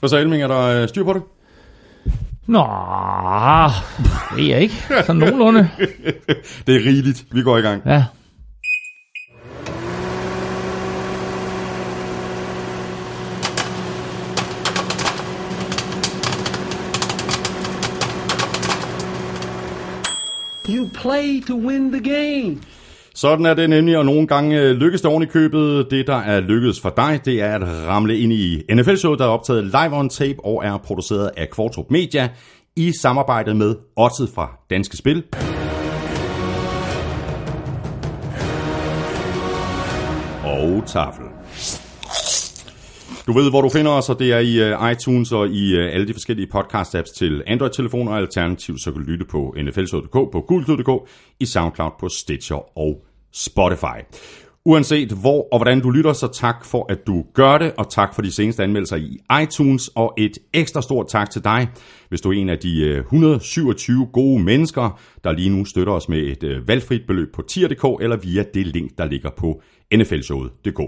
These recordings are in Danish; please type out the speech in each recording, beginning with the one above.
Hvad så, Elming? Er der øh, styr på det? Nå, det er jeg ikke. Sådan nogenlunde. det er rigeligt. Vi går i gang. Ja. You play to win the game. Sådan er det nemlig, og nogle gange øh, lykkes det oven i købet. Det, der er lykkedes for dig, det er at ramle ind i NFL-showet, der er optaget live on tape og er produceret af Kvartrup Media i samarbejde med Odset fra Danske Spil. Og Tafel. Du ved, hvor du finder os, og det er i øh, iTunes og i øh, alle de forskellige podcast-apps til Android-telefoner, og alternativt så kan du lytte på nflshow.dk, på guld.dk, i SoundCloud, på Stitcher og Spotify. Uanset hvor og hvordan du lytter, så tak for at du gør det, og tak for de seneste anmeldelser i iTunes, og et ekstra stort tak til dig, hvis du er en af de øh, 127 gode mennesker, der lige nu støtter os med et øh, valgfrit beløb på tier.dk, eller via det link, der ligger på nflshowet.dk.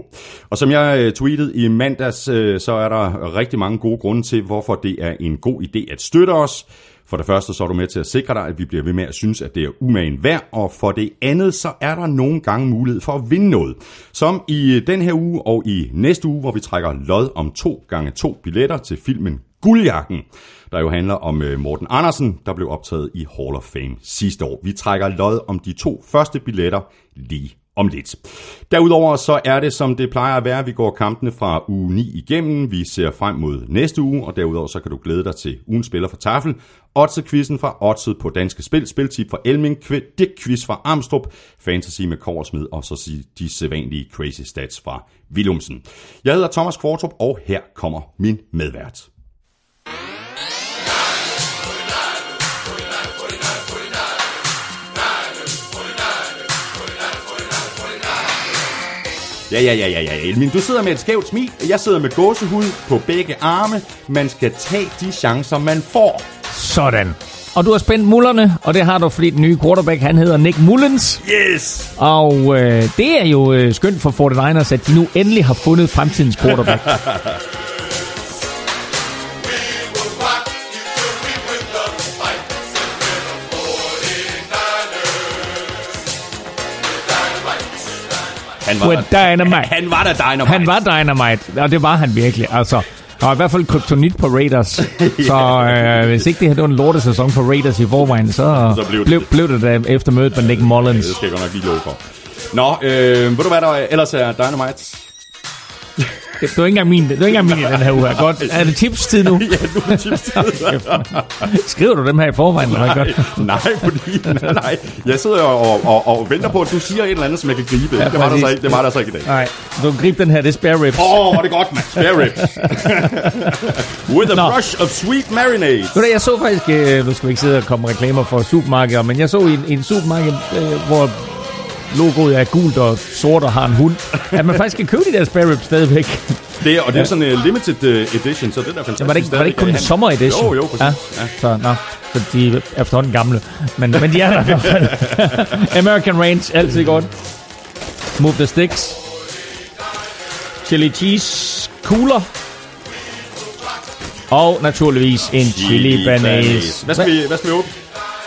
Og som jeg øh, tweetede i mandags, så er der rigtig mange gode grunde til, hvorfor det er en god idé at støtte os. For det første så er du med til at sikre dig, at vi bliver ved med at synes, at det er umagen værd, og for det andet så er der nogle gange mulighed for at vinde noget. Som i øh, den her uge og i næste uge, hvor vi trækker lod om to gange to billetter til filmen Guldjakken, der jo handler om øh, Morten Andersen, der blev optaget i Hall of Fame sidste år. Vi trækker lod om de to første billetter lige om lidt. Derudover så er det, som det plejer at være, vi går kampene fra uge 9 igennem. Vi ser frem mod næste uge, og derudover så kan du glæde dig til ugen spiller for Tafel, Odset-quizzen fra Odset på Danske Spil, Spiltip fra Elming, Dick-quiz fra Armstrong, Fantasy med Korsmed, og så de sædvanlige Crazy Stats fra Willumsen. Jeg hedder Thomas Kvartrup, og her kommer min medvært. Ja, ja, ja, ja, ja. Elmin, du sidder med et skævt smil, jeg sidder med gåsehud på begge arme. Man skal tage de chancer, man får. Sådan. Og du har spændt mullerne, og det har du, fordi den nye quarterback, han hedder Nick Mullens. Yes! Og øh, det er jo øh, skønt for 49ers, at de nu endelig har fundet fremtidens quarterback. Han var, With dynamite. han var der dynamite. Han var dynamite, og det var han virkelig. Altså, der var i hvert fald kryptonit på Raiders. Så øh, hvis ikke det her det var en lortesæson for Raiders i forvejen, så, Så blev det blev, det. blev det da efter mødet med Nick Mullins. Det skal jeg godt nok lige love for. Nå, øh, ved du hvad der ellers er Dynamite? Det, det var ikke engang min, det var ikke engang min i den her uge. Godt. Er det tips-tid nu? ja, nu er tips Skriver du dem her i forvejen? Nej, Godt. nej, fordi, nej, nej. Jeg sidder og, og, og, og venter på, at du siger et eller andet, som jeg kan gribe. Ja, det, var der så ikke, det var der så ikke i dag. Nej, du kan gribe den her, det er spare ribs. Åh, oh, hvor er det godt, mand. Spare ribs. With a Nå. brush of sweet marinade. Du, jeg så faktisk, øh, nu skal vi ikke sidde og komme reklamer for supermarkeder, men jeg så i en, en supermarked, øh, hvor logoet er gult og sort og har en hund, at man faktisk kan købe de der spare ribs stadigvæk. Det er, og det er sådan en uh, limited uh, edition, så det er fantastisk. Ja, var det ikke, var det ikke kun en sommer edition? Jo, jo, præcis. Ja. Ja. Så, nå, så de er efterhånden gamle. Men, men de er der i hvert fald. American Range, altid godt. Move the sticks. Chili cheese cooler. Og naturligvis en chili banase. Hvad skal vi, hvad skal vi åbne?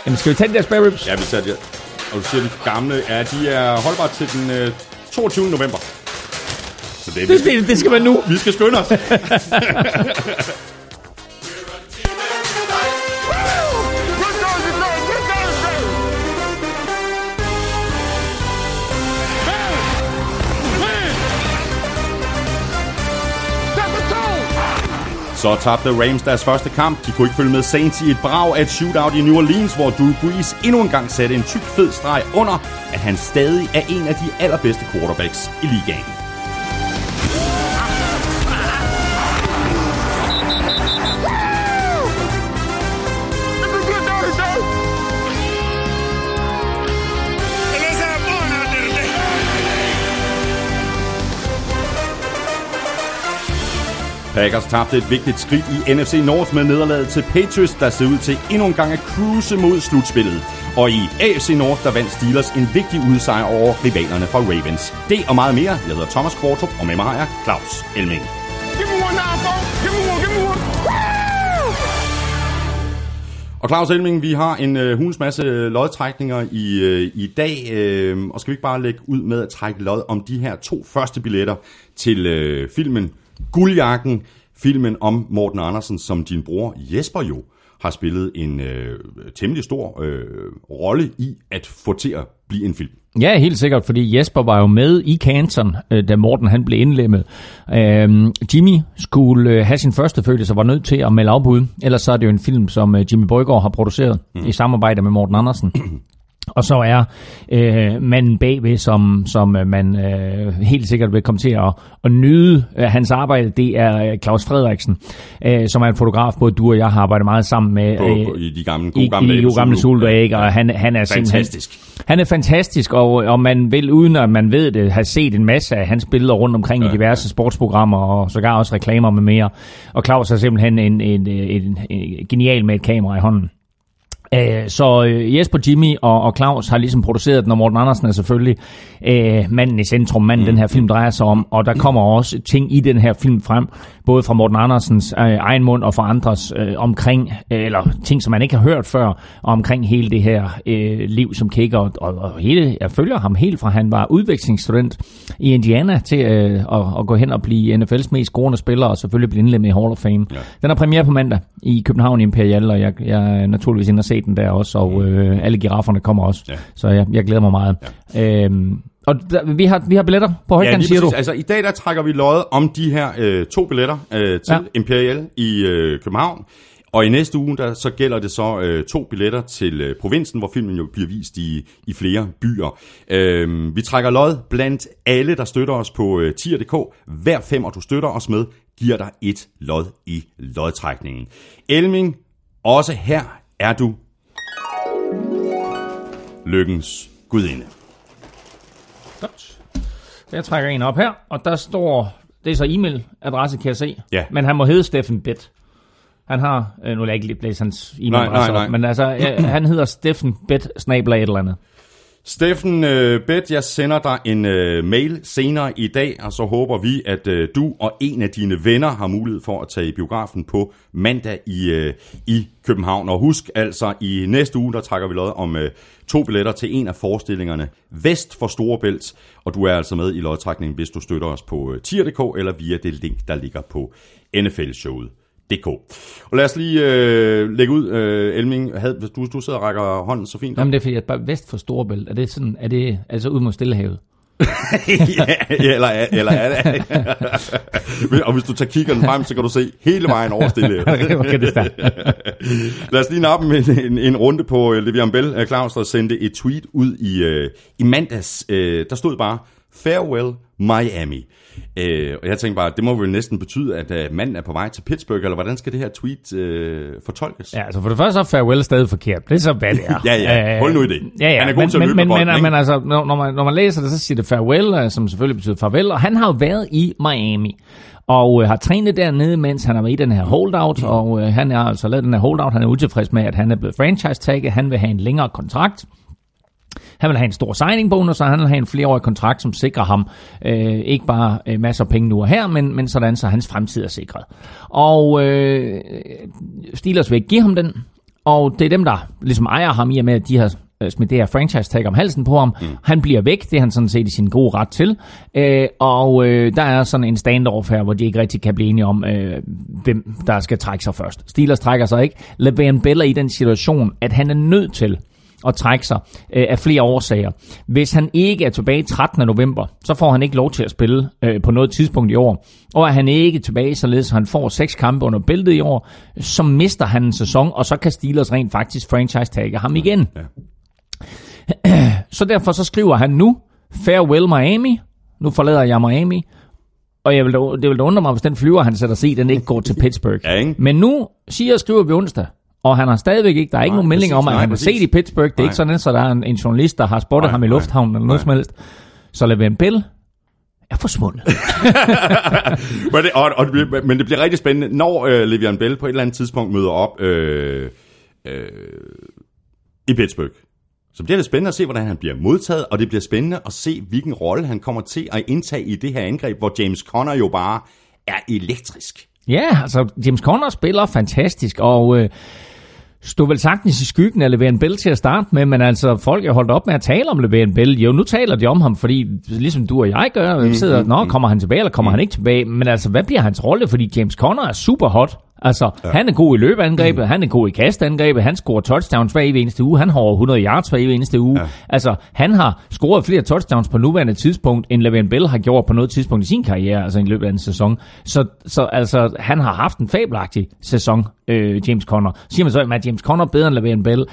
Jamen, skal vi tage de der spare ribs? Ja, vi tager det. Og du siger, de gamle, ja, de er holdbare til den uh, 22. november. Så det, Det, det, det skal man nu. vi skal skynde os. Så tabte Rams deres første kamp. De kunne ikke følge med Saints i et brag af et shootout i New Orleans, hvor Drew Brees endnu en gang satte en tyk fed streg under, at han stadig er en af de allerbedste quarterbacks i ligaen. Packers tabte et vigtigt skridt i NFC North med nederlaget til Patriots, der ser ud til endnu en gang at cruise mod slutspillet. Og i AFC North, der vandt Steelers en vigtig udsejr over rivalerne fra Ravens. Det og meget mere. Jeg hedder Thomas Kvartrup, og med mig har jeg Claus Elming. Give me one now, folks. Give me one, give me one. Og Claus Elming, vi har en øh, hulens masse lodtrækninger i, øh, i dag, øh, og skal vi ikke bare lægge ud med at trække lod om de her to første billetter til øh, filmen Guldjakken, filmen om Morten Andersen, som din bror Jesper jo har spillet en øh, temmelig stor øh, rolle i at få til at blive en film. Ja, helt sikkert, fordi Jesper var jo med i Canton, øh, da Morten han blev indlemmet. Øhm, Jimmy skulle øh, have sin første følelse og var nødt til at melde afbud. Ellers så er det jo en film, som øh, Jimmy Bøjgaard har produceret mm. i samarbejde med Morten Andersen. Og så er øh, manden bagved, som, som øh, man øh, helt sikkert vil komme til at, at nyde øh, hans arbejde, det er øh, Claus Frederiksen, øh, som er en fotograf, både du og jeg har arbejdet meget sammen med. På, øh, I de gamle, gode i, gamle, i de gode gamle Soldæk, og han, han er Fantastisk. simpelthen... Han er fantastisk, og, og man vil, uden at man ved det, have set en masse af hans billeder rundt omkring ja. i diverse sportsprogrammer, og sågar også reklamer med mere. Og Claus er simpelthen en, en, en, en, en genial med et kamera i hånden. Øh, så øh, Jesper, Jimmy og, og Claus har ligesom produceret den, og Morten Andersen er selvfølgelig øh, manden i centrum, manden mm. den her film drejer sig om, og der kommer også ting i den her film frem, både fra Morten Andersens øh, egen mund og fra andres øh, omkring, øh, eller ting, som man ikke har hørt før, omkring hele det her øh, liv som kicker, og, og, og hele, jeg følger ham helt fra, han var udvekslingsstudent i Indiana til øh, at, at gå hen og blive NFL's mest scorende spiller, og selvfølgelig blive indlemmet i Hall of Fame. Ja. Den er premiere på mandag i København Imperial, og jeg, jeg er naturligvis inde og se den der også, og øh, alle girafferne kommer også, ja. så jeg, jeg glæder mig meget. Ja. Øhm, og der, vi, har, vi har billetter på højkant, ja, siger du? Altså, i dag der trækker vi lod om de her øh, to billetter øh, til ja. Imperial i øh, København. Og i næste uge, der, så gælder det så øh, to billetter til øh, provinsen, hvor filmen jo bliver vist i, i flere byer. Øh, vi trækker lod blandt alle, der støtter os på øh, tier.dk. Hver femmer, du støtter os med, giver dig et lod i lodtrækningen. Elming, også her er du lykkens gudinde. Godt. Jeg trækker en op her, og der står, det er så e-mailadresse, kan jeg se. Ja. Men han må hedde Steffen Bett. Han har, øh, nu vil jeg ikke læse hans Nej, nej, men altså, øh, han hedder Steffen Bett, snabler et eller andet. Steffen øh, Bet, jeg sender dig en øh, mail senere i dag, og så håber vi, at øh, du og en af dine venner har mulighed for at tage i biografen på mandag i, øh, i København. Og husk altså, i næste uge, der trækker vi lod om øh, to billetter til en af forestillingerne vest for Storebælt, og du er altså med i lodtrækningen, hvis du støtter os på øh, tier.dk eller via det link, der ligger på NFL-showet. DK. Og lad os lige øh, lægge ud, øh, Elming, havde, du, du sidder og rækker hånden så fint. Jamen det er fordi, at bare vest for Storebælt, er det sådan, er det altså ud mod Stillehavet? ja, eller, eller er det? og hvis du tager kiggeren frem, så kan du se hele vejen over stille. okay, det Lad os lige nappe en, en, en runde på uh, Levian Bell. Uh, Claus, der sendte et tweet ud i, uh, i mandags. Uh, der stod bare, Farewell Miami. Uh, og jeg tænkte bare, det må vel næsten betyde, at uh, manden er på vej til Pittsburgh, eller hvordan skal det her tweet uh, fortolkes? Ja, altså for det første så er farewell stadig forkert. Det er så, hvad det er. ja, ja. Hold nu i det. Ja, ja. Han er god men, til at men, løbe men, bolden, men, men altså, når, når, man, når man læser det, så siger det farewell, øh, som selvfølgelig betyder farvel. Og han har jo været i Miami og øh, har trænet dernede, mens han har været i den her holdout, og øh, han har altså lavet den her holdout. Han er utilfreds med, at han er blevet franchise-tagget. Han vil have en længere kontrakt. Han vil have en stor signing bonus, og han vil have en flereårig kontrakt, som sikrer ham øh, ikke bare øh, masser af penge nu og her, men, men sådan, så hans fremtid er sikret. Og øh, Steelers vil ikke give ham den, og det er dem, der ligesom ejer ham i og med, at de har øh, smidt det her franchise tag om halsen på ham. Mm. Han bliver væk, det er han sådan set i sin gode ret til. Øh, og øh, der er sådan en standoff her, hvor de ikke rigtig kan blive enige om, øh, hvem der skal trække sig først. Steelers trækker sig ikke. Le'Veon Bell er i den situation, at han er nødt til at trække sig øh, af flere årsager. Hvis han ikke er tilbage 13. november, så får han ikke lov til at spille øh, på noget tidspunkt i år. Og er han ikke tilbage, således han får seks kampe under bæltet i år, så mister han en sæson, og så kan Steelers rent faktisk franchise-tagge ham igen. Ja. Så derfor så skriver han nu, farewell Miami, nu forlader jeg Miami, og jeg vil da, det vil da undre mig, hvis den flyver, han sætter sig den ikke går til Pittsburgh. Ja, ikke? Men nu siger og skriver vi onsdag, og han har stadigvæk ikke, der er ikke Nej, nogen melding præcis, om, at nej, han er set i Pittsburgh. Det er Nej. ikke sådan, så der er en, en journalist, der har spottet Nej, ham i nej, lufthavnen eller noget nej. som helst. Så Le'Veon Bell er forsvundet. men, det, og, og, men det bliver rigtig spændende, når øh, Le'Veon Bell på et eller andet tidspunkt møder op øh, øh, i Pittsburgh. Så bliver det spændende at se, hvordan han bliver modtaget, og det bliver spændende at se, hvilken rolle han kommer til at indtage i det her angreb, hvor James Conner jo bare er elektrisk. Ja, altså James Conner spiller fantastisk, og øh, stod vel sagtens i skyggen af Le'Veon Bell til at starte med, men altså folk er holdt op med at tale om Le'Veon Bell. Jo, nu taler de om ham, fordi ligesom du og jeg gør, mm, sidder, mm, nå, kommer han tilbage, eller kommer mm. han ikke tilbage? Men altså, hvad bliver hans rolle? Fordi James Conner er super hot. Altså, ja. han er god i løbeangrebet, mm. han er god i kastangrebet, han scorer touchdowns hver eneste uge, han har over 100 yards hver eneste uge. Ja. Altså, han har scoret flere touchdowns på nuværende tidspunkt, end Le'Veon Bell har gjort på noget tidspunkt i sin karriere, altså i løbet af en sæson. Så, så altså, han har haft en fabelagtig sæson, øh, James Conner. Siger man så, at James Conner bedre end Le'Veon Bell?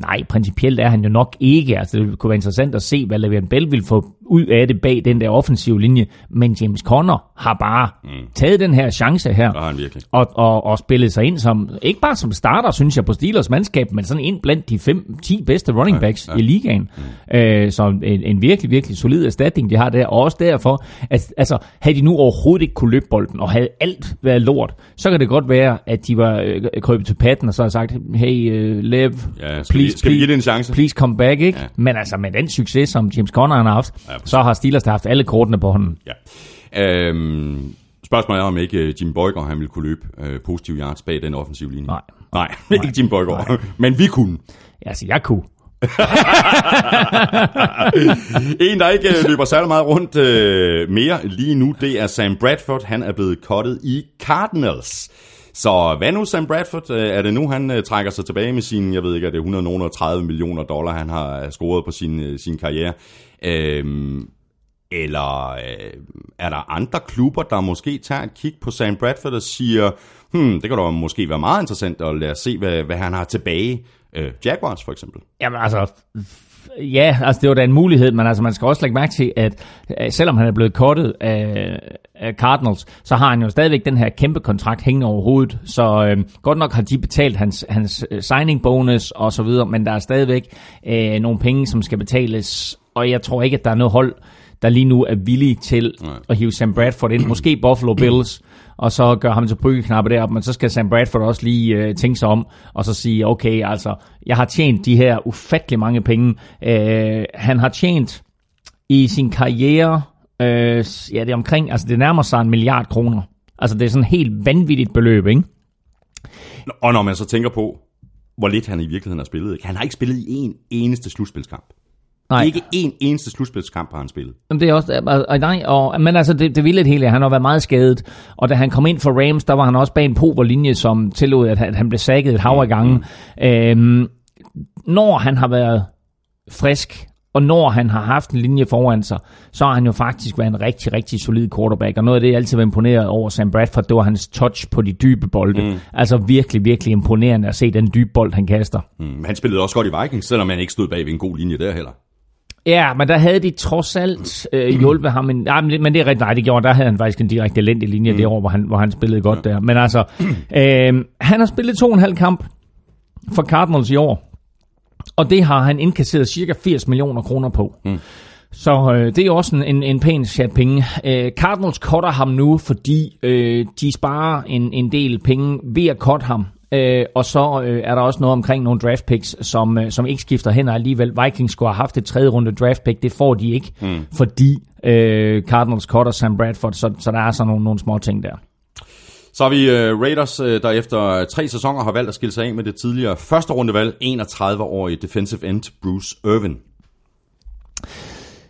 Nej, principielt er han jo nok ikke. Altså, det kunne være interessant at se, hvad Le'Veon Bell vil få ud af det bag den der offensive linje. Men James Conner har bare mm. taget den her chance her. Det har han virkelig. Og, og, og spillet sig ind som, ikke bare som starter, synes jeg, på Steelers mandskab, men sådan ind blandt de 5-10 bedste running backs ja, ja. i ligaen. Mm. Øh, så en, en virkelig, virkelig solid erstatning, de har der. Og også derfor, at altså, havde de nu overhovedet ikke kunne løbe bolden, og havde alt været lort, så kan det godt være, at de var øh, krøbet til patten, og så har sagt, hey, uh, Lev, ja, skal please, vi, skal please, vi give det en chance? please come back, ikke? Ja. Men altså, med den succes, som James Conner har haft, ja, så har Steelers haft alle kortene på hånden. Ja. Øhm, spørgsmålet er, om ikke øh, Jim Boyger han ville kunne løbe øh, positive yards bag den offensive linje. Nej. Nej, ikke Jim Boyger. Nej. Men vi kunne. Ja, altså, jeg kunne. en, der ikke øh, løber særlig meget rundt øh, mere lige nu, det er Sam Bradford. Han er blevet kottet i Cardinals. Så hvad nu Sam Bradford? Øh, er det nu, han trækker sig tilbage med sin, jeg ved ikke, er det 130 millioner dollar, han har scoret på sin, sin karriere? Øhm, eller øh, er der andre klubber, der måske tager et kig på Sam Bradford og siger, hmm, det kan da måske være meget interessant at lad os se, hvad, hvad han har tilbage. Øh, Jaguars for eksempel. Jamen altså, ja, altså det var da en mulighed, men altså man skal også lægge mærke til, at øh, selvom han er blevet kortet af, af Cardinals, så har han jo stadigvæk den her kæmpe kontrakt hængende over hovedet. Så øh, godt nok har de betalt hans, hans øh, signing bonus og så videre, men der er stadigvæk øh, nogle penge, som skal betales, og jeg tror ikke, at der er noget hold, der lige nu er villige til Nej. at hive Sam Bradford ind. Måske Buffalo Bills, og så gør ham til bryggeknappe derop, men så skal Sam Bradford også lige øh, tænke sig om, og så sige, okay, altså, jeg har tjent de her ufattelig mange penge. Øh, han har tjent i sin karriere, øh, ja, det er omkring, altså det nærmer sig en milliard kroner. Altså det er sådan et helt vanvittigt beløb, ikke? Og når man så tænker på, hvor lidt han i virkeligheden har spillet. Han har ikke spillet i en eneste slutspilskamp. Nej. Ikke en eneste slutspilskamp har han spillet. Jamen, det er også, og, nej, og, men altså, det, det vilde det hele, han har været meget skadet, og da han kom ind for Rams, der var han også bag en poverlinje, som tillod, at han, han blev sækket et hav af gange. Mm. Øhm, når han har været frisk, og når han har haft en linje foran sig, så har han jo faktisk været en rigtig, rigtig solid quarterback. Og noget af det, jeg altid var imponeret over Sam Bradford, det var hans touch på de dybe bolde. Mm. Altså virkelig, virkelig imponerende at se den dybe bold, han kaster. Mm. Han spillede også godt i Vikings, selvom han ikke stod bag ved en god linje der heller. Ja, men der havde de trods alt øh, hjulpet ham. Men, ja, men det er rigtig nej, det gjorde. Der havde han faktisk en direkte elendig linje mm. derovre, hvor han, hvor han spillede godt ja. der. Men altså, øh, han har spillet to og en halv kamp for Cardinals i år. Og det har han indkasseret cirka 80 millioner kroner på. Mm. Så øh, det er også en, en, en pæn chat penge. Øh, Cardinals cutter ham nu, fordi øh, de sparer en, en del penge ved at cutte ham. Øh, og så øh, er der også noget omkring nogle draft picks, som, øh, som ikke skifter hen alligevel. Vikings skulle have haft et tredje runde draft pick, det får de ikke, mm. fordi øh, Cardinals cutter Sam Bradford, så, så der er så nogle, nogle små ting der. Så har vi uh, Raiders, uh, der efter tre sæsoner har valgt at skille sig af med det tidligere første rundevalg, 31-årige defensive end Bruce Irvin.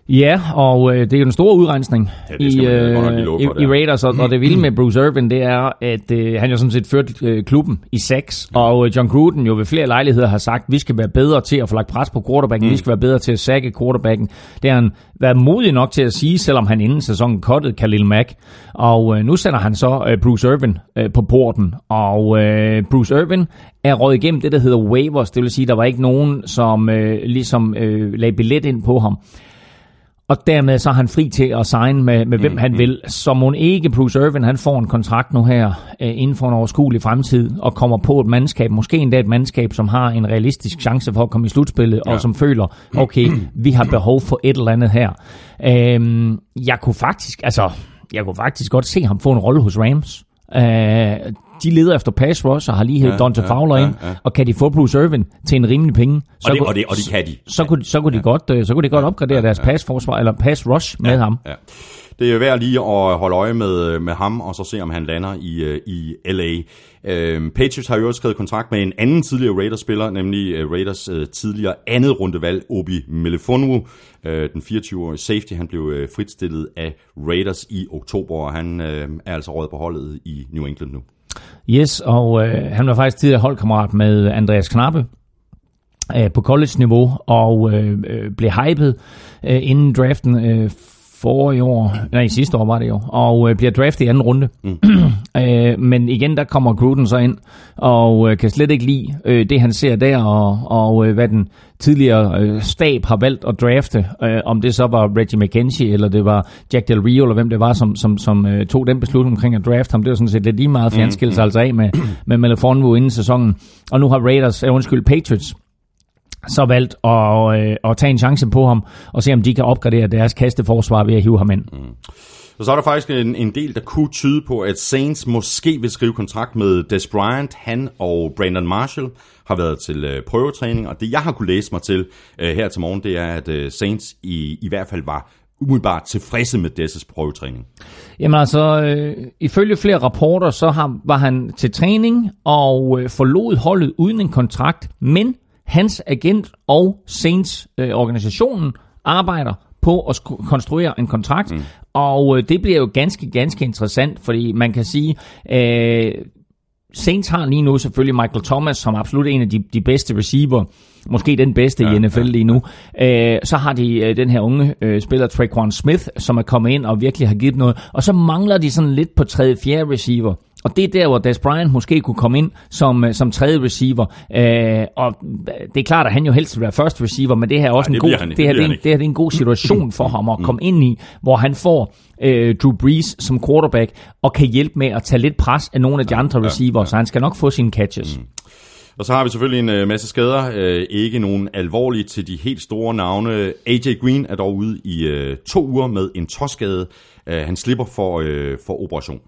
Ja, og øh, det er jo den store udrensning ja, i, øh, i, i Raiders, og, og det vilde med Bruce Irvin, det er, at øh, han jo sådan set ført øh, klubben i seks, ja. og øh, John Gruden jo ved flere lejligheder har sagt, at vi skal være bedre til at få lagt pres på quarterbacken, mm. vi skal være bedre til at sække quarterbacken. Det har han været modig nok til at sige, selvom han inden sæsonen kottede Khalil Mack, og øh, nu sender han så øh, Bruce Irvin øh, på porten, og øh, Bruce Irvin er råd igennem det, der hedder waivers, det vil sige, der var ikke nogen, som øh, ligesom øh, lagde billet ind på ham. Og dermed så er han fri til at signe med, med hvem mm, han mm. vil. Så må ikke Bruce Irvin, han får en kontrakt nu her øh, inden for en overskuelig fremtid, og kommer på et mandskab, måske endda et mandskab, som har en realistisk chance for at komme i slutspillet, ja. og som føler, okay, vi har behov for et eller andet her. Øh, jeg kunne faktisk, altså, jeg kunne faktisk godt se ham få en rolle hos Rams. Øh, de leder efter pass rush og har lige hævet ja, Dante ja, Fowler ja, ind, ja. og kan de få Bruce Irvin til en rimelig penge, så, og det, og det, og det kan de. Så, så, kunne, så kunne de ja. godt, øh, så kunne de godt opgradere ja, deres ja. pass forsvar eller pass rush med ja, ham. Ja. det er værd lige at holde øje med, med ham, og så se, om han lander i, øh, i LA. Øh, Patriots har jo også skrevet kontrakt med en anden tidligere Raiders-spiller, nemlig øh, Raiders øh, tidligere andet rundevalg, Obi Melifonwu. Øh, den 24-årige safety, han blev øh, fritstillet af Raiders i oktober, og han øh, er altså råd på holdet i New England nu. Yes, og øh, han var faktisk tidligere holdkammerat med Andreas Knappe øh, på college-niveau, og øh, øh, blev hypet øh, inden draften øh, for i år, nej sidste år var det jo, og øh, bliver draftet i anden runde. Mm. øh, men igen, der kommer Gruden så ind, og øh, kan slet ikke lide øh, det, han ser der, og, og øh, hvad den tidligere øh, stab har valgt at drafte, øh, om det så var Reggie McKenzie, eller det var Jack Del Rio, eller hvem det var, som, som, som øh, tog den beslutning omkring at drafte ham. Det var sådan set lidt lige meget, han skilte sig altså af med, med Melifonwu inden sæsonen. Og nu har Raiders, øh, undskyld, Patriots, så valgt at, øh, at tage en chance på ham, og se om de kan opgradere deres kasteforsvar ved at hive ham ind. Mm. Så, så er der faktisk en, en del, der kunne tyde på, at Saints måske vil skrive kontrakt med Des Bryant. Han og Brandon Marshall har været til øh, prøvetræning, og det jeg har kunne læse mig til øh, her til morgen, det er, at øh, Saints i, i hvert fald var umiddelbart tilfredse med Desses prøvetræning. Jamen altså, øh, ifølge flere rapporter, så har, var han til træning og øh, forlod holdet uden en kontrakt, men hans agent og Saints-organisationen øh, arbejder på at konstruere en kontrakt, mm. og øh, det bliver jo ganske, ganske interessant, fordi man kan sige, øh, Saints har lige nu selvfølgelig Michael Thomas, som er absolut en af de, de bedste receiver, måske den bedste ja, i NFL ja, lige nu. Øh, så har de øh, den her unge øh, spiller, Traquan Smith, som er kommet ind og virkelig har givet noget. Og så mangler de sådan lidt på tredje, fjerde receiver. Og det er der, hvor Des Bryant måske kunne komme ind som, øh, som tredje receiver. Øh, og det er klart, at han jo helst vil være første receiver, men det her er også en god, det, det, her, det, det her er en god situation for ham at komme ind i, hvor han får øh, Drew Brees som quarterback og kan hjælpe med at tage lidt pres af nogle af de andre receiver, ja, ja. så han skal nok få sine catches. Mm. Og så har vi selvfølgelig en øh, masse skader. Øh, ikke nogen alvorlige til de helt store navne. AJ Green er dog ude i øh, to uger med en tosskade. Øh, han slipper for, øh, for operation.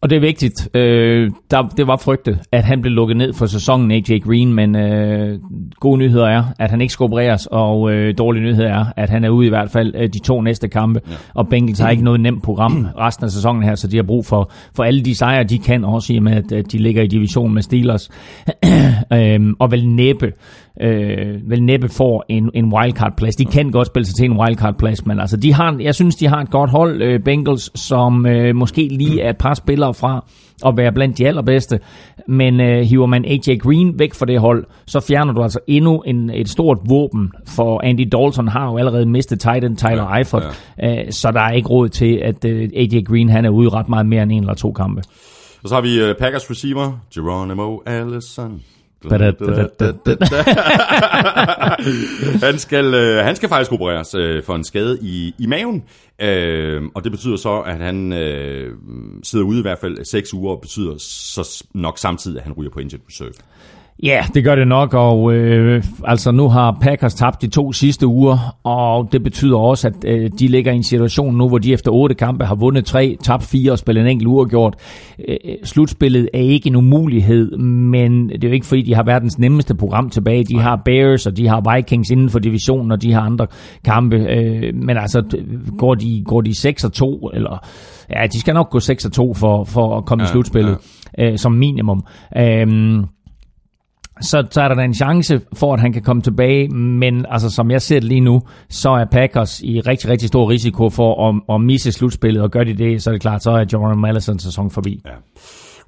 Og det er vigtigt. Øh, der, det var frygtet, at han blev lukket ned for sæsonen AJ Green, men øh, gode nyheder er, at han ikke skal opereres, og øh, dårlige nyheder er, at han er ude i hvert fald øh, de to næste kampe. Ja. Og Bengals har ikke noget nemt program resten af sæsonen her, så de har brug for, for alle de sejre, de kan, også i og med, at, at de ligger i division med Steelers. øh, og vel næppe øh, vel næppe får en, en wildcard-plads. De kan godt spille sig til en wildcard-plads, men altså, de har, jeg synes, de har et godt hold, øh, Bengals, som øh, måske lige er et par spillere fra at være blandt de allerbedste. Men øh, hiver man AJ Green væk fra det hold, så fjerner du altså endnu en, et stort våben, for Andy Dalton har jo allerede mistet Titan Tyler ja, Eifert, ja. Øh, så der er ikke råd til, at øh, AJ Green han er ude ret meget mere end en eller to kampe. Og så har vi uh, Packers receiver, Geronimo Allison han, skal, øh, han skal faktisk opereres øh, for en skade i, i maven, øh, og det betyder så, at han øh, sidder ude i hvert fald 6 uger, og betyder så nok samtidig, at han ryger på injured reserve. Ja, det gør det nok, og øh, altså nu har Packers tabt de to sidste uger, og det betyder også, at øh, de ligger i en situation nu, hvor de efter otte kampe har vundet tre, tabt fire og spillet en enkelt uafgjort. Øh, slutspillet er ikke en umulighed, men det er jo ikke fordi, de har verdens nemmeste program tilbage. De har Bears, og de har Vikings inden for divisionen, og de har andre kampe. Øh, men altså, går de, går de 6 og 2, eller ja, de skal nok gå 6 og 2 for, for at komme ja, i slutspillet, ja. øh, som minimum. Øh, så, så er der da en chance for, at han kan komme tilbage, men altså, som jeg ser det lige nu, så er Packers i rigtig, rigtig stor risiko for at, at misse slutspillet, og gør de det, så er det klart, så er Jordan Mallison sæson forbi. Ja.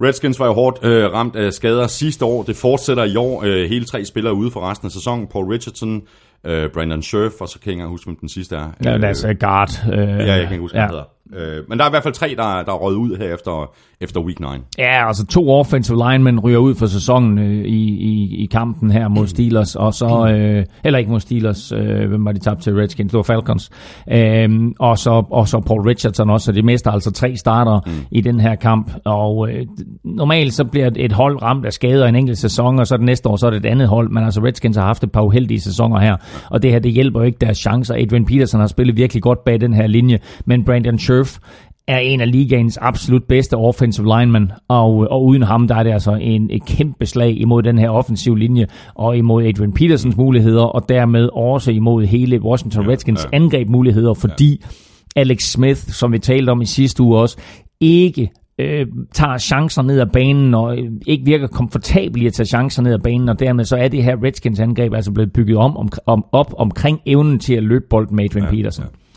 Redskins var jo hårdt øh, ramt af skader sidste år. Det fortsætter i år. Øh, hele tre spillere ude for resten af sæsonen. Paul Richardson, øh, Brandon Scherf, og så kan jeg ikke huske, hvem den sidste er. Ja, det er altså guard. Øh, ja, jeg kan ikke huske, ja. hvad hedder. Øh, men der er i hvert fald tre, der, der er røget ud her efter, efter week 9. Ja, altså to offensive linemen ryger ud for sæsonen øh, i, i, i kampen her mod Steelers, og så, øh, eller ikke mod Steelers, øh, hvem var de tabt til Redskins? Det var Falcons. Øh, og, så, og så Paul Richardson også, så de mister altså tre starter mm. i den her kamp, og øh, normalt så bliver et hold ramt af skader en enkelt sæson, og så det næste år, så er det et andet hold, men altså Redskins har haft et par uheldige sæsoner her, og det her, det hjælper jo ikke deres chancer. Adrian Peterson har spillet virkelig godt bag den her linje, men Brandon Scherf er en af ligaens absolut bedste offensive linemen, og, og uden ham, der er det altså en, et kæmpe slag imod den her offensive linje, og imod Adrian Petersons muligheder, og dermed også imod hele Washington Redskins ja, ja. angrebmuligheder, fordi Alex Smith, som vi talte om i sidste uge også, ikke øh, tager chancer ned ad banen, og øh, ikke virker komfortabel i at tage chancer ned ad banen, og dermed så er det her Redskins angreb altså blevet bygget om, om, om op omkring evnen til at løbe bolden med Adrian ja, Peterson. Ja.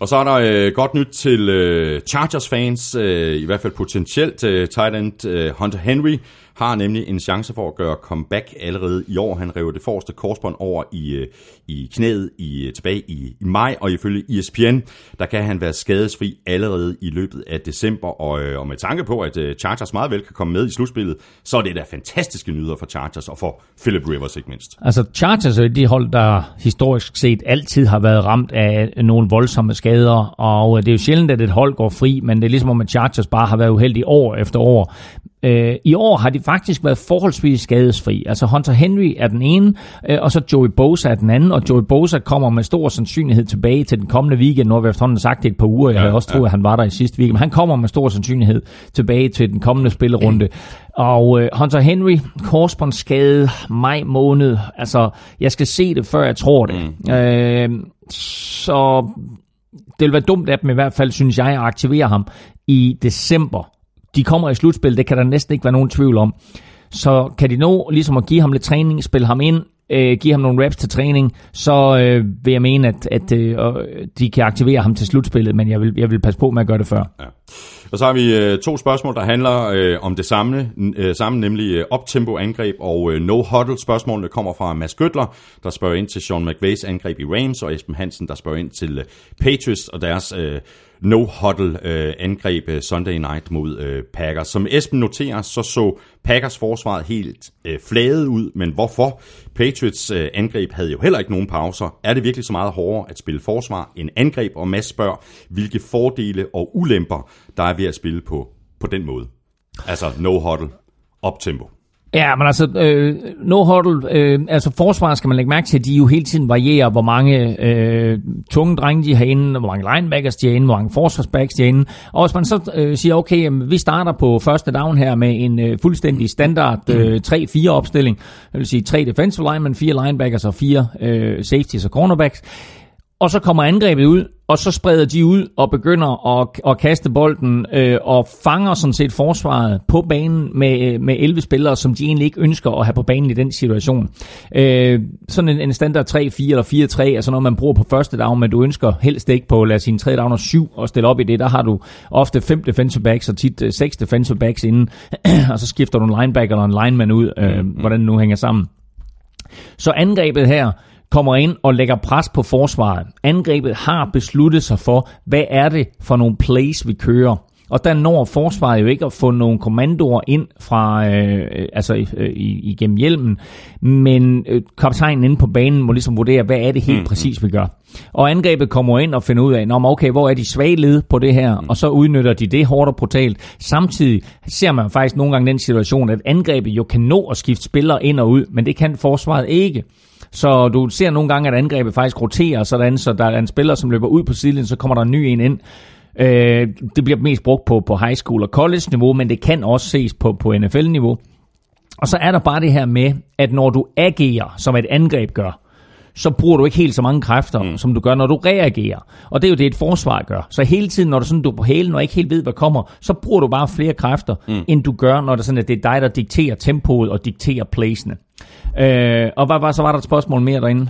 Og så er der øh, godt nyt til øh, Chargers fans, øh, i hvert fald potentielt øh, tight end øh, Hunter Henry, har nemlig en chance for at gøre comeback allerede i år. Han rev det forreste korsbånd over i, øh, i knæet i, øh, tilbage i, i maj, og ifølge ESPN, der kan han være skadesfri allerede i løbet af december. Og, øh, og med tanke på, at Chargers meget vel kan komme med i slutspillet, så er det da fantastiske nyheder for Chargers og for Philip Rivers ikke mindst. Altså Chargers er de hold, der historisk set altid har været ramt af nogle voldsomme skader, og det er jo sjældent, at et hold går fri, men det er ligesom om, at Chargers bare har været uheldige år efter år. Øh, I år har de faktisk været forholdsvis skadesfri. Altså Hunter Henry er den ene, øh, og så Joey Bosa er den anden, og Joey Bosa kommer med stor sandsynlighed tilbage til den kommende weekend. Nu har vi efterhånden sagt det et par uger, jeg ja, havde også troet, ja. at han var der i sidste weekend, men han kommer med stor sandsynlighed tilbage til den kommende spillerunde. Og øh, Hunter Henry, korsbåndsskade, maj måned, altså jeg skal se det, før jeg tror det. Mm. Øh, så det vil være dumt af dem i hvert fald, synes jeg, at aktivere ham i december de kommer i slutspil, det kan der næsten ikke være nogen tvivl om. Så kan de nå ligesom at give ham lidt træning, spille ham ind, øh, give ham nogle reps til træning, så øh, vil jeg mene, at, at øh, de kan aktivere ham til slutspillet, men jeg vil, jeg vil passe på med at gøre det før. Ja. Og så har vi øh, to spørgsmål, der handler øh, om det samme, øh, samme nemlig øh, optempo-angreb og øh, no-huddle. Spørgsmålene kommer fra Mads Gøtler, der spørger ind til Sean McVays angreb i Rams, og Esben Hansen, der spørger ind til øh, Patriots og deres øh, no-huddle-angreb øh, øh, Sunday night mod øh, Packers. Som Esben noterer, så så Packers forsvaret helt øh, fladet ud, men hvorfor? Patriots øh, angreb havde jo heller ikke nogen pauser. Er det virkelig så meget hårdere at spille forsvar end angreb? Og Mads spørger, hvilke fordele og ulemper, der er ved at spille på, på den måde. Altså no-huddle, op-tempo. Ja, men altså, øh, no huddle, øh, altså forsvaret skal man lægge mærke til, at de jo hele tiden varierer, hvor mange øh, tunge drenge de har inde, hvor mange linebackers de har inde, hvor mange forsvarsbacks de har inde. Og hvis man så øh, siger, okay, jamen, vi starter på første down her med en øh, fuldstændig standard øh, 3-4 opstilling, det vil sige tre defensive linemen, fire linebackers og fire øh, safeties og cornerbacks, og så kommer angrebet ud, og så spreder de ud og begynder at, at kaste bolden øh, og fanger sådan set forsvaret på banen med, med 11 spillere, som de egentlig ikke ønsker at have på banen i den situation. Øh, sådan en, en standard 3-4 eller 4-3 er sådan noget, man bruger på første down, men du ønsker helst ikke på, lad os sige, 3 down og 7 og stille op i det. Der har du ofte 5 defensive backs og tit 6 øh, defensive backs inden, og så skifter du en linebacker eller en lineman ud, øh, mm-hmm. hvordan det nu hænger sammen. Så angrebet her, kommer ind og lægger pres på forsvaret. Angrebet har besluttet sig for, hvad er det for nogle plays, vi kører. Og der når forsvaret jo ikke at få nogle kommandoer ind fra, øh, altså øh, igennem hjelmen, men øh, kaptajnen inde på banen må ligesom vurdere, hvad er det helt mm. præcis, vi gør. Og angrebet kommer ind og finder ud af, okay, hvor er de svage led på det her, mm. og så udnytter de det hårdt og brutalt. Samtidig ser man faktisk nogle gange den situation, at angrebet jo kan nå at skifte spillere ind og ud, men det kan forsvaret ikke. Så du ser nogle gange, at angrebet faktisk roterer sådan, så der er en spiller, som løber ud på sidelinjen, så kommer der en ny en ind. Øh, det bliver mest brugt på, på high school og college niveau, men det kan også ses på, på NFL-niveau. Og så er der bare det her med, at når du agerer, som et angreb gør, så bruger du ikke helt så mange kræfter, mm. som du gør, når du reagerer. Og det er jo det, et forsvar gør. Så hele tiden, når du, sådan, du er på hælen og ikke helt ved, hvad kommer, så bruger du bare flere kræfter, mm. end du gør, når det, sådan, at det er dig, der dikterer tempoet og dikterer placene. Øh, og hvad, hvad, så var der et spørgsmål mere derinde?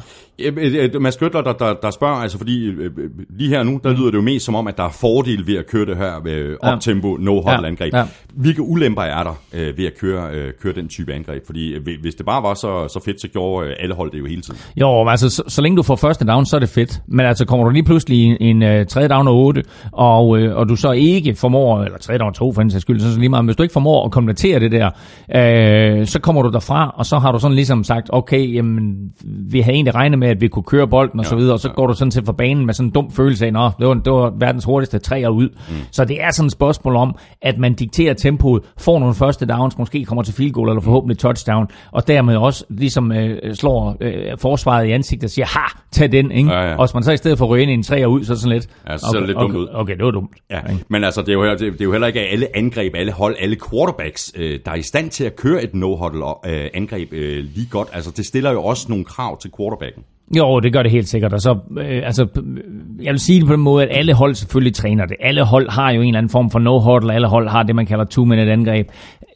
Mads Gøtler, der, der, der spørger, altså fordi øh, lige her nu, der lyder det jo mest som om, at der er fordel ved at køre det her med optempo, no-huddle angreb. Ja, ja. Hvilke ulemper er der øh, ved at køre, øh, køre den type angreb? Fordi øh, hvis det bare var så, så fedt, så gjorde øh, alle hold det jo hele tiden. Jo, altså så, så længe du får første down, så er det fedt. Men altså kommer du lige pludselig en, en tredje down og 8, og, øh, og du så ikke formår, eller tredje down og 2 for en sags skyld, så, så lige meget, hvis du ikke formår at konvertere det der, øh, så kommer du derfra, og så har du sådan ligesom sagt, okay, jamen, vi havde egentlig regnet med, at vi kunne køre bolden og ja, så videre, og så ja. går du sådan til for banen med sådan en dum følelse af, at det var, det var verdens hurtigste træer ud. Mm. Så det er sådan et spørgsmål om, at man dikterer tempoet, får nogle første downs, måske kommer til field goal eller forhåbentlig touchdown, og dermed også ligesom øh, slår øh, forsvaret i ansigtet og siger, ha, tag den, ikke? Ja, ja. Og hvis man så i stedet for at ryge ind i en træer ud, så sådan lidt, ja, så okay, det lidt okay, dumt ud. Okay, det var dumt. Ja. Men altså, det er, jo, det, det er jo heller ikke alle angreb, alle hold, alle quarterbacks, øh, der er i stand til at køre et no-huddle øh, angreb øh, lige godt. Altså, det stiller jo også nogle krav til quarterbacken. Jo, det gør det helt sikkert. Og så, øh, altså, øh, jeg vil sige det på den måde, at alle hold selvfølgelig træner det. Alle hold har jo en eller anden form for no-huddle. Alle hold har det, man kalder two-minute angreb.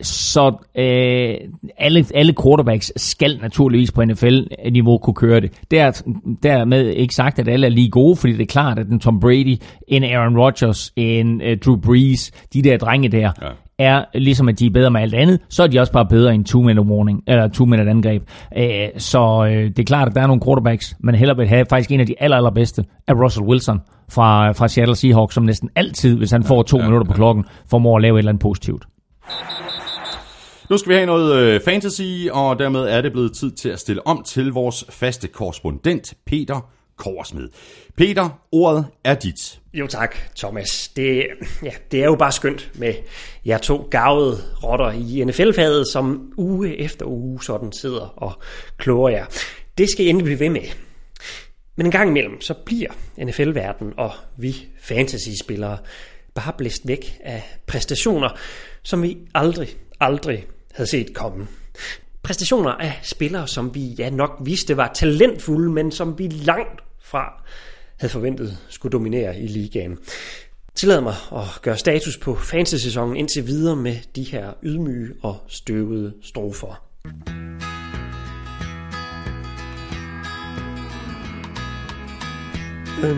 Så øh, alle, alle quarterbacks skal naturligvis på NFL-niveau kunne køre det. Der, dermed ikke sagt, at alle er lige gode, fordi det er klart, at en Tom Brady, en Aaron Rodgers, en uh, Drew Brees, de der drenge der, ja er, ligesom at de er bedre med alt andet, så er de også bare bedre i en 2-minute warning, eller 2-minute angreb. Øh, så øh, det er klart, at der er nogle quarterbacks, men heller vil have faktisk en af de aller, allerbedste af Russell Wilson fra, fra Seattle Seahawks, som næsten altid, hvis han får to ja, minutter på klokken, formår at lave et eller andet positivt. Nu skal vi have noget øh, fantasy, og dermed er det blevet tid til at stille om til vores faste korrespondent, Peter Korsmed. Peter, ordet er dit. Jo tak, Thomas. Det, ja, det er jo bare skønt med jer to gavede rotter i NFL-faget, som uge efter uge sådan sidder og kloger jer. Det skal I endelig blive ved med. Men en gang imellem, så bliver NFL-verden og vi fantasy-spillere bare blæst væk af præstationer, som vi aldrig, aldrig havde set komme. Præstationer af spillere, som vi ja nok vidste var talentfulde, men som vi langt fra havde forventet skulle dominere i ligaen. Tillad mig at gøre status på fantasy-sæsonen indtil videre med de her ydmyge og støvede strofer.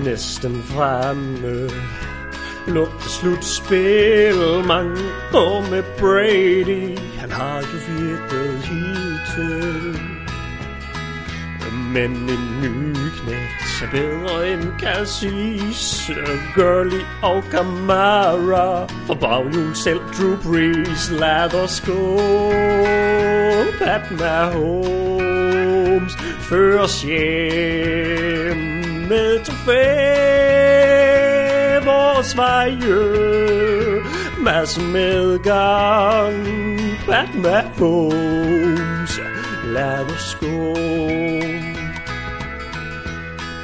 Næsten fremme slutspil Mange år med Brady Han har jo virket hidtil men en ny knægt er bedre end Cassis, Gurley og Kamara. For baghjul selv Drew Brees, lad os gå. Pat Mahomes føres hjem med trofæet. Vores veje, Mads medgang. Batman Holmes lad os gå.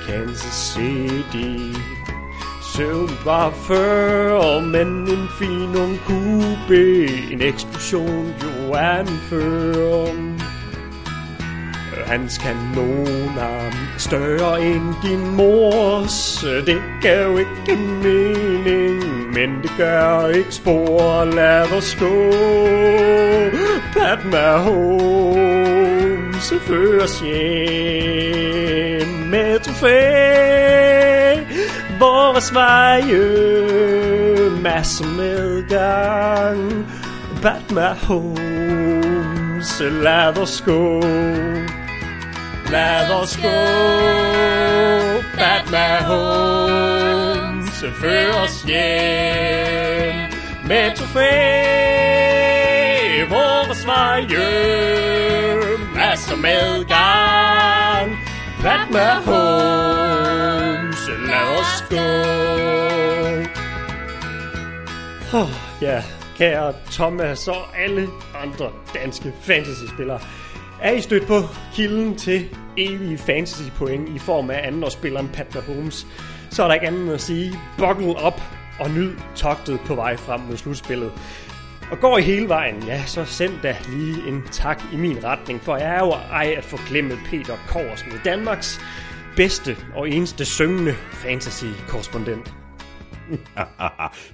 Kansas City Søvn var før, men en fin ung kube En eksplosion jo anfører Hans kanoner større end din mors. Det gav ikke mening, men det gør ikke spor. Lad os gå. Pat Mahomes føres hjem med trofæ. Vores veje Masser med gang Pat Mahomes Lad os gå. Lad os gå Pat Mahomes Før os hjem. Med trofæ Vores veje Masser med gang Pat Mahomes Lad os gå. Oh, Ja, kære Thomas og alle andre danske fantasy-spillere. Er I stødt på kilden til evige fantasy-point i form af andenårsspilleren Pat Mahomes, så er der ikke andet end at sige, buckle op og nyd togtet på vej frem mod slutspillet. Og går I hele vejen, ja, så send da lige en tak i min retning, for jeg er jo ej at forglemme Peter Kors med Danmarks bedste og eneste syngende fantasy-korrespondent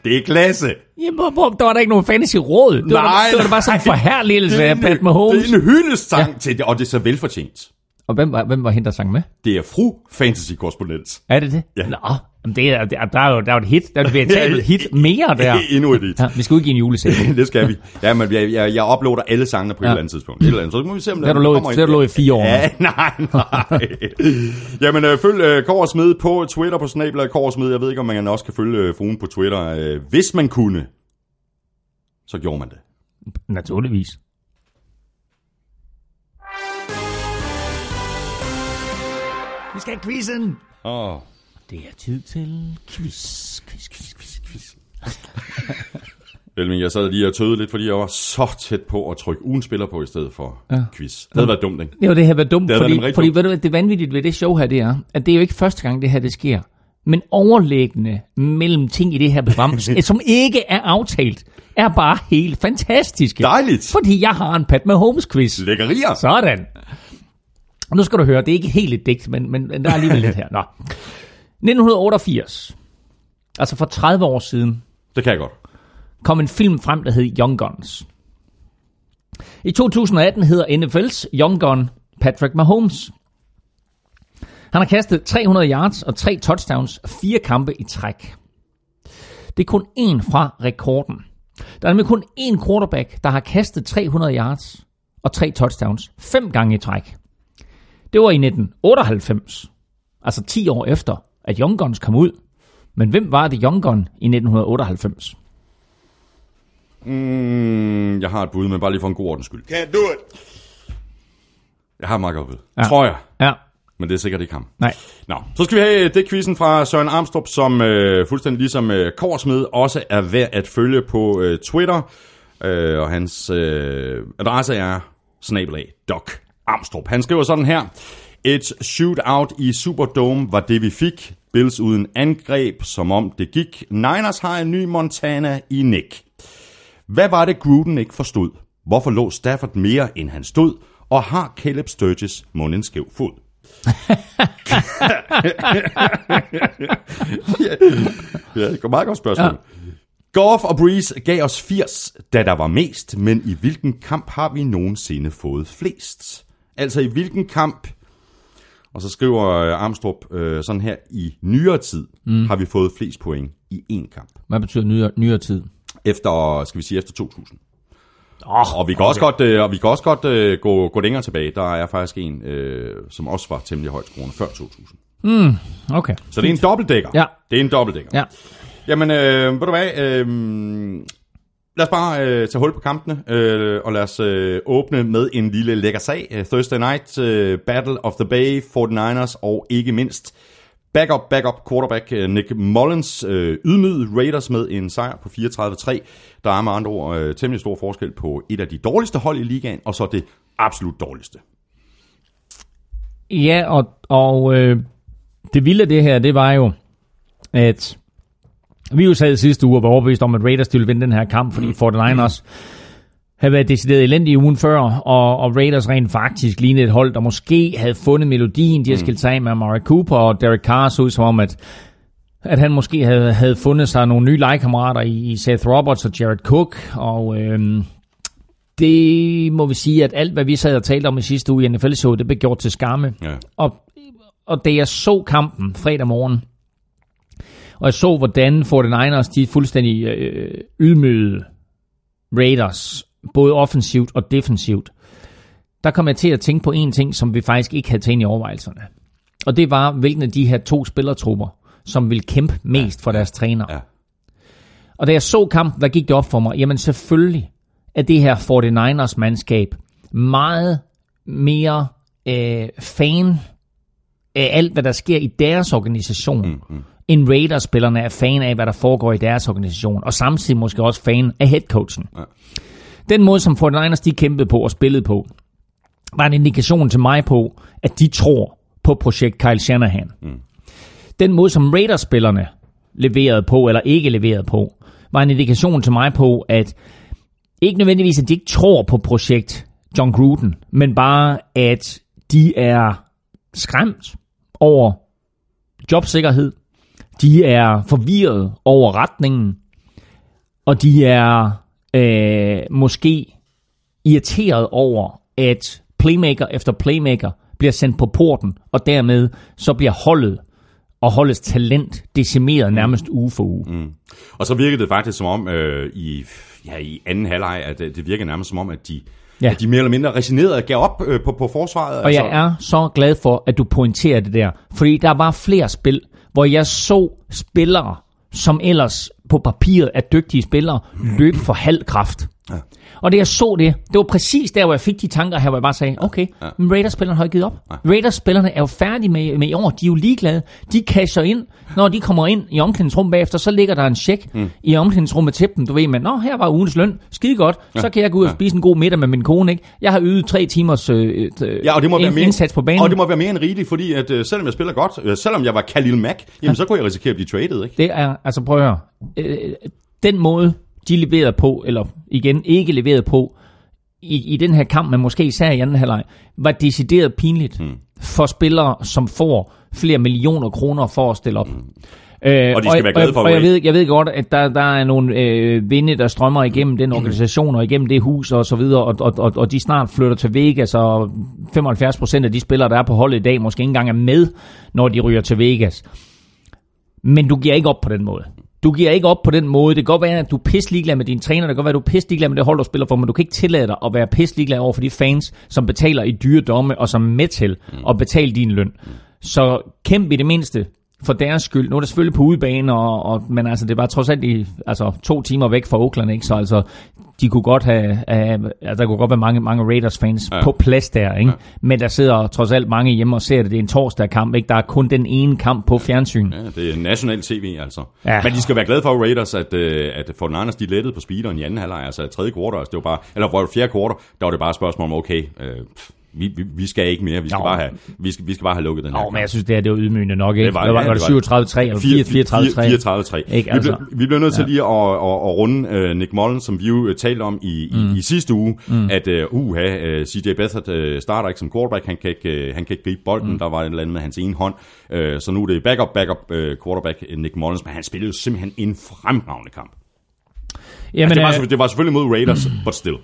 det er klasse. Jamen, hvor, hvor, der var der ikke nogen fantasy råd. Det nej, var, det var bare sådan en forherligelse af Pat Mahomes. Det er en hyldestsang ja. til det, og det er så velfortjent. Og hvem var, hvem var hende, der sang med? Det er fru fantasy-korrespondent. Er det det? Ja. Nå, Jamen, det er, der, er jo, der er jo et hit. Der er et hit mere der. Endnu et hit. Ja, vi skal udgive en juleserie. det skal vi. Ja, men jeg, jeg, jeg uploader alle sangene på ja. et eller andet tidspunkt. Et eller andet. Så må vi se, om Det har du lovet i fire år. Ja, nej, nej. Jamen, øh, følg øh, Kåre Smed på Twitter på Snabel Kåre Smed. Jeg ved ikke, om man også kan følge øh, fruen på Twitter. Øh, hvis man kunne, så gjorde man det. Naturligvis. Vi skal have quizzen. Åh. Oh. Det er tid til quiz, quiz, quiz, quiz, quiz. Elving, jeg sad lige og tøvede lidt, fordi jeg var så tæt på at trykke ugen spiller på i stedet for ja. quiz. Det havde været dumt, ikke? Jo, det havde været dumt, det fordi, været fordi dumt. Ved du, det vanvittigt ved det show her, det er, at det er jo ikke første gang, det her det sker. Men overlæggende mellem ting i det her program, som ikke er aftalt, er bare helt fantastiske. Dejligt. Fordi jeg har en Pat Mahomes quiz. Lækkerier. Sådan. Og nu skal du høre, det er ikke helt et digt, men, men, men der er alligevel lidt her. Nå. 1988, altså for 30 år siden, Det kan jeg godt. kom en film frem, der hed Young Guns. I 2018 hedder NFL's Young Gun Patrick Mahomes. Han har kastet 300 yards og tre touchdowns fire kampe i træk. Det er kun én fra rekorden. Der er nemlig kun én quarterback, der har kastet 300 yards og tre touchdowns fem gange i træk. Det var i 1998, altså 10 år efter, at Young Guns kom ud. Men hvem var det Young Gun i 1998? Mm, jeg har et bud, men bare lige for en god ordens skyld. Can't do it. Jeg har et meget godt bud. Ja. Ja. Tror jeg. Ja, Men det er sikkert ikke ham. nej. Nå, så skal vi have det quizzen fra Søren Armstrong, som øh, fuldstændig ligesom øh, Korsmed også er værd at følge på øh, Twitter. Øh, og hans øh, adresse er snabelag Doc Armstrong. Han skriver sådan her. Et shootout i Superdome var det, vi fik. Bills uden angreb, som om det gik. Niners har en ny Montana i Nick. Hvad var det, Gruden ikke forstod? Hvorfor lå Stafford mere, end han stod? Og har Caleb Sturgis mund en skæv fod? Ja, det går meget godt spørgsmål. Ja. Goff og Breeze gav os 80, da der var mest, men i hvilken kamp har vi nogensinde fået flest? Altså i hvilken kamp, og så skriver øh, Armstrong øh, sådan her, i nyere tid mm. har vi fået flest point i én kamp. Hvad betyder nyere, nyere tid? Efter, skal vi sige, efter 2000. Oh, Og vi kan okay. også godt, øh, og vi kan også godt øh, gå, gå længere tilbage. Der er faktisk en, øh, som også var temmelig højt skruende før 2000. Okay. Så det er en dobbeltdækker. Ja. Det er en dobbeltdækker. Ja. Jamen, øh, ved du hvad? Øh, lad os bare øh, tage hul på kampene, øh, og lad os øh, åbne med en lille lækker sag. Øh, Thursday Night øh, Battle of the Bay, 49ers og ikke mindst backup, backup quarterback øh, Nick Mullins øh, ydmygede Raiders med en sejr på 34-3. Der er med andre ord øh, temmelig stor forskel på et af de dårligste hold i ligaen, og så det absolut dårligste. Ja, og, og øh, det vilde af det her, det var jo, at vi jo sad sidste uge og var overbevist om, at Raiders ville vinde den her kamp, fordi 49ers havde været decideret elendige ugen før, og, og Raiders rent faktisk lignede et hold, der måske havde fundet melodien. De har skilt sig af med Amari Cooper, og Derek Carr så ud som om, at, at han måske havde, havde fundet sig nogle nye legekammerater i, i Seth Roberts og Jared Cook, og øhm, det må vi sige, at alt, hvad vi sad og talte om i sidste uge i NFL-showet, det blev gjort til skamme. Ja. Og, og da jeg så kampen fredag morgen, og jeg så, hvordan 49ers de fuldstændig øh, ydmygede Raiders, både offensivt og defensivt, der kom jeg til at tænke på en ting, som vi faktisk ikke havde ind i overvejelserne. Og det var, hvilken af de her to spillertrupper, som vil kæmpe mest for deres træner. Ja. Og da jeg så kampen, der gik det op for mig, jamen selvfølgelig er det her 49ers mandskab meget mere øh, fan af alt, hvad der sker i deres organisation, mm, mm. End Raiders-spillerne er fan af, hvad der foregår i deres organisation, og samtidig måske også fan af headcoachen. Ja. Den måde, som 49ers de kæmpede på og spillede på, var en indikation til mig på, at de tror på projekt Kyle Shanahan. Mm. Den måde, som Raiders-spillerne leverede på, eller ikke leverede på, var en indikation til mig på, at ikke nødvendigvis, at de ikke tror på projekt John Gruden, men bare, at de er skræmt over jobsikkerhed, de er forvirret over retningen, og de er øh, måske irriteret over, at playmaker efter playmaker bliver sendt på porten, og dermed så bliver holdet og holdets talent decimeret nærmest uge for uge. Mm. Og så virkede det faktisk som om øh, i, ja, i anden halvleg, at øh, det virkede nærmest som om, at de, Ja. at de mere eller mindre resignerede og gav op øh, på, på forsvaret. Og jeg er så glad for, at du pointerer det der. Fordi der var flere spil, hvor jeg så spillere, som ellers på papiret er dygtige spillere, løbe for halv kraft. Ja. Og da jeg så det, det var præcis der, hvor jeg fik de tanker her, hvor jeg bare sagde, okay, ja. men Raiders-spillerne har ikke givet op. Raiders-spillerne er jo færdige med, med i år, de er jo ligeglade. De casher ind, når de kommer ind i omklædningsrummet bagefter, så ligger der en check mm. i omklædningsrummet til dem. Du ved, men nå, her var ugens løn, skide godt, ja. så kan jeg gå ud og spise en god middag med min kone, ikke? Jeg har ydet tre timers øh, øh, Ja, og det må være mere, indsats på banen. Og det må være mere end rigeligt, fordi at, øh, selvom jeg spiller godt, øh, selvom jeg var Khalil Mack, jamen, så kunne jeg risikere at blive traded, ikke? Det er, altså prøv at høre, øh, den måde, de leverede på, eller igen ikke leverede på, i, i den her kamp, men måske især i anden halvleg, var decideret pinligt mm. for spillere, som får flere millioner kroner for at stille op. Mm. Øh, og de skal være glade for og, og jeg, ved, jeg ved godt, at der, der er nogle øh, vinde, der strømmer igennem den organisation og igennem det hus og så videre, og, og, og, og de snart flytter til Vegas, og 75 procent af de spillere, der er på holdet i dag, måske ikke engang er med, når de ryger til Vegas. Men du giver ikke op på den måde. Du giver ikke op på den måde. Det kan godt være, at du er pisse ligeglad med dine træner. Det kan godt være, at du er pisse ligeglad med det hold, du spiller for, men du kan ikke tillade dig at være pisse ligeglad over for de fans, som betaler i dyre domme, og som er med til at betale din løn. Så kæmpe i det mindste for deres skyld. Nu er det selvfølgelig på udebane, og, og, men altså, det var trods alt i, altså, to timer væk fra Oakland, ikke? så altså, de kunne godt have, have altså, der kunne godt være mange, mange Raiders-fans ja. på plads der, ikke? Ja. men der sidder trods alt mange hjemme og ser det. Det er en torsdag kamp, ikke? der er kun den ene kamp på fjernsyn. Ja, det er national tv altså. Ja. Men de skal være glade for Raiders, at, øh, at for Niners, de lettede på speederen i anden halvleg, altså tredje kvartal, altså, det var bare, eller fjerde kvartal, der var det bare et spørgsmål om, okay, øh, vi, vi, vi skal ikke mere, vi skal, bare have, vi skal, vi skal bare have lukket den her. Nå, men jeg synes, det er, det er ydmygende nok, ikke? Det var, det var, ja, var det 37-3 eller 34-3? 34-3. Ikke, altså. vi, bliver, vi bliver nødt til ja. lige at, at, at, runde uh, Nick Mullen, som vi jo uh, talte om i, mm. i, i sidste uge, mm. at uh, uh, uh, CJ Beathard uh, starter ikke som quarterback, han kan ikke, uh, han kan ikke gribe bolden, mm. der var et eller andet med hans ene hånd, uh, så nu er det backup, backup uh, quarterback Nick Mullens, men han spillede jo simpelthen en fremragende kamp. Jamen, altså, det, var, det var selvfølgelig mod Raiders, but still.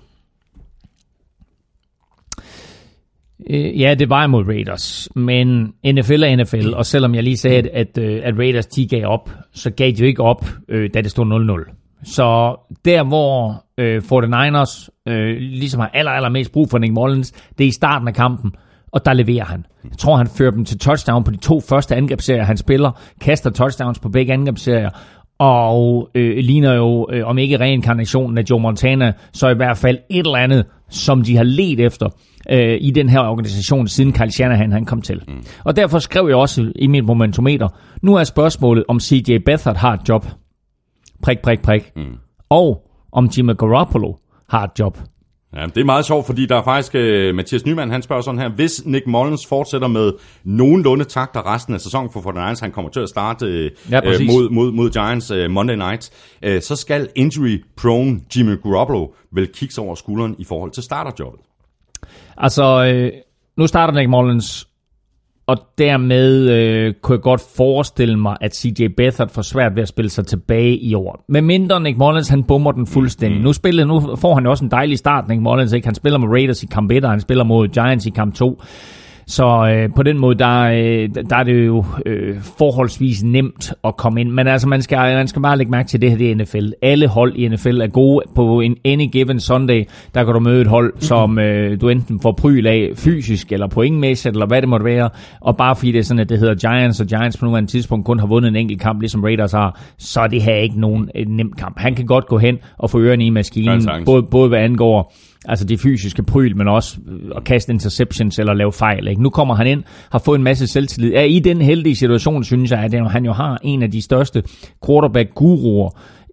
Øh, ja, det var imod Raiders, men NFL er NFL, og selvom jeg lige sagde, at, at, øh, Raiders 10 gav op, så gav de jo ikke op, øh, da det stod 0-0. Så der, hvor øh, 49ers øh, ligesom har aller, aller mest brug for Nick Mullins, det er i starten af kampen, og der leverer han. Jeg tror, han fører dem til touchdown på de to første angrebsserier, han spiller, kaster touchdowns på begge angrebsserier, og øh, ligner jo, øh, om ikke reinkarnationen af Joe Montana, så i hvert fald et eller andet, som de har let efter øh, i den her organisation, siden Kyle Shanahan han kom til. Mm. Og derfor skrev jeg også i mit momentometer, nu er spørgsmålet, om CJ Beathard har et job. Prik, prik, prik. Mm. Og om Jimmy Garoppolo har et job. Ja, det er meget sjovt, fordi der er faktisk, uh, Mathias Nyman, han spørger sådan her, hvis Nick Mullins fortsætter med nogenlunde takter resten af sæsonen for 49ers, han kommer til at starte uh, ja, uh, mod, mod, mod Giants uh, Monday night, uh, så skal injury-prone Jimmy Garoppolo vel kigge over skulderen i forhold til starterjobbet. Altså, øh, nu starter Nick Mullins, og dermed øh, kunne jeg godt forestille mig, at CJ Beathard får svært ved at spille sig tilbage i år. Men mindre Nick Mullins, han bummer den fuldstændig. Mm. Nu, spiller, nu får han jo også en dejlig start, Nick Mullins. Ikke? Han spiller med Raiders i kamp 1, og han spiller mod Giants i kamp 2. Så øh, på den måde, der, øh, der er det jo øh, forholdsvis nemt at komme ind. Men altså, man skal, man skal bare lægge mærke til det her, det er NFL. Alle hold i NFL er gode. På en any given Sunday, der kan du møde et hold, som øh, du enten får pryl af fysisk, eller pointmæssigt, eller hvad det måtte være. Og bare fordi det er sådan, at det hedder Giants, og Giants på nuværende tidspunkt kun har vundet en enkelt kamp, ligesom Raiders har, så er det her ikke nogen nem kamp. Han kan godt gå hen og få ørerne i maskinen, både, både hvad angår altså det fysiske pryl, men også øh, at kaste interceptions eller lave fejl. Ikke? Nu kommer han ind, har fået en masse selvtillid. Er i den heldige situation, synes jeg, at han jo har en af de største quarterback-guruer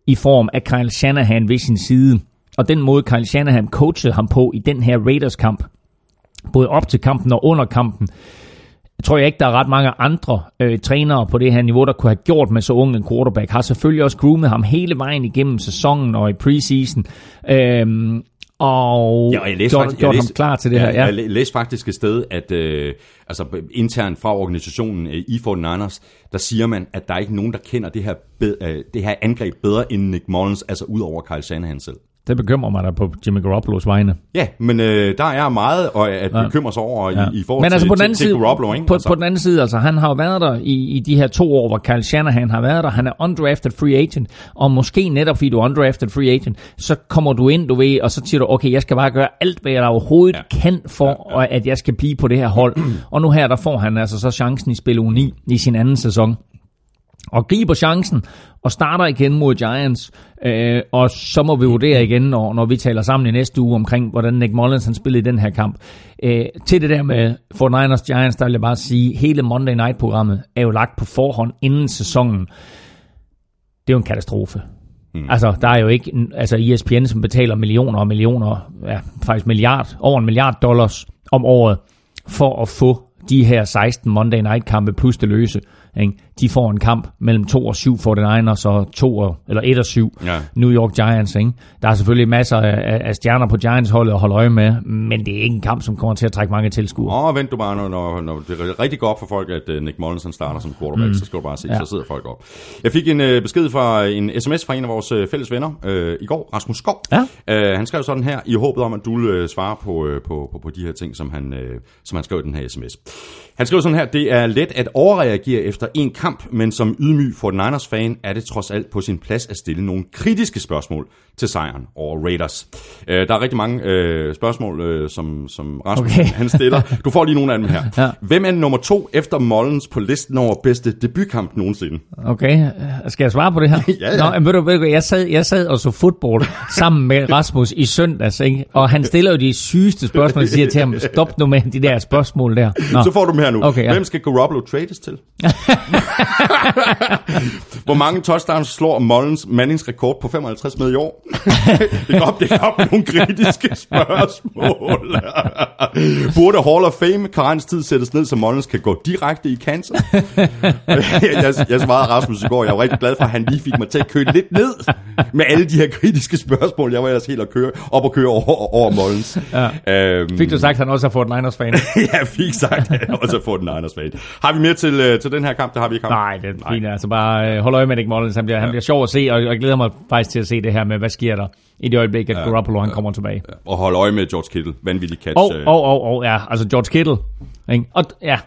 i form af Kyle Shanahan ved sin side. Og den måde, Kyle Shanahan coachede ham på i den her Raiders-kamp, både op til kampen og under kampen, jeg tror jeg ikke, der er ret mange andre øh, trænere på det her niveau, der kunne have gjort med så ung en quarterback. Har selvfølgelig også groomet ham hele vejen igennem sæsonen og i preseason. Øhm, og, ja, og jeg læste gjort, faktisk, gjort jeg læste, ham klar til det ja, her. Ja. Jeg læste faktisk et sted, at øh, altså internt fra organisationen øh, i 49ers, der siger man, at der er ikke nogen, der kender det her, bed, øh, det her angreb bedre end Nick Mullins, altså ud over Kyle Shanahan selv. Det bekymrer mig da på Jimmy Garoppolo's vegne. Ja, men øh, der er meget at ja. bekymre sig over ja. i, i forhold men altså på den anden til, side, til Garoppolo. Ikke? På, altså. på den anden side, altså han har jo været der i, i de her to år, hvor Kyle Shanahan har været der. Han er undrafted free agent, og måske netop fordi du er undrafted free agent, så kommer du ind, du ved, og så siger du, okay, jeg skal bare gøre alt, hvad jeg overhovedet ja. kan for, ja, ja. at jeg skal blive på det her hold. og nu her, der får han altså så chancen i spil u 9 i sin anden sæson og griber chancen og starter igen mod Giants. Øh, og så må vi vurdere igen, når, når vi taler sammen i næste uge omkring, hvordan Nick Mullins han spillede i den her kamp. Øh, til det der med 49ers Giants, der vil jeg bare sige, hele Monday Night-programmet er jo lagt på forhånd inden sæsonen. Det er jo en katastrofe. Mm. Altså, der er jo ikke, altså ESPN, som betaler millioner og millioner, ja, faktisk milliard, over en milliard dollars om året, for at få de her 16 Monday Night kampe plus det løse ikke? de får en kamp mellem 2 og 7 49ers og 2 og, eller 1 og 7 Ja. New York Giants. Ikke? Der er selvfølgelig masser af, af stjerner på Giants-holdet at holde øje med, men det er ikke en kamp, som kommer til at trække mange tilskuere. Åh, vent du bare, når, når, når det er rigtig godt for folk, at uh, Nick Mullins han starter som quarterback, mm. så skal du bare se, ja. Så sidder folk op. Jeg fik en uh, besked fra en sms fra en af vores uh, fælles venner uh, i går, Rasmus Skov. Ja. Uh, han skrev sådan her, i håbet om, at du vil svare på, uh, på, på, på de her ting, som han, uh, som han skrev i den her sms. Han skrev sådan her, det er let at overreagere efter en kamp, men som ydmyg 49ers-fan er det trods alt på sin plads at stille nogle kritiske spørgsmål til sejren over Raiders. Uh, der er rigtig mange uh, spørgsmål, uh, som, som Rasmus Okay. han stiller. Du får lige nogle af dem her. Ja. Hvem er nummer to efter Mullins på listen over bedste debutkamp nogensinde? Okay, øh, skal jeg svare på det her? Ja, ja. Nå, men ved du, ved du, jeg sad, jeg sad og så fodbold sammen med Rasmus i søndags, ikke? og han stiller jo de sygeste spørgsmål, og siger til ham, stop nu med de der spørgsmål der. Nå. Så får du dem her nu. Okay, ja. Hvem skal Garoppolo trades til? Hvor mange touchdowns slår Mullins Mannings rekord på 55 med i år? det er godt, det op nogle kritiske spørgsmål. Burde Hall of Fame karenstid sættes ned, så Mullins kan gå direkte i cancer? jeg, jeg svarede Rasmus i går, jeg var rigtig glad for, at han lige fik mig til at køre lidt ned med alle de her kritiske spørgsmål. Jeg var ellers helt at køre, op og køre over, over Mullins. Ja. Øhm, Fik du sagt, at han også har fået Niners fan? jeg fik sagt, at jeg også har fået Niners fan. Har vi mere til, øh, til den her kamp? Det har vi ikke haft. Nej, det er fint. Altså bare øh, hold øje med Nick Mullins. Han bliver, han bliver sjov at se, og jeg glæder mig faktisk til at se det her med, hvad sker der i det øjeblik, at ja, Garoppolo han kommer tilbage. Og hold øje med George Kittle. Vanvittig catch. Og, øh. og, og, og, ja, altså George Kittle. Ikke? Og, ja,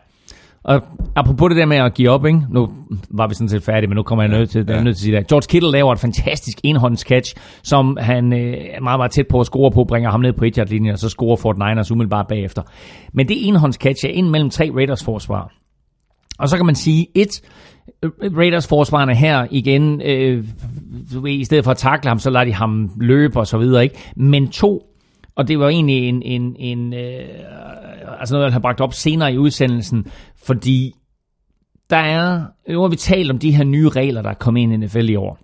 og apropos det der med at give op, ikke? nu var vi sådan set færdige, men nu kommer jeg nødt til, ja. nødt til at sige det. George Kittle laver et fantastisk enhåndscatch, som han øh, er meget, meget tæt på at score på, bringer ham ned på 1 linjen og så scorer Fort Niners umiddelbart bagefter. Men det enhåndscatch er ind mellem tre Raiders forsvar. Og så kan man sige, et, Raiders forsvarerne her igen, øh, i stedet for at takle ham, så lader de ham løbe og så videre, ikke? Men to, og det var egentlig en, en, en øh, altså noget, jeg har bragt op senere i udsendelsen, fordi der er, nu har vi talt om de her nye regler, der er kommet ind i NFL i år.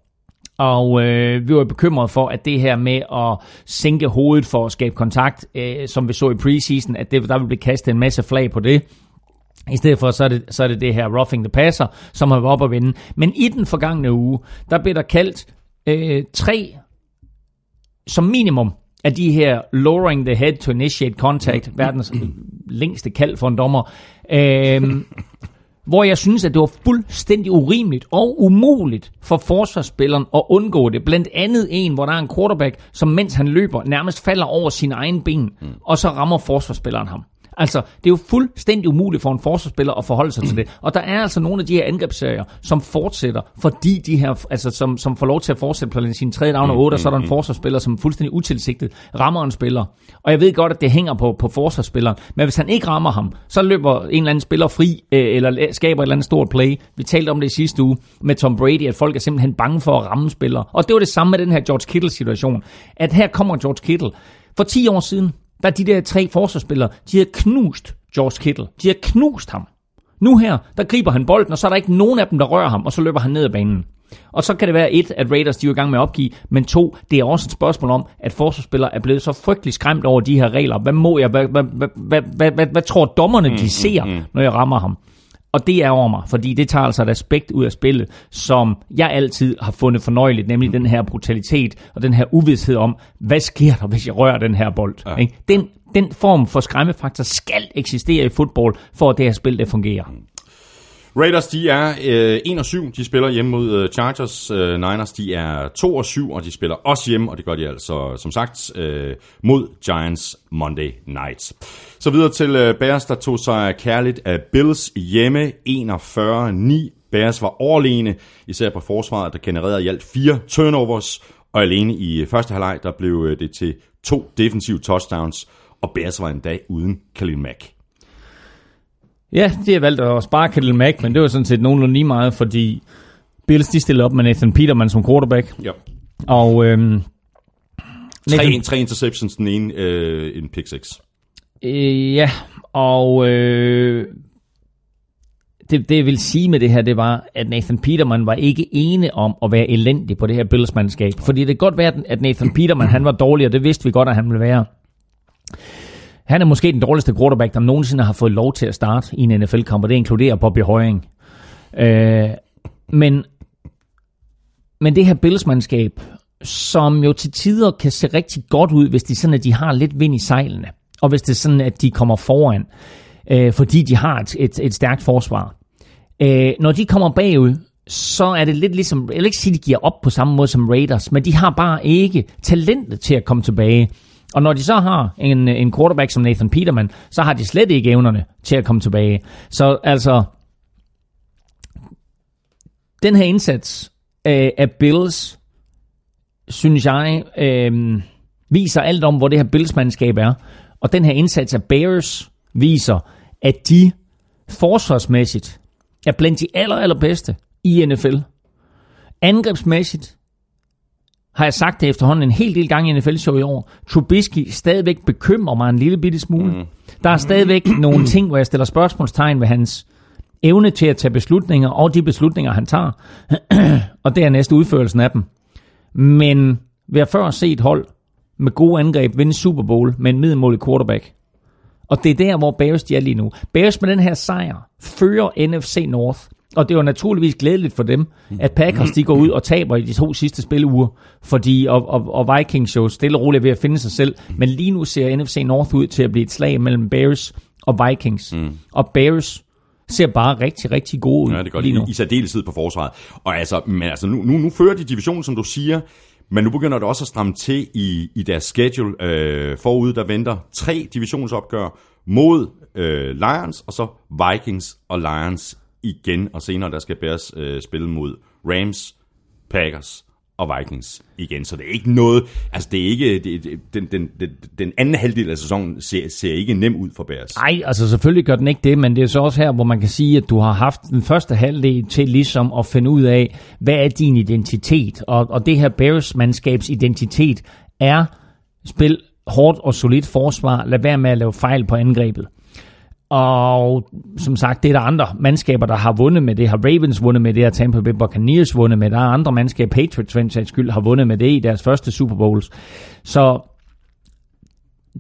Og øh, vi var bekymrede for, at det her med at sænke hovedet for at skabe kontakt, øh, som vi så i preseason, at det, der vil blive kastet en masse flag på det. I stedet for, så er, det, så er det det her roughing the passer, som har været op at vinde. Men i den forgangne uge, der blev der kaldt øh, tre, som minimum, af de her lowering the head to initiate contact, verdens længste kald for en dommer, øh, hvor jeg synes, at det var fuldstændig urimeligt og umuligt for forsvarsspilleren at undgå det. Blandt andet en, hvor der er en quarterback, som mens han løber, nærmest falder over sin egen ben, og så rammer forsvarsspilleren ham. Altså, det er jo fuldstændig umuligt for en forsvarsspiller at forholde sig til det. Og der er altså nogle af de her angrebsserier, som fortsætter, fordi de her, altså som, som får lov til at fortsætte på sin tredje down og 8, og så er der en forsvarsspiller, som fuldstændig utilsigtet rammer en spiller. Og jeg ved godt, at det hænger på, på forsvarsspilleren, men hvis han ikke rammer ham, så løber en eller anden spiller fri, øh, eller skaber et eller andet stort play. Vi talte om det i sidste uge med Tom Brady, at folk er simpelthen bange for at ramme spillere. Og det var det samme med den her George Kittle-situation, at her kommer George Kittle. For 10 år siden, der er de der tre forsvarsspillere, de har knust George Kittle. De har knust ham. Nu her, der griber han bolden, og så er der ikke nogen af dem, der rører ham, og så løber han ned ad banen. Og så kan det være et, at Raiders de er i gang med at opgive, men to, det er også et spørgsmål om, at forsvarsspillere er blevet så frygtelig skræmt over de her regler. Hvad må jeg, hvad, hvad, hvad, hvad, hvad, hvad, hvad tror dommerne, de ser, når jeg rammer ham? Og det er over mig, fordi det tager altså et aspekt ud af spillet, som jeg altid har fundet fornøjeligt, nemlig den her brutalitet og den her uvidshed om, hvad sker der, hvis jeg rører den her bold? Ja. Ikke? Den, den form for skræmmefaktor skal eksistere i fodbold, for at det her spil det fungerer. Raiders, de er øh, 1 og 7. De spiller hjemme mod øh, Chargers. Øh, Niners, de er 2 og 7, og de spiller også hjemme, og det gør de altså, som sagt, øh, mod Giants Monday Night. Så videre til øh, Bears, der tog sig kærligt af Bills hjemme 41-9. Bears var overlegne, især på forsvaret, der genererede i alt fire turnovers, og alene i første halvleg, der blev øh, det til to defensive touchdowns, og Bears var endda uden Khalil Mack. Ja, de har valgt at spare Khalil Mack, men det var sådan set nogenlunde lige meget, fordi Bills de stillede op med Nathan Peterman som quarterback. Ja. Og øhm, Tre, Nathan, tre interceptions, den ene øh, en pick six. øh, ja, og øh, det, det jeg vil sige med det her, det var, at Nathan Peterman var ikke ene om at være elendig på det her Bills-mandskab. Fordi det kan godt være, at Nathan Peterman han var dårlig, og det vidste vi godt, at han ville være. Han er måske den dårligste quarterback, der nogensinde har fået lov til at starte i en NFL-kamp, og det inkluderer Bobby Højring. Øh, men, men det her Bills-mandskab, som jo til tider kan se rigtig godt ud, hvis de sådan, at de har lidt vind i sejlene, og hvis det er sådan, at de kommer foran, øh, fordi de har et, et, et stærkt forsvar. Øh, når de kommer bagud, så er det lidt ligesom, jeg vil ikke sige, at de giver op på samme måde som Raiders, men de har bare ikke talentet til at komme tilbage. Og når de så har en, øh, en quarterback som Nathan Peterman, så har de slet ikke evnerne til at komme tilbage. Så altså, den her indsats af, af Bills, synes jeg, øh, viser alt om, hvor det her Bills-mandskab er. Og den her indsats af Bears viser, at de forsvarsmæssigt er blandt de aller, allerbedste i NFL. Angrebsmæssigt har jeg sagt det efterhånden en hel del gange i NFL-show i år. Trubisky stadigvæk bekymrer mig en lille bitte smule. Mm. Der er stadigvæk nogle ting, hvor jeg stiller spørgsmålstegn ved hans evne til at tage beslutninger, og de beslutninger, han tager, og det er næste udførelsen af dem. Men vi har før set hold med gode angreb vinde Super Bowl med en middelmålig quarterback. Og det er der, hvor Bears de er lige nu. Bears med den her sejr fører NFC North. Og det var naturligvis glædeligt for dem, at Packers de går ud og taber i de to sidste spilleuger, fordi og, og, og Vikings jo stille og roligt ved at finde sig selv. Men lige nu ser NFC North ud til at blive et slag mellem Bears og Vikings. Mm. Og Bears ser bare rigtig, rigtig gode ud Ja, det gør lige nu. i, i særdeleshed på forsvaret. Og altså, men altså nu, nu, nu fører de divisionen, som du siger, men nu begynder det også at stramme til i, i deres schedule. Øh, forud, der venter tre divisionsopgør mod øh, Lions, og så Vikings og Lions igen. Og senere, der skal Bears øh, spille mod Rams, Packers og Vikings igen. Så det er ikke noget, altså det er ikke, det, det, den, den, den, den anden halvdel af sæsonen ser, ser ikke nem ud for Bears. Nej, altså selvfølgelig gør den ikke det, men det er så også her, hvor man kan sige, at du har haft den første halvdel til ligesom at finde ud af, hvad er din identitet? Og, og det her Bears-mandskabs identitet er spil hårdt og solidt forsvar, lad være med at lave fejl på angrebet. Og som sagt, det er der andre mandskaber, der har vundet med det. Har Ravens vundet med det, har Tampa Bay Buccaneers vundet med det. Der er andre mandskaber, Patriots for en skyld, har vundet med det i deres første Super Bowls. Så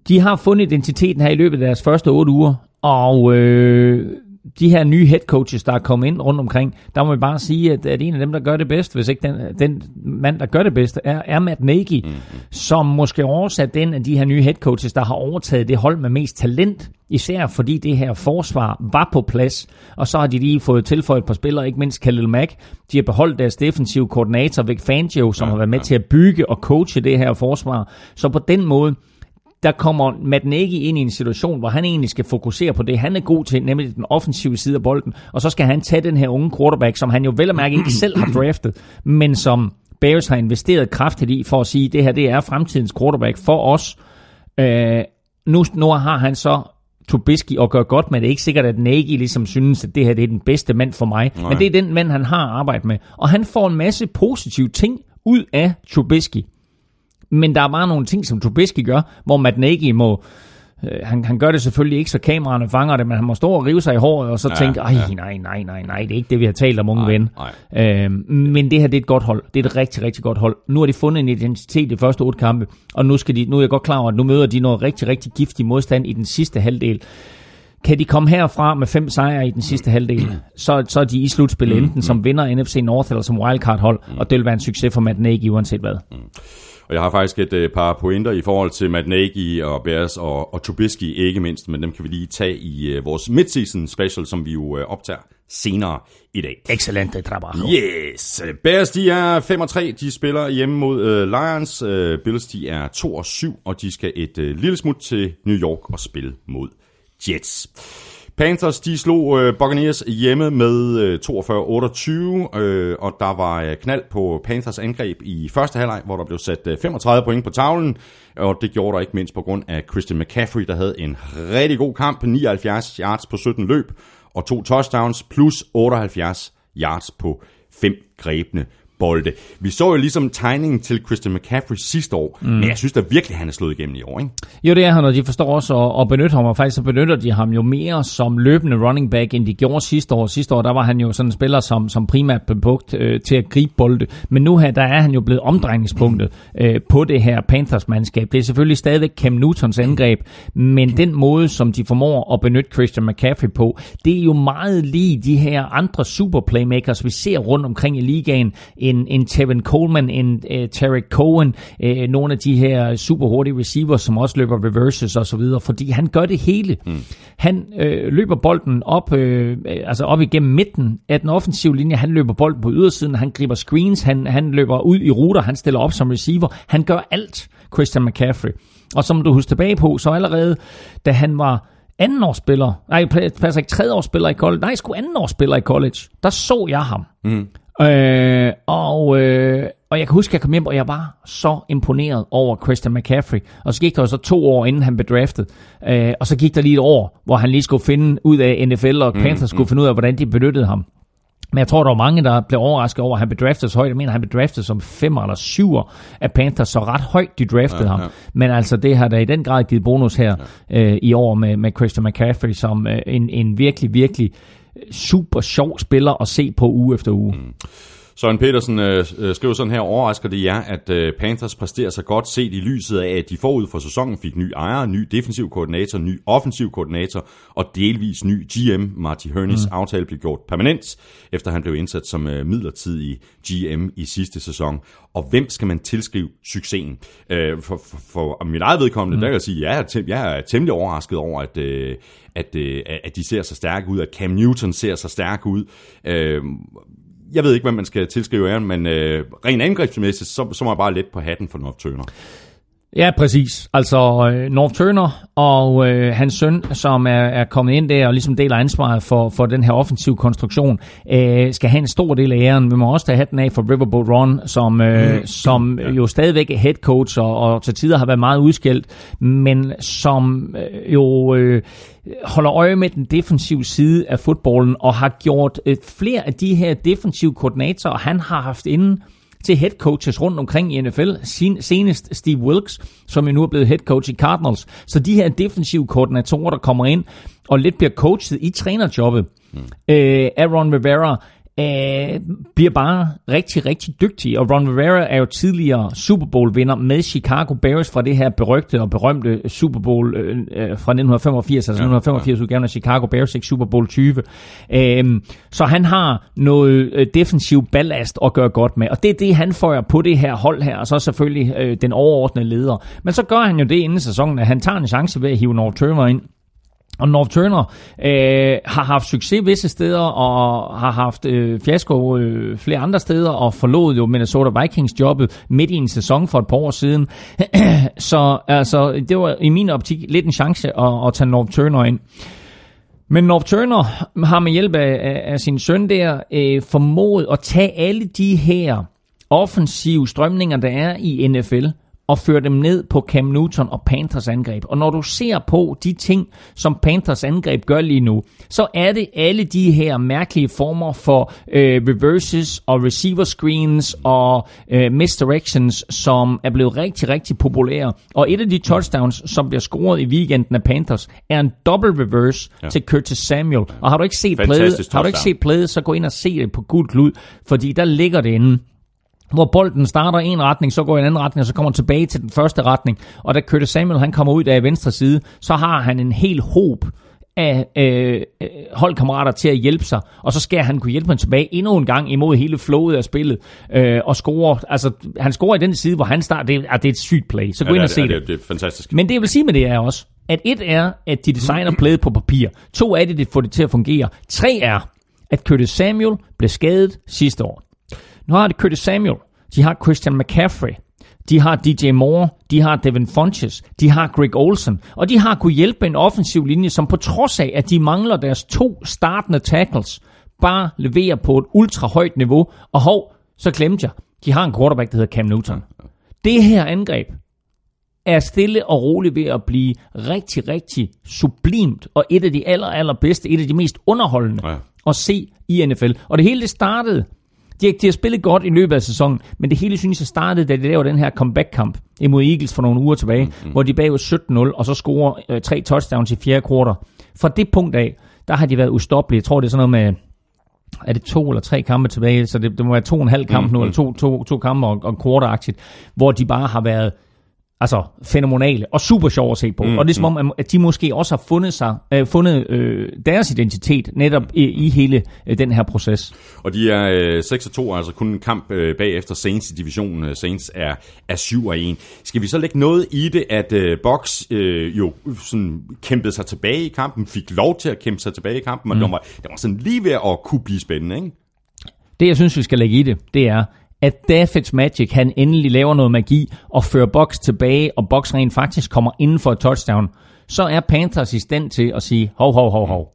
de har fundet identiteten her i løbet af deres første otte uger, og øh, de her nye head coaches, der er kommet ind rundt omkring, der må vi bare sige, at, at en af dem, der gør det bedst, hvis ikke den, den mand, der gør det bedst, er, er Matt Nagy, mm-hmm. som måske oversat den af de her nye head coaches, der har overtaget det hold med mest talent, især fordi det her forsvar var på plads, og så har de lige fået tilføjet et par spillere, ikke mindst Khalil Mack. De har beholdt deres defensive koordinator, Vic Fangio, som ja, har været med ja. til at bygge og coache det her forsvar. Så på den måde, der kommer Matt Nagy ind i en situation, hvor han egentlig skal fokusere på det, han er god til, nemlig den offensive side af bolden, og så skal han tage den her unge quarterback, som han jo vel og mærke ikke selv har draftet, men som Bears har investeret kraftigt i, for at sige, at det her det er fremtidens quarterback for os. Øh, nu, nu har han så Trubisky og gør godt, men det er ikke sikkert, at Nagy ligesom synes, at det her det er den bedste mand for mig. Nej. Men det er den mand, han har arbejdet med. Og han får en masse positive ting ud af Trubisky. Men der er bare nogle ting, som Trubisky gør, hvor Matt Nagy må... Øh, han, han gør det selvfølgelig ikke, så kameraerne fanger det, men han må stå og rive sig i håret, og så ja, tænke, ej, ja. nej, nej, nej, nej, det er ikke det, vi har talt om, unge nej, ven. Nej. Øh, men det her, det er et godt hold. Det er et rigtig, rigtig godt hold. Nu har de fundet en identitet i de første otte kampe, og nu, skal de, nu er jeg godt klar over, at nu møder de noget rigtig, rigtig giftig modstand i den sidste halvdel. Kan de komme herfra med fem sejre i den sidste halvdel, så, så er de i slutspil enten som vinder NFC North eller som wildcard-hold, og det vil være en succes for Matt Nagy uanset hvad. Og jeg har faktisk et øh, par pointer i forhold til Matt Nagy og Bears og, og Trubisky ikke mindst, men dem kan vi lige tage i øh, vores midseason special, som vi jo øh, optager senere i dag. Excelente trabajo. Yes. Bears, de er 5 og 3. De spiller hjemme mod uh, Lions. Uh, Bills, de er 2 og 7, og de skal et uh, lille smut til New York og spille mod Jets. Panthers de slog øh, Buccaneers hjemme med øh, 42-28, øh, og der var øh, knald på Panthers angreb i første halvleg, hvor der blev sat øh, 35 point på tavlen, og det gjorde der ikke mindst på grund af Christian McCaffrey, der havde en rigtig god kamp, 79 yards på 17 løb, og to touchdowns, plus 78 yards på fem grebne bolde. Vi så jo ligesom tegningen til Christian McCaffrey sidste år, mm. men jeg synes da virkelig, at han er slået igennem i år, ikke? Jo, det er han, og de forstår også at, at benytte ham, og faktisk så benytter de ham jo mere som løbende running back, end de gjorde sidste år. Sidste år, der var han jo sådan en spiller, som, som primært blev brugt øh, til at gribe bolde, men nu her, der er han jo blevet omdrejningspunktet øh, på det her Panthers-mandskab. Det er selvfølgelig stadigvæk Cam Newtons angreb, men den måde, som de formår at benytte Christian McCaffrey på, det er jo meget lige de her andre super playmakers, vi ser rundt omkring i ligaen. En, en Tevin Coleman, en uh, Tarek Cohen, uh, nogle af de her super hurtige receivers, som også løber reverses og så videre, fordi han gør det hele. Mm. Han uh, løber bolden op, uh, altså op igennem midten af den offensive linje, han løber bolden på ydersiden, han griber screens, han, han løber ud i ruter, han stiller op som receiver, han gør alt, Christian McCaffrey. Og som du husker tilbage på, så allerede da han var andenårsspiller, nej, passer ikke tredjeårsspiller i college, nej, sgu andenårsspiller i college, der så jeg ham. Mm. Øh, og, øh, og jeg kan huske, at jeg kom hjem, og jeg var så imponeret over Christian McCaffrey. Og så gik der jo så to år, inden han blev draftet. Øh, og så gik der lige et år, hvor han lige skulle finde ud af NFL, og Panthers mm, skulle mm. finde ud af, hvordan de benyttede ham. Men jeg tror, der var mange, der blev overrasket over, at han blev draftet så højt. Jeg mener, han blev draftet som 5 eller 7 af Panthers, så ret højt de draftede ja, ham. Ja. Men altså, det har da i den grad givet bonus her ja. øh, i år med, med Christian McCaffrey, som øh, en, en virkelig, virkelig super sjov spiller at se på uge efter uge. Mm. Søren Petersen øh, øh, skriver sådan her, overrasker det jer, at øh, Panthers præsterer sig godt set i lyset af, at de forud for sæsonen fik ny ejer, ny defensiv koordinator, ny offensiv koordinator og delvis ny GM. Marty Hernes mm. aftale blev gjort permanent, efter han blev indsat som øh, midlertidig GM i sidste sæson. Og hvem skal man tilskrive succesen? Øh, for, for, for mit eget vedkommende, mm. der kan jeg sige, at jeg er, jeg er temmelig overrasket over, at, øh, at, øh, at de ser så stærke ud, at Cam Newton ser så stærk ud. Øh, jeg ved ikke, hvad man skal tilskrive æren, men øh, rent angrebsmæssigt, så, så må jeg bare let på hatten for North Turner. Ja, præcis. Altså uh, North Turner og uh, hans søn, som er, er kommet ind der og ligesom deler ansvaret for, for den her offensiv konstruktion, uh, skal have en stor del af æren. Vi må også tage hatten af for Riverboat Ron, som, uh, mm. som jo stadigvæk er head coach og, og til tider har været meget udskilt, men som uh, jo uh, holder øje med den defensive side af fodbolden og har gjort uh, flere af de her defensive koordinatorer, han har haft inden til head coaches rundt omkring i NFL. Senest Steve Wilkes, som jo nu er blevet head coach i Cardinals. Så de her defensive koordinatorer, der kommer ind og lidt bliver coachet i trænerjobbet mm. øh, Aaron Rivera, øh, bliver bare rigtig, rigtig dygtig. Og Ron Rivera er jo tidligere Super Bowl-vinder med Chicago Bears fra det her berygte og berømte Super Bowl øh, øh fra 1985, altså ja, 1985 ja. udgaven af Chicago Bears, ikke Super Bowl 20. Øh, så han har noget øh, defensiv ballast at gøre godt med, og det er det, han får på det her hold her, og så selvfølgelig øh, den overordnede leder. Men så gør han jo det inden sæsonen, at han tager en chance ved at hive North Turner ind, og North Turner øh, har haft succes visse steder, og har haft øh, fiasko øh, flere andre steder, og forlod jo Minnesota Vikings jobbet midt i en sæson for et par år siden. så altså, det var i min optik lidt en chance at, at tage North Turner ind. Men North Turner har med hjælp af, af, af sin søn der øh, formået at tage alle de her offensive strømninger, der er i NFL, og føre dem ned på Cam Newton og Panthers angreb. Og når du ser på de ting, som Panthers angreb gør lige nu, så er det alle de her mærkelige former for øh, reverses og receiver screens og øh, misdirections, som er blevet rigtig, rigtig populære. Og et af de touchdowns, som bliver scoret i weekenden af Panthers, er en double reverse ja. til Curtis Samuel. Og har du ikke set playet, har du ikke set playet, så gå ind og se det på gul klud, fordi der ligger det inde hvor bolden starter en retning, så går i en anden retning, og så kommer tilbage til den første retning. Og da Curtis Samuel han kommer ud af venstre side, så har han en hel håb af øh, øh, holdkammerater til at hjælpe sig, og så skal han kunne hjælpe ham tilbage endnu en gang imod hele flowet af spillet, øh, og score. Altså, han scorer i den side, hvor han starter. Det, er, det er et sygt play, så gå ja, ind og se det. det. Det er fantastisk. Men det jeg vil sige med det er også, at et er, at de designer playet på papir. To er det, det får det til at fungere. Tre er, at Curtis Samuel blev skadet sidste år. Nu har det Curtis Samuel, de har Christian McCaffrey. De har DJ Moore, de har Devin Funches, de har Greg Olsen, og de har kunnet hjælpe en offensiv linje, som på trods af, at de mangler deres to startende tackles, bare leverer på et ultra højt niveau. Og hov, så glemte jeg, de har en quarterback, der hedder Cam Newton. Det her angreb er stille og roligt ved at blive rigtig, rigtig sublimt, og et af de aller, allerbedste, et af de mest underholdende ja. at se i NFL. Og det hele det startede De, har- de har spillet godt i løbet af sæsonen, men det hele synes jeg startede, da de lavede den her comeback-kamp imod Eagles for nogle uger tilbage, mm-hmm. hvor de bagud 17-0, og så scorer øh, tre touchdowns i fjerde kvartal. Fra det punkt af, der har de været ustoppelige. Jeg tror, det er sådan noget med er det to eller tre kampe tilbage, så det, det må være to og en halv kamp mm, nu, eller to, to, to kampe og, og quarteragtigt, hvor de bare har været altså fænomenale og super sjov at se på. Mm, og det er som om, at de måske også har fundet, sig, øh, fundet øh, deres identitet netop i, i hele øh, den her proces. Og de er øh, 6-2, altså kun en kamp øh, bagefter Saints i divisionen. Øh, Saints er, er 7-1. Skal vi så lægge noget i det, at øh, Box øh, jo sådan kæmpede sig tilbage i kampen, fik lov til at kæmpe sig tilbage i kampen, og mm. det, var, det var sådan lige ved at kunne blive spændende, ikke? Det, jeg synes, vi skal lægge i det, det er, at da Fitzmagic, han endelig laver noget magi og fører Box tilbage, og Box rent faktisk kommer inden for et touchdown, så er Panthers i stand til at sige, hov, hov, hov, hov.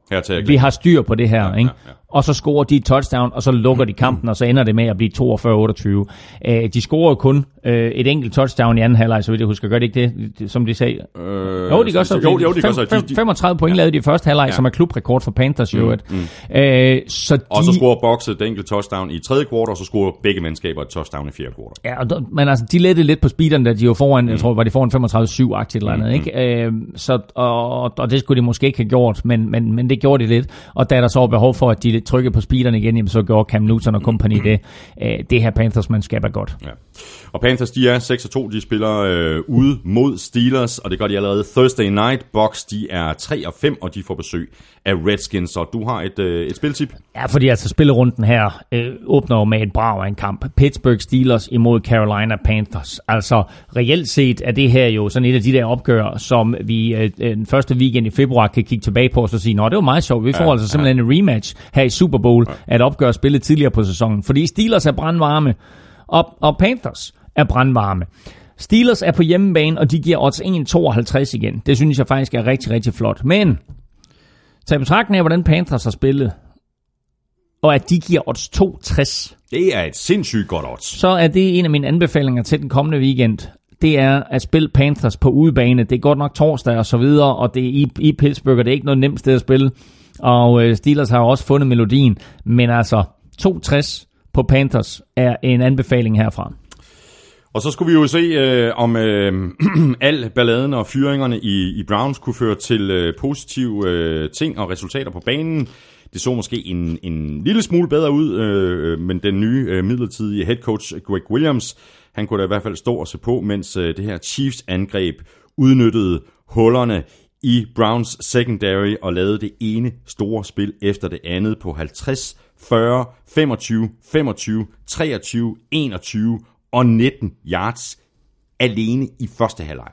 Vi har styr på det her, ja, ikke? ja, ja. Og så scorer de et touchdown, og så lukker de kampen, og så ender det med at blive 42-28. Øh, de scorer jo kun øh, et enkelt touchdown i anden halvleg, så vidt jeg husker. Gør det ikke det, som de sagde? Øh, Jo, de gør så. Jo, jo de gør Fem- så. fem- De, de, 35 point lavede de i første halvleg, Ja. som er klubrekord for Panthers i øvrigt. Øh, så de, og så scorer Box et enkelt touchdown i tredje kvartal, og så scorer begge mandskaber et touchdown i fjerde kvartal. Ja, og der- men altså, de lettede lidt på speederen, da de var foran, mm. jeg tror, var de foran 35-7-agtigt eller andet, ikke? Øh, så, og, og det skulle de måske ikke have gjort, men, men, men det gjorde de lidt. Og da der så var behov for, at de trykkede på speederen igen, jamen, så gjorde Cam Newton og company det. Øh, det her Panthers-mandskab er godt. Ja. Og Panthers, de er 6-2, de spiller øh, ude mod Steelers, og det gør de allerede Thursday Night. Box, de er 3-5, og de får besøg af Redskins, så du har et, øh, et spiltip. Ja, fordi altså spillerunden her øh, åbner jo med et brag af en kamp. Pittsburgh Steelers imod Carolina Panthers. Altså reelt set er det her jo sådan et af de der opgør, som vi øh, den første weekend i februar kan kigge tilbage på og så sige, nå det var meget sjovt. Vi får Ja, altså simpelthen en rematch her i Super Bowl af et opgør spillet tidligere på sæsonen. Fordi Steelers er brandvarme, og, og Panthers er brandvarme. Steelers er på hjemmebane, og de giver odds 1,52 igen. Det synes jeg faktisk er rigtig, rigtig flot. Men tag i betragtning af, hvordan Panthers har spillet, og at de giver odds 2,60, Det er et sindssygt godt odds. så er det en af mine anbefalinger til den kommende weekend. Det er at spille Panthers på udebane. Det er godt nok torsdag og så videre, og det er i, i Pittsburgh, og det er ikke noget nemt sted at spille. Og øh, Steelers har også fundet melodien, men altså 2,60 på Panthers er en anbefaling herfra. Og så skulle vi jo se, øh, om øh, al balladen og fyringerne i, i Browns kunne føre til øh, positive øh, ting og resultater på banen. Det så måske en, en lille smule bedre ud, øh, men den nye øh, midlertidige head coach Greg Williams, han kunne da i hvert fald stå og se på, mens øh, det her Chiefs angreb udnyttede hullerne i Browns secondary og lavede det ene store spil efter det andet på 50, 40, 25, 25, 23, 21 og 19 yards alene i første halvleg.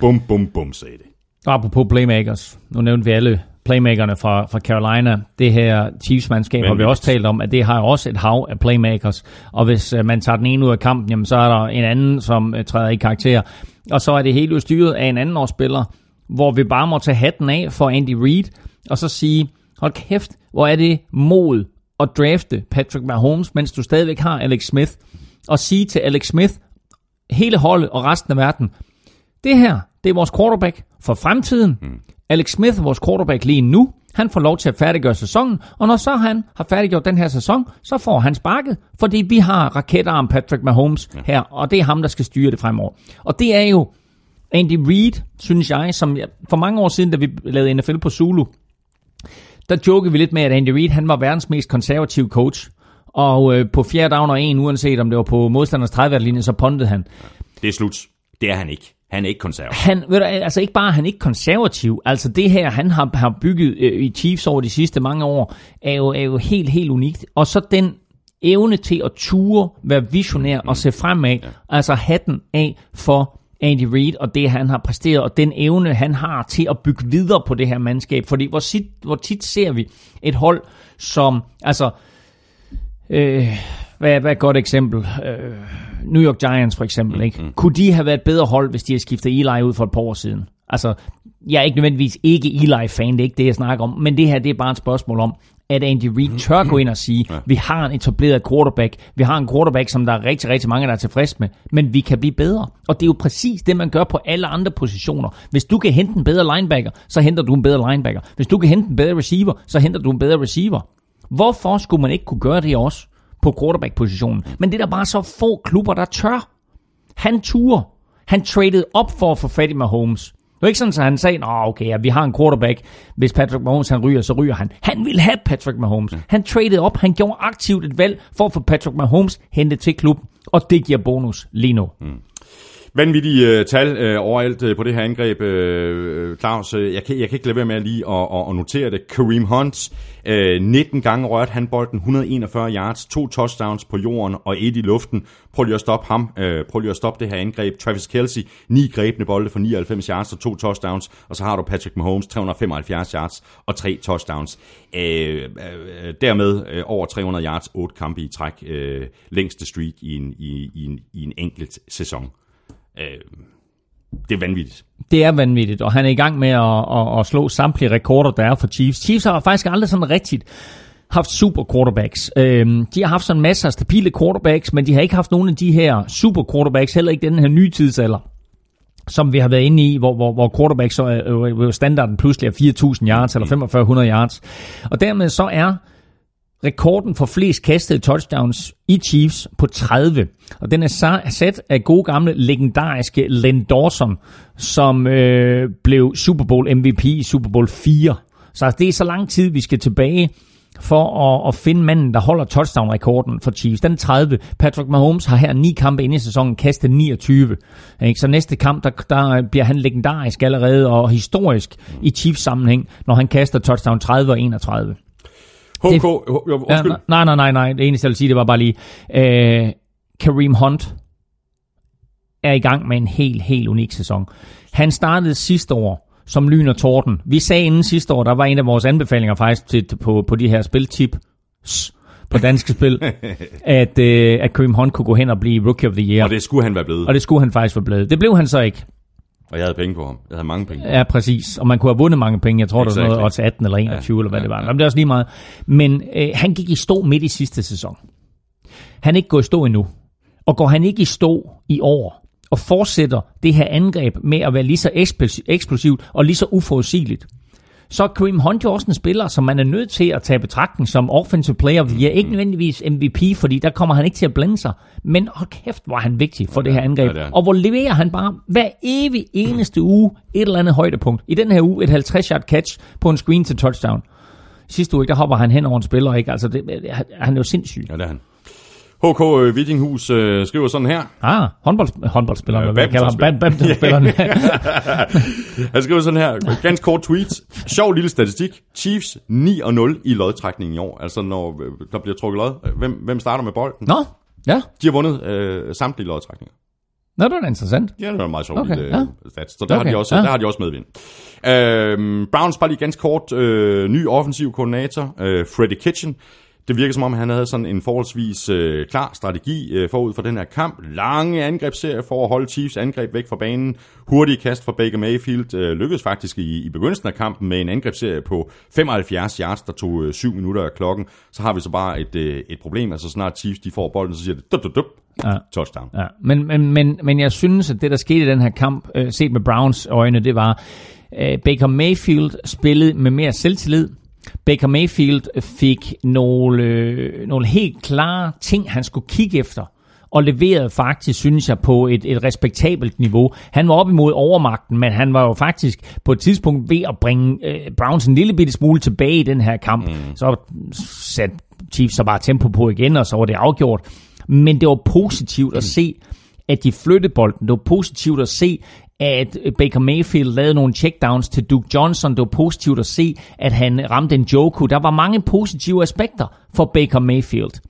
Bum, bum, bum, sagde det. Og apropos playmakers, nu nævnte vi alle playmakerne fra, fra Carolina. Det her Chiefs-mandskab har vi også talt om, at det har også et hav af playmakers. Og hvis uh, man tager den ene ud af kampen, jamen, så er der en anden, som uh, træder i karakter. Og så er det hele jo styret af en anden årsspiller, hvor vi bare må tage hatten af for Andy Reid, og så sige, hold kæft, hvor er det mod at drafte Patrick Mahomes, mens du stadigvæk har Alex Smith, og sige til Alex Smith, hele holdet og resten af verden, det her, det er vores quarterback for fremtiden. Mm. Alex Smith er vores quarterback lige nu. Han får lov til at færdiggøre sæsonen, og når så han har færdiggjort den her sæson, så får han sparket, fordi vi har raketarm Patrick Mahomes ja. her, og det er ham, der skal styre det fremover. Og det er jo Andy Reid, synes jeg, som jeg, for mange år siden, da vi lavede NFL på Zulu, der jokede vi lidt med, at Andy Reid, han var verdens mest konservative coach. Og øh, på fjerde down og en, uanset om det var på modstanders 30 så pondede han. Det er slut. Det er han ikke. Han er ikke konservativ. Han, ved du, altså ikke bare er han ikke konservativ, altså det her, han har, har bygget øh, i Chiefs over de sidste mange år, er jo, er jo helt, helt unikt. Og så den evne til at ture, være visionær og se fremad, ja. altså hatten af for Andy Reid og det, han har præsteret, og den evne, han har til at bygge videre på det her mandskab. Fordi hvor, sit, hvor tit ser vi et hold, som, altså, øh, hvad, hvad er et godt eksempel? Øh, New York Giants for eksempel, ikke? Kunne de have været et bedre hold, hvis de havde skiftet Eli ud for et par år siden? Altså, jeg er ikke nødvendigvis ikke Eli-fan, det er ikke det, jeg snakker om, men det her, det er bare et spørgsmål om, at Andy Reid tør gå ind og sige, vi har en etableret quarterback, vi har en quarterback, som der er rigtig, rigtig mange, der er tilfreds med, men vi kan blive bedre. Og det er jo præcis det, man gør på alle andre positioner. Hvis du kan hente en bedre linebacker, så henter du en bedre linebacker. Hvis du kan hente en bedre receiver, så henter du en bedre receiver. Hvorfor skulle man ikke kunne gøre det også på quarterback-positionen. Men det er der bare så få klubber, der tør. Han turde. Han traded op for at få fat i Mahomes. Det var ikke sådan, at han sagde, Nå, okay, ja, vi har en quarterback. Hvis Patrick Mahomes han ryger, så ryger han. Han ville have Patrick Mahomes. Han traded op. Han gjorde aktivt et valg for at få Patrick Mahomes hentet til klubben. Og det giver bonus lige nu. Mm. Vanvittige øh, tal øh, overalt øh, på det her angreb, øh, øh, Claus. Øh, jeg kan, jeg kan ikke lade være med at lige at, at, at notere det. Kareem Hunt, øh, 19 gange rørt han bolden, 141 yards, to touchdowns på jorden og et i luften. Prøv lige at stoppe ham. Øh, prøv lige at stoppe det her angreb. Travis Kelsey, ni grebne bolde for 99 yards og to touchdowns. Og så har du Patrick Mahomes, 375 yards og tre touchdowns. Øh, øh, øh dermed øh, over 300 yards, otte kampe i træk. Øh, længste streak i en, i, i, en, i en enkelt sæson. Øh, det er vanvittigt. Det er vanvittigt, og han er i gang med at, at, at slå samtlige rekorder, der er for Chiefs. Chiefs har faktisk aldrig sådan rigtigt haft super quarterbacks. Øhm, de har haft sådan masser af stabile quarterbacks, men de har ikke haft nogen af de her super quarterbacks, heller ikke den her nye tidsalder som vi har været inde i, hvor, hvor, hvor quarterbacks så er, øh, standarden pludselig er 4.000 yards eller 4.500 yards. Og dermed så er rekorden for flest kastede touchdowns i Chiefs på 30. Og den er sat af gode gamle legendariske Len Dawson, som øh, blev Super Bowl MVP i Super Bowl 4. Så altså, det er så lang tid, vi skal tilbage for at, at finde manden, der holder touchdown-rekorden for Chiefs. Den 30. Patrick Mahomes har her ni kampe inde i sæsonen kastet 29. Ikke? Så næste kamp, der, der bliver han legendarisk allerede og historisk i Chiefs sammenhæng, når han kaster touchdown 30 og 31. HK, det, jo, ja, nej, nej, nej, nej. Det eneste, jeg vil sige, det var bare lige, øh, Kareem Hunt er i gang med en helt, helt unik sæson. Han startede sidste år som lyn og torden. Vi sagde inden sidste år, der var en af vores anbefalinger faktisk til, på, på de her spiltip på danske spil, at, øh, at Kareem Hunt kunne gå hen og blive Rookie of the Year. Og det skulle han være blevet. Og det skulle han faktisk være blevet. Det blev han så ikke. Og jeg havde penge på ham. Jeg havde mange penge. Ja, præcis. Og man kunne have vundet mange penge. Jeg tror, exactly. det var noget 18 eller 21, ja, eller hvad ja, det var. Ja. Men det er også lige meget. Men øh, han gik i stå midt i sidste sæson. Han er ikke gået i stå endnu. Og går han ikke i stå i år, og fortsætter det her angreb med at være lige så eksplosivt og lige så uforudsigeligt, så er Kareem Hunt jo også en spiller, som man er nødt til at tage betragtning som offensive player of the year. Ikke nødvendigvis MVP, fordi der kommer han ikke til at blande sig. Men hold kæft, hvor er han vigtig for det her angreb. Ja, det og hvor leverer han bare hver evig eneste uge et eller andet højdepunkt. I den her uge et 50-yard catch på en screen til touchdown. Sidste uge, der hopper han hen over en spiller. Ikke? Altså, det, han er jo sindssyg. Ja, det er han. HK øh, Vittinghus øh, skriver sådan her. Ah, håndbold, håndboldspilleren, ja, hvad kalder ham? Badmintonspilleren. Han skriver sådan her, ganske kort tweet. Sjov lille statistik. Chiefs 9 og 0 i lodtrækningen i år. Altså når øh, der bliver trukket lod. Hvem, hvem starter med bolden? Nå, ja. De har vundet øh, samtlige lodtrækninger. Nå, det er interessant. Ja, det er meget sjovt. Okay, lille, ja. stats. Så der, okay, har de også, ja. der har de også medvind. Øh, Browns bare lige ganske kort. Øh, ny offensiv koordinator, øh, Freddie Kitchen. Det virker som om, han havde sådan en forholdsvis øh, klar strategi øh, forud for den her kamp. Lange angrebsserier for at holde Chiefs angreb væk fra banen. Hurtige kast fra Baker Mayfield øh, lykkedes faktisk i, i begyndelsen af kampen med en angrebsserie på 75 yards, der tog øh, 7 minutter af klokken. Så har vi så bare et, øh, et problem. Altså snart Chiefs de får bolden, så siger det dup, dup, dup, ja. touchdown. Ja. Men, men, men, men jeg synes, at det der skete i den her kamp, øh, set med Browns øjne, det var, øh, Baker Mayfield spillede med mere selvtillid Baker Mayfield fik nogle, øh, nogle helt klare ting, han skulle kigge efter og leverede faktisk, synes jeg, på et, et respektabelt niveau. Han var op imod overmagten, men han var jo faktisk på et tidspunkt ved at bringe øh, Browns en lille bitte smule tilbage i den her kamp. Mm. Så satte Chiefs så bare tempo på igen, og så var det afgjort. Men det var positivt at se, at de flyttede bolden. Det var positivt at se, at Baker Mayfield lavede nogle checkdowns til Duke Johnson. Det var positivt at se, at han ramte en Joku. Der var mange positive aspekter for Baker Mayfield.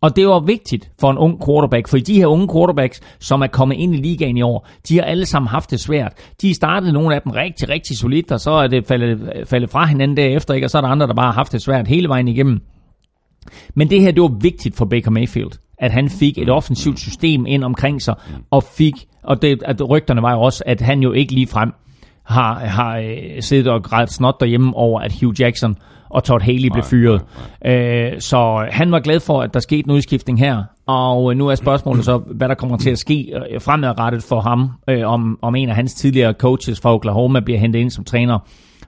Og det var vigtigt for en ung quarterback, for de her unge quarterbacks, som er kommet ind i ligaen i år, de har alle sammen haft det svært. De startede nogle af dem rigtig, rigtig solidt, og så er det faldet, faldet fra hinanden derefter, ikke? og så er der andre, der bare har haft det svært hele vejen igennem. Men det her, det var vigtigt for Baker Mayfield, at han fik et offensivt system ind omkring sig, og fik, og det, at rygterne var jo også, at han jo ikke lige frem har, har øh, siddet og grædt snot derhjemme over, at Hugh Jackson og Todd Haley blev fyret. Nej, nej. Øh, så han var glad for, at der skete en udskiftning her, og nu er spørgsmålet så, hvad der kommer til at ske øh, fremadrettet for ham, øh, om, om en af hans tidligere coaches fra Oklahoma bliver hentet ind som træner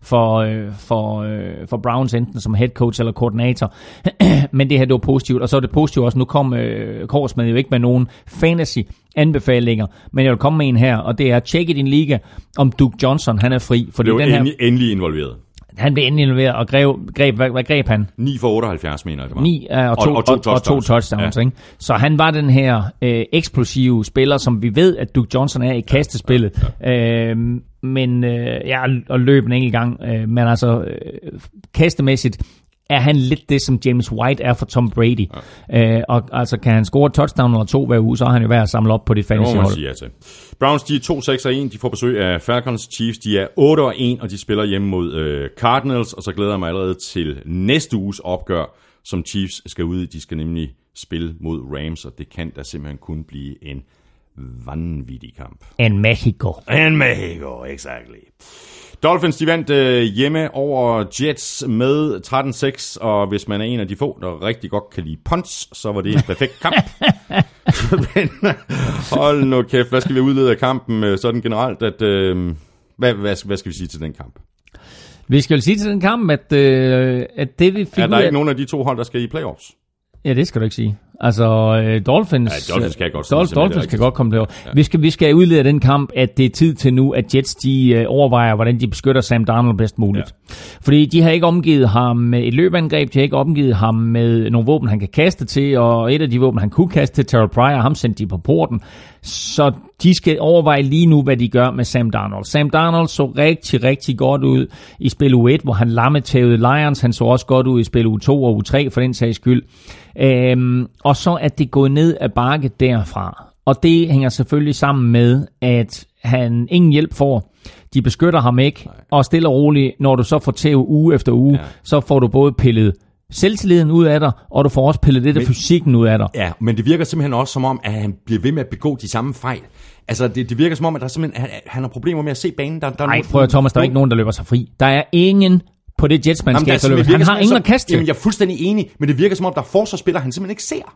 for, øh, for, øh, for Browns, enten som head coach eller koordinator. Men det her, det var positivt. Og så er det positivt også, nu kom øh, Korsmed jo ikke med nogen fantasy anbefalinger, men jeg vil komme med en her, og det er tjekke din liga, om Duke Johnson han er fri. Fordi det den her, endelig, endelig involveret. Han blev endelig involveret, og greb, greb, hvad, hvad greb han? 9 for 78, mener jeg det var. 9 uh, og, to, og, og, to touchdowns. Og to touchdowns ja. ikke? Så han var den her øh, eksplosive spiller, som vi ved, at Duke Johnson er i kastespillet. Ja, ja. Øh, men øh, ja, og løb en enkelt gang. Øh, men altså, øh, kastemæssigt er han lidt det, som James White er for Tom Brady. Ja. Øh, og altså, kan han score touchdown eller to hver uge, så er han jo værd at samle op på det fantasy hold. Sige ja til. Browns, de er 2-6-1, de får besøg af Falcons. Chiefs, de er 8-1, og de spiller hjemme mod øh, Cardinals, og så glæder jeg mig allerede til næste uges opgør, som Chiefs skal ud i. De skal nemlig spille mod Rams, og det kan da simpelthen kun blive en vanvittig kamp. En Mexico. En Mexico, exactly. Dolphins de vandt øh, hjemme over Jets med 13-6, og hvis man er en af de få, der rigtig godt kan lide punts, så var det en perfekt kamp. Men hold nu kæft, hvad skal vi udlede af kampen øh, sådan generelt? At, øh, hvad, hvad, hvad skal vi sige til den kamp? Vi skal jo sige til den kamp, at, øh, at det vi fik Er der ikke nogen af de to hold, der skal i playoffs? Ja, det skal du ikke sige. Altså, øh, Dolphins, ja, Dolphins kan godt, Dolphins, Dolphins kan godt komme derover. Ja. Vi, skal, vi skal udlede den kamp, at det er tid til nu, at Jets de øh, overvejer, hvordan de beskytter Sam Darnold bedst muligt. Ja. Fordi de har ikke omgivet ham med et løbeangreb, de har ikke omgivet ham med nogle våben, han kan kaste til, og et af de våben, han kunne kaste til, Terrell Pryor, ham sendte de på porten. Så de skal overveje lige nu, hvad de gør med Sam Darnold. Sam Darnold så rigtig, rigtig godt ud i spil U1, hvor han lammetævede Lions. Han så også godt ud i spil U2 og U3 for den sags skyld. Øhm, og så er det gået ned ad bakke derfra. Og det hænger selvfølgelig sammen med, at han ingen hjælp får. De beskytter ham ikke, Nej. og stille og roligt, når du så får tæv uge efter uge, ja. så får du både pillet selvtilliden ud af dig, og du får også pillet lidt men, af fysikken ud af dig. Ja, men det virker simpelthen også som om, at han bliver ved med at begå de samme fejl. Altså, det, det virker som om, at der simpelthen, han, han har problemer med at se banen. Der, der Nej, prøv at Thomas, der er ikke nogen, der løber sig fri. Der er ingen på det Jets-mandskab, der løber. Han har ingen at kaste Jamen, jeg er fuldstændig enig, men det virker som om, der er forsvarsspillere, han simpelthen ikke ser.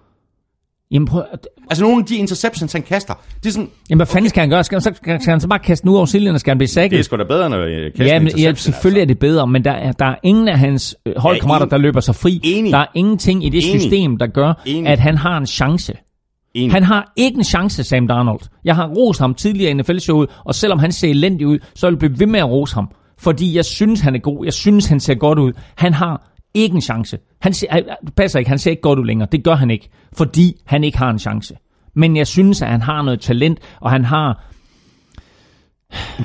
Jamen prøv, altså nogle af de interceptions, han kaster, det er sådan... Jamen hvad fanden okay. skal han gøre? Skal, så, skal, skal han så bare kaste den ud over silden, og skal han blive sækket? Det er sgu da bedre, når jeg kaster ja, men, ja, selvfølgelig altså. er det bedre, men der er, der er ingen af hans øh, holdkammerater, ja, der løber sig fri. Enig. Der er ingenting i det enig. system, der gør, enig. at han har en chance. Enig. Han har ikke en chance, Sam Darnold. Jeg har rost ham tidligere i NFL-showet, og selvom han ser elendig ud, så vil jeg blive ved med at rose ham. Fordi jeg synes, han er god. Jeg synes, han ser godt ud. Han har ikke en chance. Han ser, han, passer ikke, han ser ikke godt ud længere. Det gør han ikke, fordi han ikke har en chance. Men jeg synes, at han har noget talent, og han har...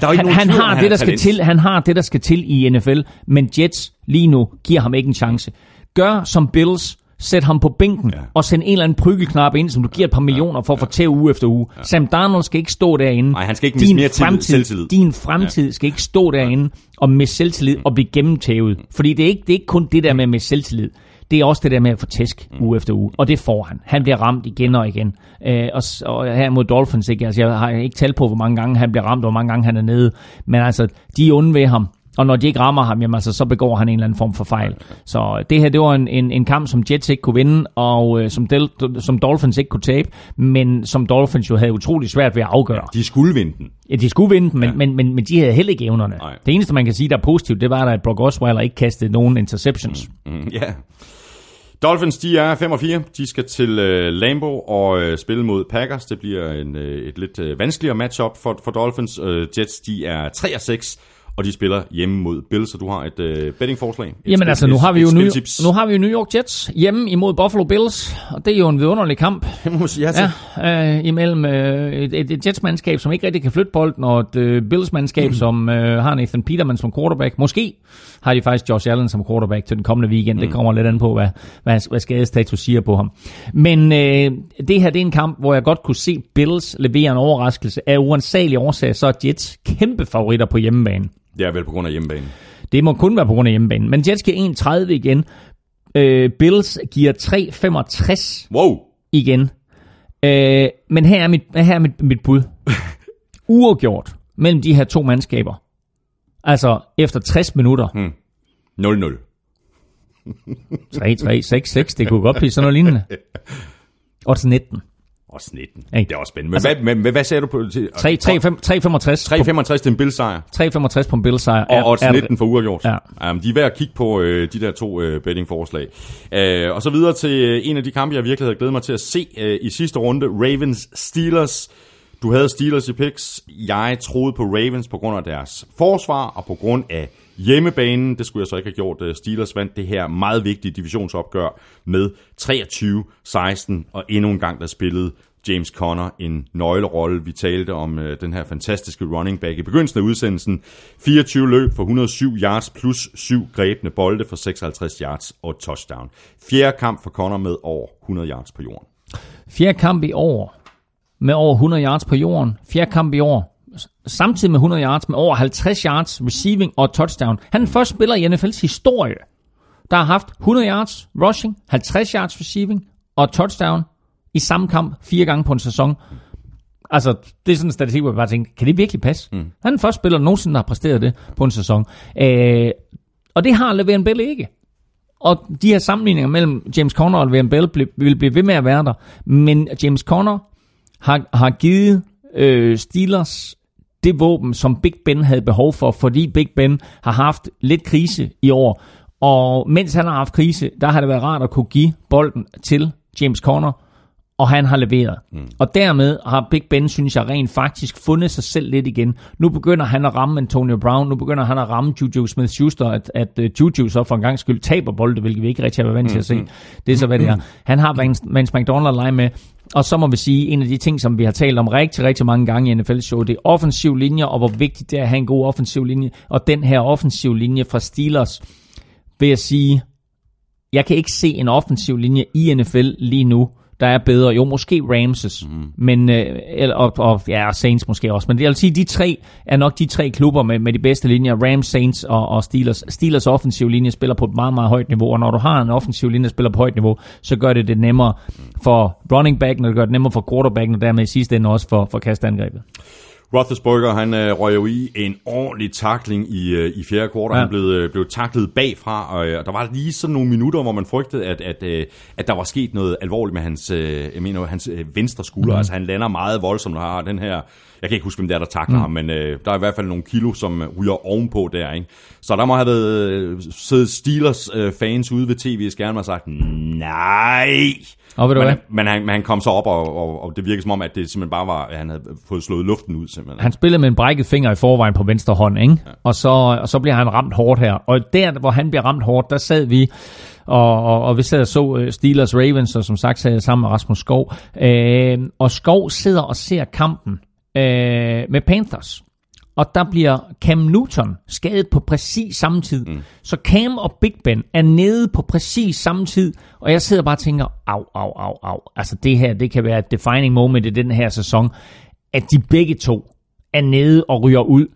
Der er ikke han, han har det, der skal til. Han har det, der skal til i NFL, men Jets lige nu giver ham ikke en chance. Gør som Bills, Sæt ham på bænken ja. og send en eller anden prykkelknap ind, som du giver et par millioner for at få til uge efter uge. Ja. Sam Darnold skal ikke stå derinde. Nej, han skal ikke din mere fremtid, selvtillid. Din fremtid ja. skal ikke stå derinde og med selvtillid og blive gennemtævet. Fordi det er, ikke, det er ikke kun det der med med selvtillid. Det er også det der med at få tæsk mm. uge efter uge. Og det får han. Han bliver ramt igen og igen. Øh, og, og her mod Dolphins, ikke? Altså, jeg har ikke talt på, hvor mange gange han bliver ramt, og hvor mange gange han er nede. Men altså, de er onde ved ham. Og når de ikke rammer ham, jamen, altså, så begår han en eller anden form for fejl. Så det her, det var en, en, en kamp, som Jets ikke kunne vinde, og øh, som, Del, som Dolphins ikke kunne tabe, men som Dolphins jo havde utrolig svært ved at afgøre. Ja, de skulle vinde den. Ja, de skulle vinde den, men, ja. men, men, men de havde heller ikke evnerne. Nej. Det eneste, man kan sige, der er positivt, det var, at Brock Osweiler ikke kastede nogen interceptions. Mm, mm, ja. Dolphins, de er 5 og 4. De skal til uh, Lambeau og uh, spille mod Packers. Det bliver en, uh, et lidt uh, vanskeligere matchup for, for Dolphins. Uh, Jets, de er 3 og 6 og de spiller hjemme mod Bills, så du har et øh, bettingforslag. Et Jamen spil, altså, nu har, vi jo New, nu har vi jo New York Jets hjemme imod Buffalo Bills, og det er jo en vidunderlig kamp. Det må sige ja Ja, øh, imellem øh, et, et, et Jets-mandskab, som ikke rigtig kan flytte bolden, og et øh, Bills-mandskab, mm. som øh, har Nathan Peterman som quarterback. Måske har de faktisk Josh Allen som quarterback til den kommende weekend. Mm. Det kommer lidt an på, hvad, hvad, hvad skadestatus siger på ham. Men øh, det her det er en kamp, hvor jeg godt kunne se Bills levere en overraskelse. Af uansagelig årsag, så er Jets kæmpe favoritter på hjemmebane. Det er vel på grund af hjemmebanen. Det må kun være på grund af hjemmebanen. Men Jets giver 1,30 igen. Øh, Bills giver 3,65 wow. igen. Øh, men her er mit, her er mit, mit bud. Uafgjort mellem de her to mandskaber. Altså efter 60 minutter. Hmm. 0-0. 3-3, 6-6, det kunne godt blive sådan noget lignende. Odds 19. Også 19. Ikke? Det er også spændende. Men, altså, hvad, men, hvad sagde du på? Til, 3, 3, 5, 365, 3,65 til en Bills-sejr. 365 på en Bills-sejr. Og odds 19 for uafgjort. Ja. Um, de er værd at kigge på øh, de der to øh, bettingforslag. Uh, og så videre til øh, en af de kampe, jeg virkelig havde glædet mig til at se øh, i sidste runde. Ravens-Steelers. Du havde Steelers i picks. Jeg troede på Ravens på grund af deres forsvar og på grund af hjemmebanen. Det skulle jeg så ikke have gjort. Øh, Steelers vandt det her meget vigtige divisionsopgør med 23-16, og endnu en gang der spillede James Conner en nøglerolle. Vi talte om øh, den her fantastiske running back i begyndelsen af udsendelsen. 24 løb for 107 yards plus 7 grebne bolde for 56 yards og touchdown. Fjerde kamp for Conner med over 100 yards på jorden. Fjerde kamp i år med over 100 yards på jorden. Fjerde kamp i år samtidig med 100 yards, med over 50 yards receiving og touchdown. Han er den første spiller i NFL's historie, der har haft 100 yards rushing, 50 yards receiving og touchdown i samme kamp fire gange på en sæson. Altså, det er sådan en statistik, hvor jeg bare tænker, kan det virkelig passe? Mm. Han er den første spiller, der nogensinde har præsteret det på en sæson. Øh, og det har Le'Veon Bell ikke. Og de her sammenligninger mellem James Conner og Le'Veon Bell vil blive ved med at være der. Men James Conner har, har givet øh, Steelers det våben, som Big Ben havde behov for, fordi Big Ben har haft lidt krise i år. Og mens han har haft krise, der har det været rart at kunne give bolden til James Conner, og han har leveret. Mm. Og dermed har Big Ben, synes jeg, rent faktisk fundet sig selv lidt igen. Nu begynder han at ramme Antonio Brown, nu begynder han at ramme Juju Smith-Schuster, at, at uh, Juju så for en gang skyld taber bolden, hvilket vi ikke rigtig har været vant til at se. Mm. Det er så, hvad det er. Han har Vance, McDonald lege med, og så må vi sige, en af de ting, som vi har talt om rigtig, rigtig mange gange i NFL-show, det er offensiv linje, og hvor vigtigt det er at have en god offensiv linje. Og den her offensiv linje fra Steelers, vil jeg sige, jeg kan ikke se en offensiv linje i NFL lige nu, der er bedre. Jo, måske Ramses, mm. men, øh, eller, og, og, ja, Saints måske også. Men det vil sige, de tre er nok de tre klubber med, med de bedste linjer. Rams, Saints og, og Steelers. Steelers offensiv linje spiller på et meget, meget højt niveau, og når du har en offensiv linje, der spiller på højt niveau, så gør det det nemmere for running back, og det gør det nemmere for quarterbacken, og dermed i sidste ende også for, for kastangrebet. Roethlisberger, han øh, røg jo i en ordentlig takling i, øh, i fjerde kvartal. Ja. Han blev, øh, blev taklet bagfra, og, øh, og der var lige sådan nogle minutter, hvor man frygtede, at, at, øh, at der var sket noget alvorligt med hans, øh, jeg mener, hans øh, venstre skulder. Mm. Altså han lander meget voldsomt og har den her, jeg kan ikke huske, hvem det er, der takler mm. ham, men øh, der er i hvert fald nogle kilo, som ryger ovenpå der. Ikke? Så der må have været øh, siddet Steelers øh, fans ude ved tv-skærmen og sagt, nej, og ved du men, hvad? men, han, men han kom så op, og, og, og det virkede som om, at det simpelthen bare var, at han havde fået slået luften ud. Simpelthen. Han spillede med en brækket finger i forvejen på venstre hånd, ikke? Ja. Og, så, og så bliver han ramt hårdt her. Og der, hvor han bliver ramt hårdt, der sad vi, og, og, og vi sad og så øh, Steelers Ravens, og som sagt sad jeg sammen med Rasmus Skov. Øh, og Skov sidder og ser kampen øh, med Panthers. Og der bliver Cam Newton skadet på præcis samme tid. Mm. Så Cam og Big Ben er nede på præcis samme tid. Og jeg sidder bare og tænker, au, au, au, au. Altså det her, det kan være et defining moment i den her sæson. At de begge to er nede og ryger ud.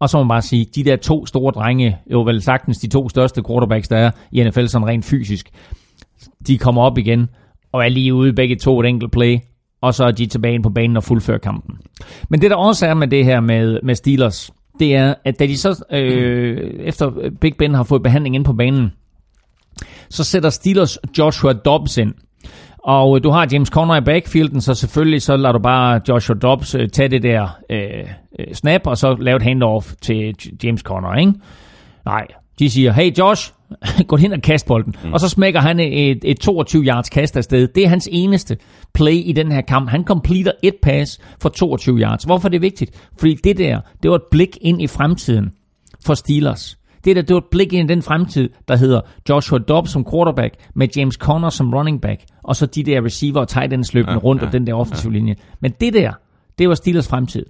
Og så må man bare sige, de der to store drenge, jo vel sagtens de to største quarterbacks, der er i NFL sådan rent fysisk, de kommer op igen og er lige ude begge to et enkelt play, og så er de tilbage på banen og fuldfører kampen. Men det der også er med det her med, med Steelers, det er, at da de så, øh, efter Big Ben har fået behandling ind på banen, så sætter Steelers Joshua Dobbs ind. Og øh, du har James Conner i backfielden, så selvfølgelig så lader du bare Joshua Dobbs øh, tage det der øh, øh snap, og så lave et handoff til James Conner, ikke? Nej, de siger, hey Josh, gå hen og kast bolden. Mm. Og så smækker han et, et 22 yards kast afsted. Det er hans eneste play i den her kamp. Han completer et pass for 22 yards. Hvorfor er det vigtigt? Fordi det der, det var et blik ind i fremtiden for Steelers. Det der, det var et blik ind i den fremtid, der hedder Joshua Dobbs som quarterback, med James Conner som running back, og så de der receiver og tight ends løbende ja, rundt ja, og den der offensive ja. linje. Men det der, det var Steelers fremtid.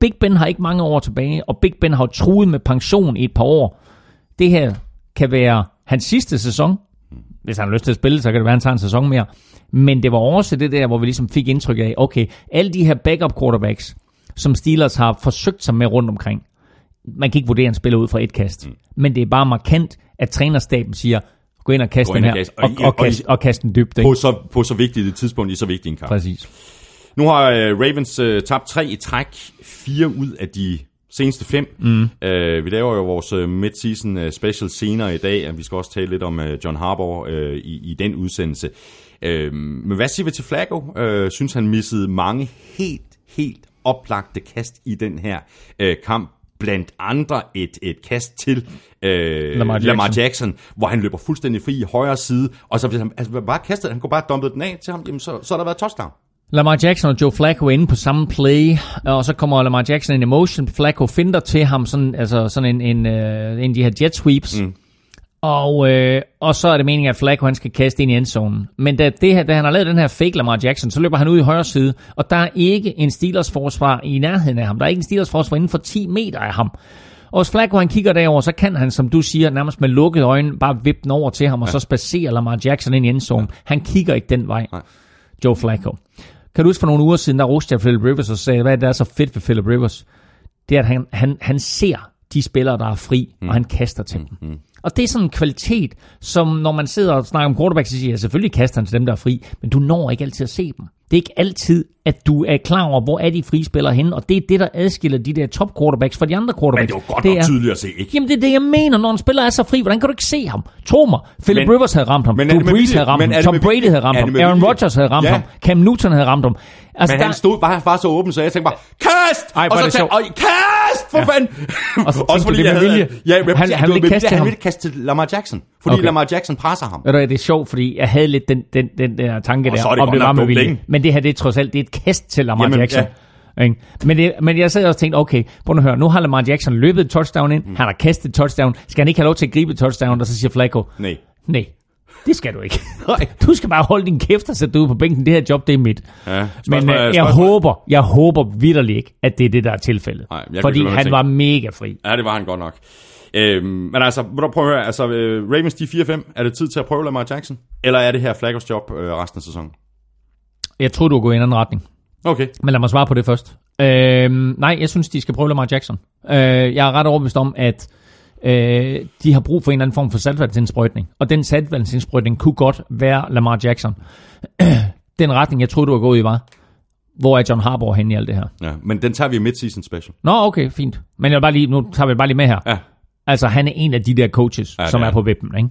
Big Ben har ikke mange år tilbage, og Big Ben har truet med pension i et par år. Det her kan være hans sidste sæson. Hvis han har lyst til at spille, så kan det være, at han tager en sæson mere. Men det var også det der, hvor vi ligesom fik indtryk af, okay, alle de her backup quarterbacks, som Steelers har forsøgt sig med rundt omkring, man kan ikke vurdere en spiller ud fra et kast. Mm. Men det er bare markant, at trænerstaben siger, gå ind og kaste den her, og, og, og, og, kast, og kaste den dybt. På så, på så vigtigt et tidspunkt i så vigtig en kamp. Præcis. Nu har uh, Ravens uh, tabt tre i træk. Fire ud af de seneste fem. Mm. Øh, vi laver jo vores øh, mid-season øh, special senere i dag, og vi skal også tale lidt om øh, John Harbour øh, i, i den udsendelse. Øh, men hvad siger vi til Flacco? Øh, synes han missede mange helt, helt oplagte kast i den her øh, kamp blandt andre et, et kast til øh, Lamar Jackson. Lamar Jackson, hvor han løber fuldstændig fri i højre side, og så hvis han altså, bare kastet, han kunne bare dumpe den af til ham, jamen, så, så har der været touchdown. Lamar Jackson og Joe Flacco er inde på samme play, og så kommer Lamar Jackson in motion. Flacco finder til ham sådan, altså sådan en, en, uh, en af de her jet sweeps. Mm. Og, øh, og så er det meningen, at Flacco han skal kaste ind i endzonen. Men da, det her, da han har lavet den her fake Lamar Jackson, så løber han ud i højre side, og der er ikke en Steelers forsvar i nærheden af ham. Der er ikke en Steelers forsvar inden for 10 meter af ham. Og hvis Flacco han kigger derover, så kan han, som du siger, nærmest med lukkede øjne, bare vippe den over til ham, og ja. så spacerer Lamar Jackson ind i endzonen. Ja. Han kigger ikke den vej. Nej. Joe Flacco. Kan du huske for nogle uger siden, der roste jeg Philip Rivers og sagde, hvad er det, der er så fedt ved Philip Rivers? Det er, at han, han, han ser de spillere, der er fri, mm. og han kaster til dem. Mm. Og det er sådan en kvalitet, som når man sidder og snakker om quarterbacks, så siger jeg, selvfølgelig kaster han til dem, der er fri, men du når ikke altid at se dem. Det er ikke altid, at du er klar over, hvor er de frie spillere henne, og det er det, der adskiller de der top quarterbacks fra de andre Men quarterbacks. det er jo godt det er, tydeligt at se, ikke? Jamen det er det, jeg mener, når en spiller er så fri, hvordan kan du ikke se ham? Tro mig, Philip Men- Rivers havde ramt ham, men Drew Brees havde ramt Men ham, Tom Brady havde ramt ham, Aaron? Rodgers havde ramt Ja. ham, Cam Newton havde ramt ham. Altså, Men der, han stod bare, bare så åben, så jeg tænkte bare, kast! Ej, og så tænkte, og kast, for Ja. fanden! Og så tænkte du, det jeg havde-. Ja, men, Han- han vil ikke kaste til han ham. vil ikke kaste til Lamar Jackson, fordi Okay. Lamar Jackson presser ham. Ved du, det er sjovt, fordi jeg havde lidt den, den, den der tanke Og der, er det om det var med vilje. Men det her, det er trods alt, det er et kast til Lamar Jamen, Jackson. Ikke? Men, det, men jeg sad også og tænkte, okay, prøv at høre, nu har Lamar Jackson løbet et touchdown ind, mm. han har kastet et touchdown, skal han ikke have lov til at gribe et touchdown, og så siger Flacco, Nej. nej, det skal du ikke. du skal bare holde din kæft og sætte dig ud på bænken, det her job, det er mit. Ja, Men spørgsmål øh, jeg spørgsmål- håber, jeg håber vidderligt ikke, at det er det, der er tilfældet. Nej, fordi han at var mega fri. Ja, det var han godt nok. Øhm, men altså, prøve at høre, altså, øh, Ravens de 4-5, er det tid til at prøve Lamar Jackson? Eller er det her Flaggers job øh, resten af sæsonen? Jeg tror du er gået i en anden retning. Okay. Men lad mig svare på det først. Øhm, nej, jeg synes, de skal prøve Lamar Jackson. Øh, jeg er ret overbevist om, at øh, de har brug for en eller anden form for saltvandsindsprøjtning. Og den saltvandsindsprøjtning kunne godt være Lamar Jackson. den retning, jeg troede, du var gået i, var. Hvor er John Harbour henne i alt det her? Ja, men den tager vi i midseason special. Nå, okay, fint. Men jeg vil bare lige, nu tager vi bare lige med her. Ja. Altså, han er en af de der coaches, Ja, som er er på vippen, ikke?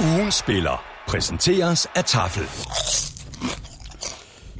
Ugen spiller præsenteres af Tafel.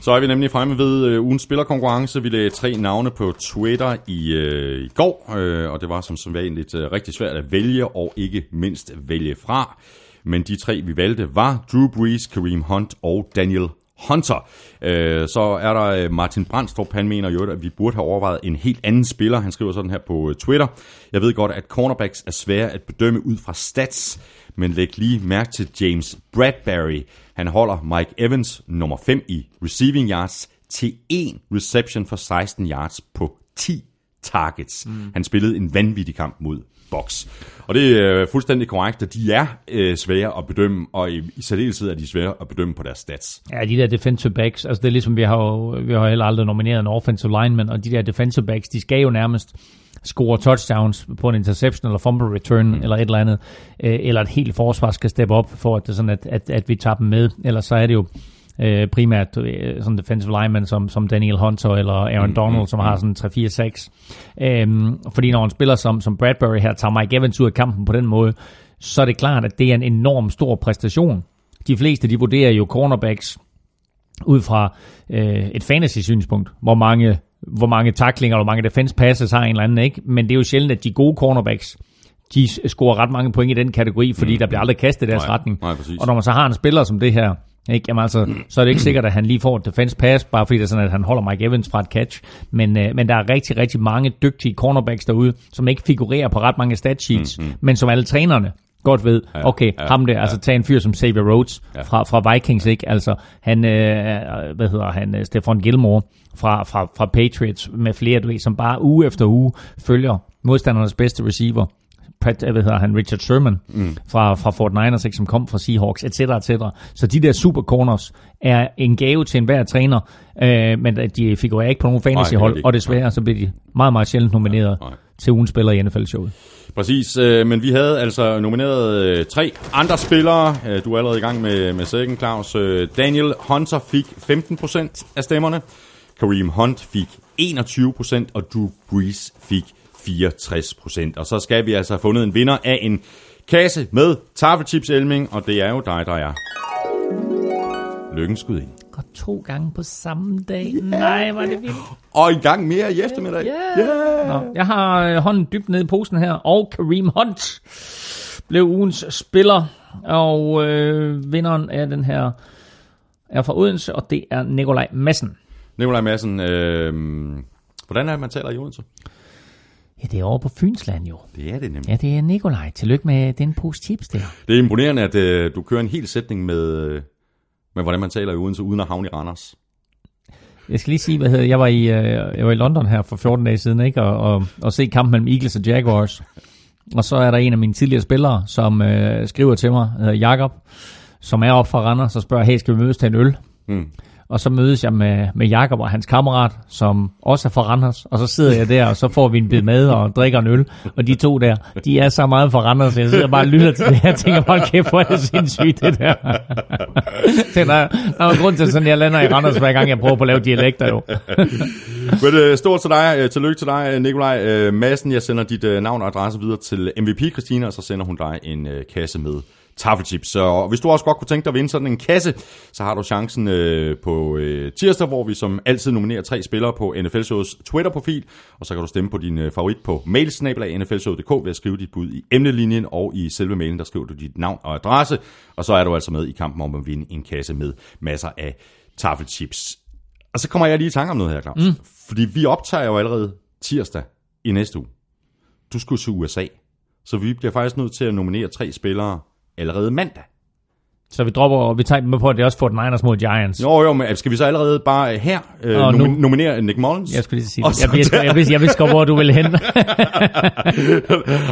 Så er vi nemlig fremme ved øh, ugens spillerkonkurrence. Vi lagde tre navne på Twitter i, øh, i går, øh, og det var som som vanligt øh, rigtig svært at vælge, og ikke mindst vælge fra. Men de tre, vi valgte, var Drew Brees, Kareem Hunt og Daniel Hunter. Øh, så er der øh, Martin Brandstrup, han mener jo, at vi burde have overvejet en helt anden spiller. Han skriver sådan her på øh, Twitter. Jeg ved godt, at cornerbacks er svære at bedømme ud fra stats, men læg lige mærke til James Bradbury. Han holder Mike Evans nummer 5 i receiving yards til en reception for 16 yards på 10 targets. Mm. Han spillede en vanvittig kamp mod Box. Og det er øh, fuldstændig korrekt, at de er øh, svære at bedømme, og i, i særdeleshed er de svære at bedømme på deres stats. Ja, de der defensive backs, altså det er ligesom, vi har jo, vi har heller aldrig nomineret en offensive lineman, og de der defensive backs, de skal jo nærmest score touchdowns på en interception eller fumble return mm. eller et eller andet, øh, eller et helt forsvar skal steppe op for at det sådan, at, at, at vi tager dem med, ellers så er det jo øh, primært øh, sådan defensive lineman som, som Daniel Hunter eller Aaron mm, Donald, som har sådan 3-4-6. Øhm, fordi når en spiller som, som Bradbury her tager Mike Evans ud af kampen på den måde, så er det klart, at det er en enorm stor præstation. De fleste, de vurderer jo cornerbacks ud fra øh, et fantasy-synspunkt, hvor mange, hvor mange taklinger og hvor mange defense passes har en eller anden, ikke? Men det er jo sjældent, at de gode cornerbacks, de scorer ret mange point i den kategori, fordi mm. der bliver aldrig kastet i deres Nej, retning. nej, præcis. og når man så har en spiller som det her, ikke? Jamen altså, så er det ikke sikkert, at han lige får et defense pass, bare fordi det er sådan, at han holder Mike Evans fra et catch. Men, øh, men der er rigtig, rigtig mange dygtige cornerbacks derude, som ikke figurerer på ret mange statsheets, mm-hmm. men som alle trænerne godt ved, Ja, okay, ja, ham der, altså tag en fyr som Xavier Rhodes Ja. fra, fra Vikings, ikke? Altså, han, øh, hvad hedder han, øh, Stefan Gilmore fra, fra, fra Patriots med flere, du ved, som bare uge efter uge følger modstandernes bedste receiver, Pat, hvad hedder han, Richard Sherman mm. fra, fra Fort Niners, ikke, som kom fra Seahawks, etc. etc. Så de der super corners er en gave til enhver træner, øh, men de figurerer ikke på nogen fantasyhold, Nej, og desværre så bliver de meget, meget sjældent nomineret Nej. til ugens spiller i NFL-showet. Præcis, øh, men vi havde altså nomineret øh, tre andre spillere. Øh, du er allerede i gang med, med sækken, Claus. Øh, Daniel Hunter fik 15% af stemmerne. Kareem Hunt fik 21%, og Drew Brees fik 64%. Og så skal vi altså have fundet en vinder af en kasse med tafelchips Elming, og det er jo dig, der er. Lykken skud ind. Og to gange på samme dag. Yeah. Nej, var det vildt. Og en gang mere i eftermiddag. Yeah. Nå, jeg har øh, hånden dybt nede i posen her, og Kareem Hunt blev ugens spiller, og øh, vinderen af den her er fra Odense, og det er Nikolaj Madsen. Nikolaj Madsen, øh, hvordan er det, man taler i Odense? Ja, det er over på Fynsland jo. Det er det nemlig. Ja, det er Nikolaj. Tillykke med den pose chips der. Det er imponerende, at øh, du kører en hel sætning med, øh, med, hvordan man taler i Odense, uden at havne i Randers. Jeg skal lige sige, hvad hedder, jeg var i, øh, jeg var i London her for 14 dage siden, ikke? Og, og, og se kampen mellem Eagles og Jaguars. Og så er der en af mine tidligere spillere, som øh, skriver til mig, hedder Jakob, som er op fra Randers og spørger, hey, skal vi mødes til en øl? Mm. Og så mødes jeg med, med Jakob og hans kammerat, som også er fra Randers. Og så sidder jeg der, og så får vi en bid mad og drikker en øl. Og de to der, de er så meget fra Randers, så jeg sidder bare og lytter til det her. Jeg tænker, hold kæft, hvor er det sindssygt, det der. Så der, der er grund til, sådan jeg lander i Randers, hver gang jeg prøver på at lave dialekter jo. Men uh, øh, stort til dig, uh, tillykke til dig, øh, Nikolaj uh, Madsen. Jeg sender dit uh, navn og adresse videre til MVP Christina, og så sender hun dig en uh, kasse med taffelchips. Så hvis du også godt kunne tænke dig at vinde sådan en kasse, så har du chancen øh, på øh, tirsdag, hvor vi som altid nominerer tre spillere på NFL Shows Twitter-profil, og så kan du stemme på din øh, favorit på mailsnabelag.nflshow.dk ved at skrive dit bud i emnelinjen, og i selve mailen, der skriver du dit navn og adresse, og så er du altså med i kampen om at vinde en kasse med masser af taffelchips. Og så kommer jeg lige i tanke om noget her, Claus. Mm. Fordi vi optager jo allerede tirsdag i næste uge. Du skulle til USA. Så vi bliver faktisk nødt til at nominere tre spillere allerede mandag. Så vi dropper, og vi tager med på, at det er også Fort Niners mod Giants. Jo, jo, men skal vi så allerede bare her øh, Nå, nu- nomi- nominere Nick Mullins? Jeg skulle lige sige det. Jeg, vidste, jeg, vidste, jeg vidste godt, hvor du ville hen.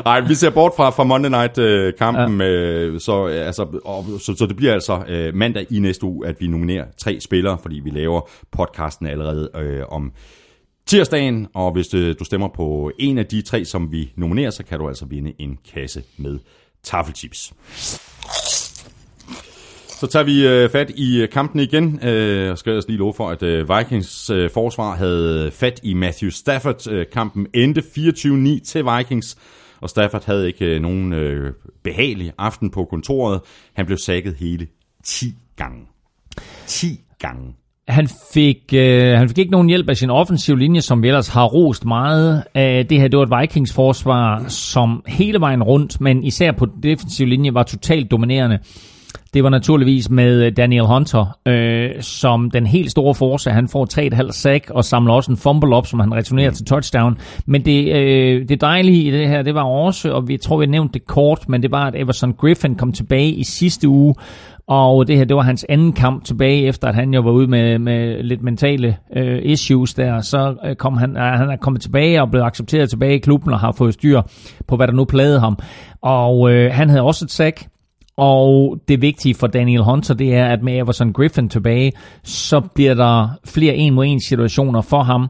Nej, vi ser bort fra, fra Monday Night-kampen, øh, så, øh, altså, og, så, så det bliver altså øh, mandag i næste uge, at vi nominerer tre spillere, fordi vi laver podcasten allerede øh, om tirsdagen, og hvis øh, du stemmer på en af de tre, som vi nominerer, så kan du altså vinde en kasse med taffelchips. Så tager vi øh, fat i øh, kampen igen. Øh, og skal jeg lige love for, at øh, Vikings øh, forsvar havde fat i Matthew Stafford. Øh, kampen endte 24-9 til Vikings, og Stafford havde ikke øh, nogen øh, behagelig aften på kontoret. Han blev sækket hele 10 gange. 10 gange. Han fik, øh, han fik ikke nogen hjælp af sin offensiv linje, som vi ellers har rost meget. af det her det var et Vikings forsvar, som hele vejen rundt, men især på den defensive linje, var totalt dominerende. Det var naturligvis med øh, Daniel Hunter, øh, som den helt store force. Han får 3,5 sack og samler også en fumble op, som han returnerer til touchdown. Men det, øh, det dejlige i det her, det var også, og vi tror, vi nævnte det kort, men det var, at Everson Griffin kom tilbage i sidste uge, og det her, det var hans anden kamp tilbage, efter at han jo var ude med, med lidt mentale øh, issues der. Så øh, kom han, øh, han er kommet tilbage og blevet accepteret tilbage i klubben og har fået styr på, hvad der nu plagede ham. Og øh, han havde også et sack, og det vigtige for Daniel Hunter, det er, at med Everson Griffin tilbage, så bliver der flere en mod en situationer for ham.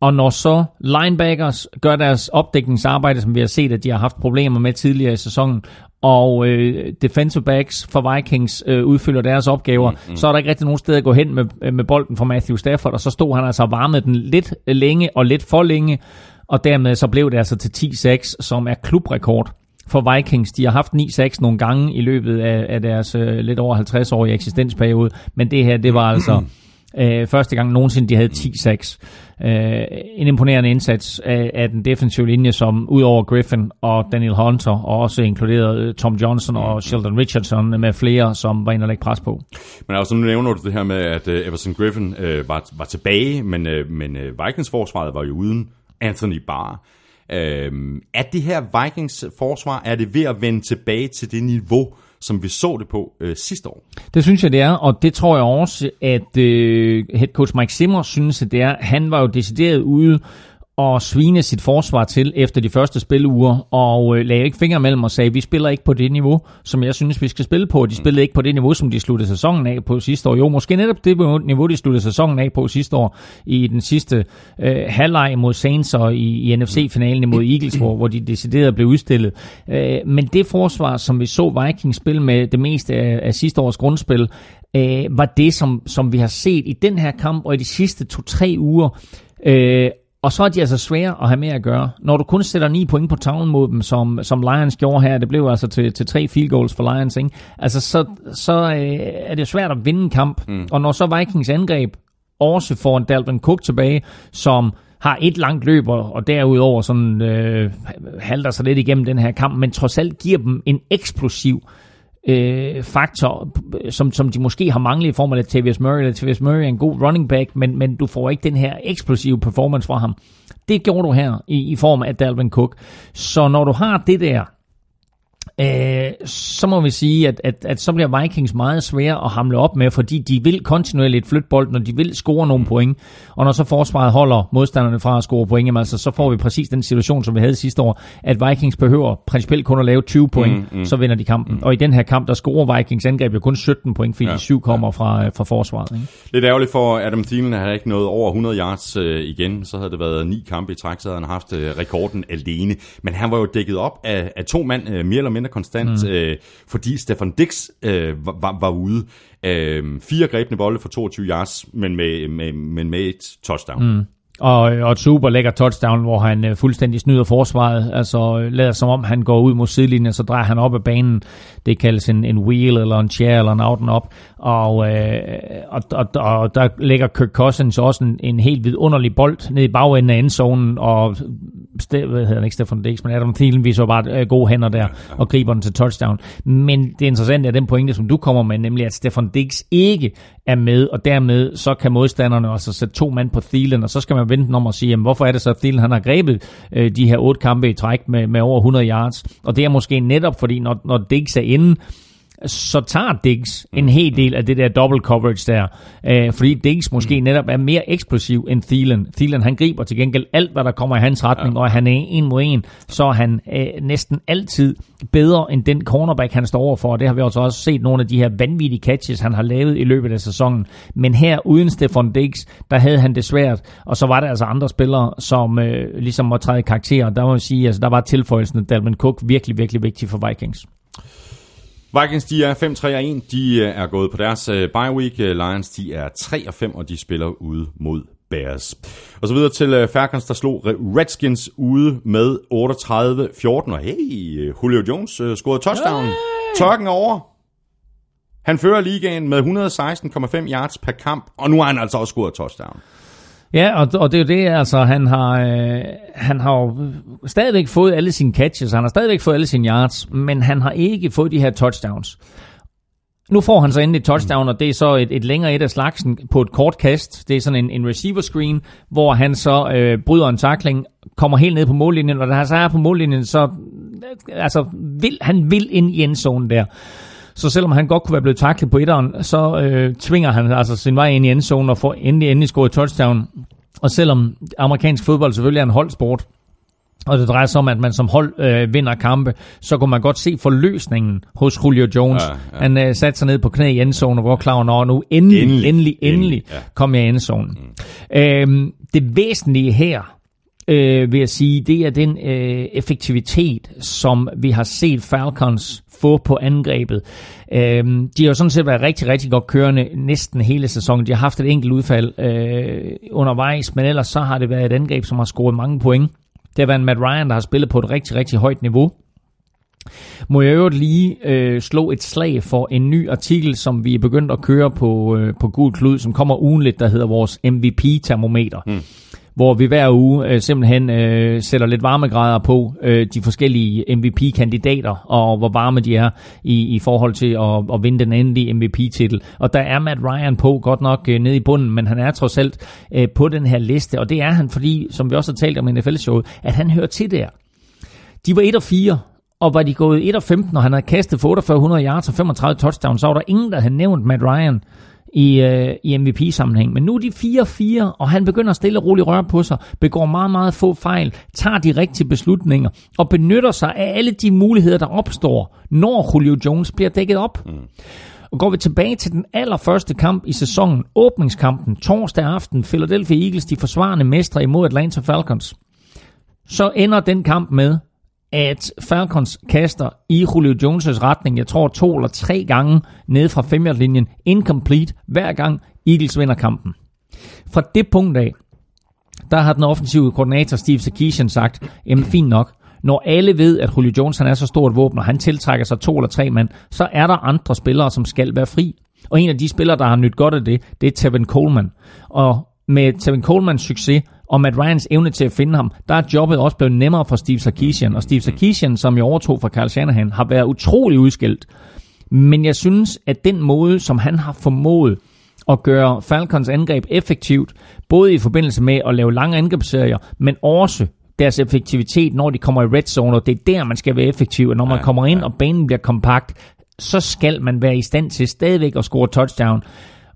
Og når så linebackers gør deres opdækningsarbejde, som vi har set, at de har haft problemer med tidligere i sæsonen, og øh, defensive backs for Vikings øh, udfylder deres opgaver, mm-hmm. så er der ikke rigtig nogen sted at gå hen med, med bolden for Matthew Stafford, og så stod han altså og varmede den lidt længe og lidt for længe, og dermed så blev det altså til 10-6, som er klubrekord for Vikings. De har haft 9-6 nogle gange i løbet af, af deres øh, lidt over 50-årige eksistensperiode, men det her, det var altså øh, første gang nogensinde, de havde 10-6. Øh, en imponerende indsats af, af den defensive linje, som udover Griffin og Daniel Hunter, og også inkluderede Tom Johnson og Sheldon Richardson med flere, som var inde og lægge pres på. Men altså, nu nævner du det her med, at uh, Everson Griffin uh, var, var tilbage, men, uh, men uh, Vikings forsvaret var jo uden Anthony Barr. Uh, er det her Vikings forsvar, er det ved at vende tilbage til det niveau, som vi så det på øh, sidste år? Det synes jeg, det er, og det tror jeg også, at øh, head coach Mike Zimmer synes, at det er. Han var jo decideret ude at svine sit forsvar til efter de første spilleuger, og øh, lagde ikke fingre mellem og sagde, vi spiller ikke på det niveau, som jeg synes, vi skal spille på. De spillede ikke på det niveau, som de sluttede sæsonen af på sidste år. Jo, måske netop det niveau, de sluttede sæsonen af på sidste år i den sidste øh, halvleg mod Saints og i, i NFC-finalen mod Eagles, hvor, hvor de deciderede blev udstillet. Øh, men det forsvar, som vi så Vikings spille med det meste af, af sidste års grundspil, øh, var det, som, som vi har set i den her kamp og i de sidste to-tre uger. Øh, og så er de altså svære at have med at gøre. Når du kun sætter 9 point på tavlen mod dem, som, som Lions gjorde her, det blev altså til, til tre field goals for Lions, ikke? Altså, så, så øh, er det svært at vinde en kamp. Mm. Og når så Vikings angreb også får en Dalvin Cook tilbage, som har et langt løb, og, og derudover sådan, øh, halter sig lidt igennem den her kamp, men trods alt giver dem en eksplosiv øh, Øh, faktor, øh, som, som de måske har manglet i form af Tavius Murray. eller Tavius Murray er en god running back, men, men du får ikke den her eksplosive performance fra ham. Det gjorde du her i, i form af Dalvin Cook. Så når du har det der, øh, så må vi sige, at, at, at så bliver Vikings meget svære at hamle op med, fordi de vil kontinuerligt flytte bolden, og de vil score nogle point. Og når så forsvaret holder modstanderne fra at score point, jamen, altså, så får vi præcis den situation, som vi havde sidste år, at Vikings behøver principielt kun at lave 20 point, mm, mm, så vinder de kampen. Mm. Og i den her kamp, der scorer Vikings angreb jo kun 17 point, fordi ja, de syv kommer ja. fra, fra forsvaret. Ikke? Lidt ærgerligt for Adam Thielen, at han ikke nået over 100 yards øh, igen. Så havde det været ni kampe i træk, så havde han haft øh, rekorden alene. Men han var jo dækket op af, af to mand, øh, mere eller mindre konstant, mm. øh, fordi Stefan Dix øh, var, var ude. Øh, fire grebne bolde for 22 yards, men med, med, men med et touchdown. Mm. Og, og et super lækker touchdown, hvor han øh, fuldstændig snyder forsvaret. Altså øh, lader som om han går ud mod sidelinjen, så drejer han op ad banen. Det kaldes en, en wheel eller en chair eller en out and up. Og, øh, og, og, og der lægger Kirk Cousins også en, en helt vidunderlig bold ned i bagenden af endzonen. Og hvad hedder han ikke Stefan Dix, men Adam Thielen viser bare øh, gode hænder der og griber den til touchdown. Men det interessante er den pointe, som du kommer med, nemlig at Stefan Dix ikke er med, og dermed så kan modstanderne også sætte to mand på Thielen, og så skal man vente om at sige, jamen, hvorfor er det så, at Thielen han har grebet øh, de her otte kampe i træk med, med over 100 yards? Og det er måske netop, fordi når, når Diggs er inde, så tager Diggs en hel del af det der double coverage der. Øh, fordi Diggs måske netop er mere eksplosiv end Thielen. Thielen han griber til gengæld alt, hvad der kommer i hans retning, ja. og han er en mod en, så er han øh, næsten altid bedre end den cornerback, han står overfor. Og det har vi også, også set nogle af de her vanvittige catches, han har lavet i løbet af sæsonen. Men her uden Stefan Diggs, der havde han det svært. Og så var der altså andre spillere, som øh, ligesom må træde karakter. Der må man sige, altså der var tilføjelsen af Dalvin Cook virkelig, virkelig vigtig for Vikings. Vikings, de er 5-3-1. De øh, er gået på deres uh, bye week. Uh, Lions, de er 3-5, og de spiller ude mod Bears. Og så videre til Falcons, der slog Redskins ude med 38-14. Og hey, Julio Jones scorede touchdown. Hey! Tørken er over. Han fører ligaen med 116,5 yards per kamp, og nu har han altså også scoret touchdown. Ja, og, og det er jo det, altså han har, øh, han har jo stadigvæk fået alle sine catches, han har stadigvæk fået alle sine yards, men han har ikke fået de her touchdowns. Nu får han så endelig et touchdown, og det er så et, et længere et af slagsen på et kort kast. Det er sådan en, en receiver screen, hvor han så øh, bryder en tackling, kommer helt ned på mållinjen, og da han så er på mållinjen, så øh, altså, vil, han vil ind i endzonen der. Så selvom han godt kunne være blevet taklet på etteren, så øh, tvinger han altså sin vej ind i endzonen og får endelig, endelig scoret touchdown. Og selvom amerikansk fodbold selvfølgelig er en holdsport, og det drejer sig om, at man som hold øh, vinder kampe, så kunne man godt se forløsningen hos Julio Jones. Ja, ja. Han øh, satte sig ned på knæ i endzonen og var klar over, nu endelig, endelig, endelig, endelig ja. kom jeg i endzonen. Mm. Øhm, det væsentlige her, øh, vil jeg sige, det er den øh, effektivitet, som vi har set Falcons få på angrebet. Øh, de har jo sådan set været rigtig, rigtig godt kørende næsten hele sæsonen. De har haft et enkelt udfald øh, undervejs, men ellers så har det været et angreb, som har scoret mange point. Det har været Matt Ryan, der har spillet på et rigtig, rigtig højt niveau. Må jeg øvrigt lige øh, slå et slag for en ny artikel, som vi er begyndt at køre på, øh, på Gul Klud, som kommer ugenligt, der hedder vores MVP-termometer. Mm hvor vi hver uge øh, simpelthen øh, sætter lidt varmegrader på øh, de forskellige MVP-kandidater, og hvor varme de er i, i forhold til at, at vinde den endelige MVP-titel. Og der er Matt Ryan på, godt nok øh, nede i bunden, men han er trods alt øh, på den her liste, og det er han, fordi, som vi også har talt om i NFL-showet, at han hører til der. De var 1 og 4, og var de gået 1 og 15, og han havde kastet for 4800 yards og 35 touchdowns, så var der ingen, der havde nævnt Matt Ryan i, øh, i MVP-sammenhæng. Men nu er de 4-4, og han begynder stille og roligt røre på sig, begår meget, meget få fejl, tager de rigtige beslutninger, og benytter sig af alle de muligheder, der opstår, når Julio Jones bliver dækket op. Mm. Og går vi tilbage til den allerførste kamp i sæsonen, åbningskampen, torsdag aften, Philadelphia Eagles, de forsvarende mestre imod Atlanta Falcons, så ender den kamp med, at Falcons kaster i Julio Jones' retning, jeg tror to eller tre gange ned fra 5 linjen incomplete, hver gang Eagles vinder kampen. Fra det punkt af, der har den offensive koordinator Steve Sarkisian sagt, jamen fint nok, når alle ved, at Julio Jones han er så stort våben, og han tiltrækker sig to eller tre mand, så er der andre spillere, som skal være fri. Og en af de spillere, der har nyt godt af det, det er Tevin Coleman. Og med Tevin Colemans succes, og Matt Ryans evne til at finde ham, der er jobbet også blevet nemmere for Steve Sarkisian. Og Steve Sarkisian, som jeg overtog fra Carl Shanahan, har været utrolig udskilt. Men jeg synes, at den måde, som han har formået at gøre Falcons angreb effektivt, både i forbindelse med at lave lange angrebsserier, men også deres effektivitet, når de kommer i red zone, og det er der, man skal være effektiv. Og når man ja, kommer ind, ja. og banen bliver kompakt, så skal man være i stand til stadigvæk at score touchdown.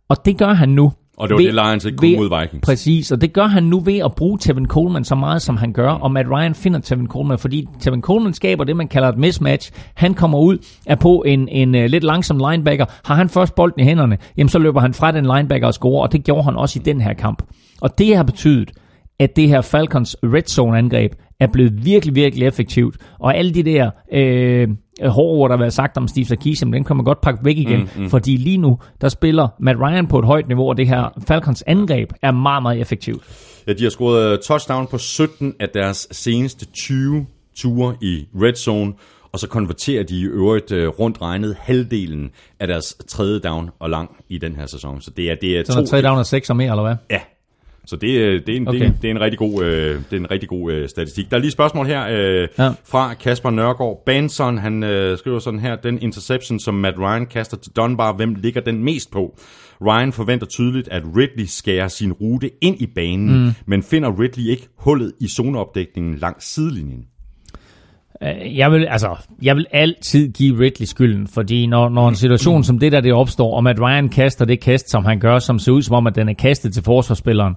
Og det gør han nu. Og det var ved, det, Lions ikke kunne mod Vikings. Præcis, og det gør han nu ved at bruge Tevin Coleman så meget, som han gør, og Matt Ryan finder Tevin Coleman, fordi Tevin Coleman skaber det, man kalder et mismatch. Han kommer ud, er på en, en uh, lidt langsom linebacker. Har han først bolden i hænderne, jamen så løber han fra den linebacker og scorer, og det gjorde han også i den her kamp. Og det har betydet, at det her Falcons red zone angreb er blevet virkelig, virkelig effektivt. Og alle de der øh, hårde ord, der har været sagt om Steve Sarkisian, den kan man godt pakke væk igen, mm, mm. fordi lige nu, der spiller Matt Ryan på et højt niveau, og det her Falcons angreb er meget, meget effektivt. Ja, de har scoret touchdown på 17 af deres seneste 20 ture i red zone, og så konverterer de i øvrigt uh, rundt regnet halvdelen af deres tredje down og lang i den her sæson. Så det er, det er så to... tredje down og seks og mere, eller hvad? Ja, så det, øh, det, er, en, okay. det, er, det er en rigtig god, øh, det er en rigtig god øh, statistik. Der er lige et spørgsmål her øh, ja. fra Kasper Nørgaard. Banson, han øh, skriver sådan her, den interception, som Matt Ryan kaster til Dunbar, hvem ligger den mest på? Ryan forventer tydeligt, at Ridley skærer sin rute ind i banen, mm. men finder Ridley ikke hullet i zoneopdækningen langs sidelinjen? Øh, jeg vil, altså, jeg vil altid give Ridley skylden, fordi når, når en situation som det der det opstår, om at Ryan kaster det kast, som han gør, som ser ud som om, at den er kastet til forsvarsspilleren,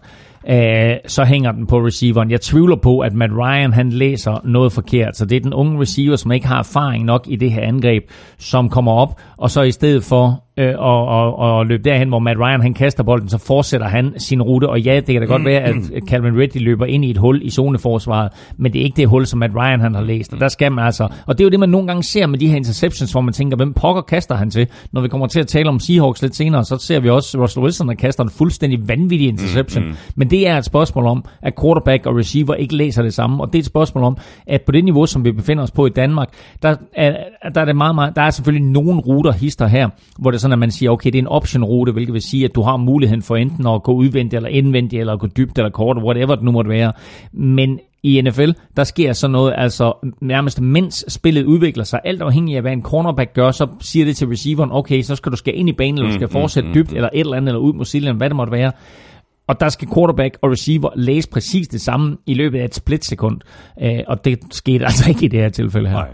øh, så hænger den på receiveren. Jeg tvivler på, at Matt Ryan han læser noget forkert, så det er den unge receiver, som ikke har erfaring nok i det her angreb, som kommer op, og så i stedet for øh, og, og, og løbe derhen, hvor Matt Ryan han kaster bolden, så fortsætter han sin rute. Og ja, det kan da godt være, at Calvin Ridley løber ind i et hul i zoneforsvaret, men det er ikke det hul, som Matt Ryan han har læst. Og der skal man altså, og det er jo det, man nogle gange ser med de her interceptions, hvor man tænker, hvem pokker kaster han til? Når vi kommer til at tale om Seahawks lidt senere, så ser vi også Russell Wilson, der kaster en fuldstændig vanvittig interception. Mm, mm. Men det er et spørgsmål om, at quarterback og receiver ikke læser det samme. Og det er et spørgsmål om, at på det niveau, som vi befinder os på i Danmark, der er, der er, det meget, meget, der er selvfølgelig nogle ruter hister her, hvor det sådan, at man siger, okay, det er en option-rute, hvilket vil sige, at du har muligheden for enten at gå udvendigt eller indvendigt, eller gå dybt eller kort, whatever det nu måtte være. Men i NFL, der sker sådan noget, altså nærmest mens spillet udvikler sig, alt afhængig af hvad en cornerback gør, så siger det til receiveren, okay, så skal du skal ind i banen, eller du skal mm, fortsætte mm, dybt, mm. eller et eller andet, eller ud mod sidelinjen, hvad det måtte være. Og der skal quarterback og receiver læse præcis det samme i løbet af et splitsekund. Øh, og det skete altså ikke i det her tilfælde her. Nej.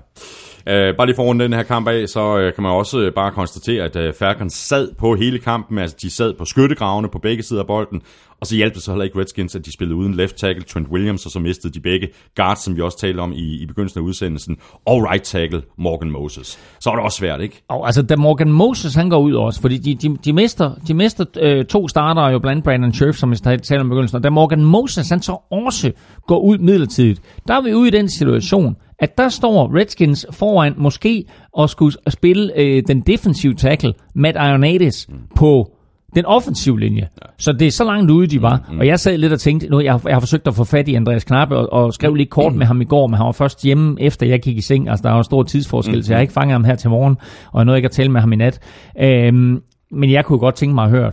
Øh, bare lige for den her kamp af, så øh, kan man også øh, bare konstatere, at øh, Falcons sad på hele kampen, altså de sad på skyttegravene på begge sider af bolden, og så hjalp det så heller ikke Redskins, at de spillede uden left tackle Trent Williams, og så mistede de begge guards, som vi også talte om i, i begyndelsen af udsendelsen, og right tackle Morgan Moses. Så er det også svært, ikke? Og altså, da Morgan Moses han går ud også, fordi de, de, de mister, de mister øh, to starter jo blandt Brandon Scherf, som vi talte om i begyndelsen, og da Morgan Moses han så også går ud midlertidigt, der er vi ude i den situation, at der står Redskins foran måske at skulle spille øh, den defensive tackle, Matt Ioannidis, mm. på den offensive linje. Ja. Så det er så langt ude, de var. Mm, mm. Og jeg sad lidt og tænkte, nu jeg, jeg har forsøgt at få fat i Andreas Knappe, og, og skrev lige kort mm. med ham i går, men han var først hjemme, efter jeg gik i seng. Altså, der var en stor tidsforskel, mm. så jeg har ikke fanget ham her til morgen, og jeg nåede ikke at tale med ham i nat. Øhm, men jeg kunne godt tænke mig at høre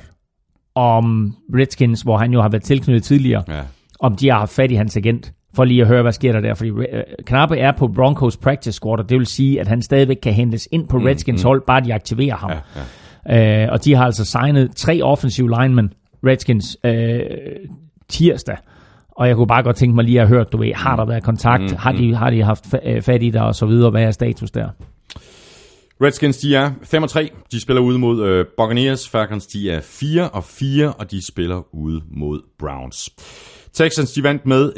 om Redskins, hvor han jo har været tilknyttet tidligere, ja. om de har haft fat i hans agent for lige at høre, hvad sker der der. Fordi uh, Knappe er på Broncos practice squad, og det vil sige, at han stadigvæk kan hentes ind på mm, Redskins mm, hold, bare de aktiverer ham. Ja, ja. Uh, og de har altså signet tre offensive linemen, Redskins, uh, tirsdag. Og jeg kunne bare godt tænke mig lige at høre, du ved, har der været kontakt? Mm, har, de, mm. har de haft fat i dig, og så videre? Hvad er status der? Redskins, de er 5 og 3. De spiller ude mod øh, Buccaneers. Falcons, de er 4 og 4, og de spiller ude mod Browns. Texans, de vandt med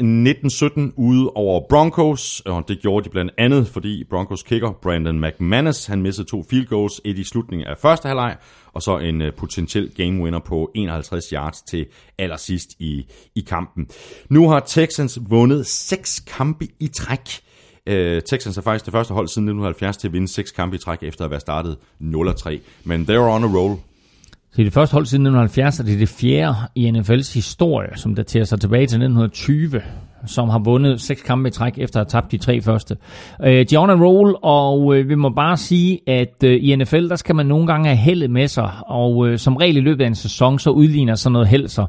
19-17 ude over Broncos, og det gjorde de blandt andet, fordi Broncos kicker Brandon McManus, han missede to field goals, et i slutningen af første halvleg, og så en øh, potentiel game winner på 51 yards til allersidst i, i kampen. Nu har Texans vundet seks kampe i træk. Uh, Texans er faktisk det første hold siden 1970 til at vinde seks kampe i træk efter at være startet 0-3. Men they're on a roll. Så det er det første hold siden 1970, og det er det fjerde i NFL's historie, som daterer sig tilbage til 1920 som har vundet seks kampe i træk efter at have tabt de tre første. Øh, de on a roll, og øh, vi må bare sige, at øh, i NFL, der skal man nogle gange have heldet med sig, og øh, som regel i løbet af en sæson, så udligner sådan noget held sig.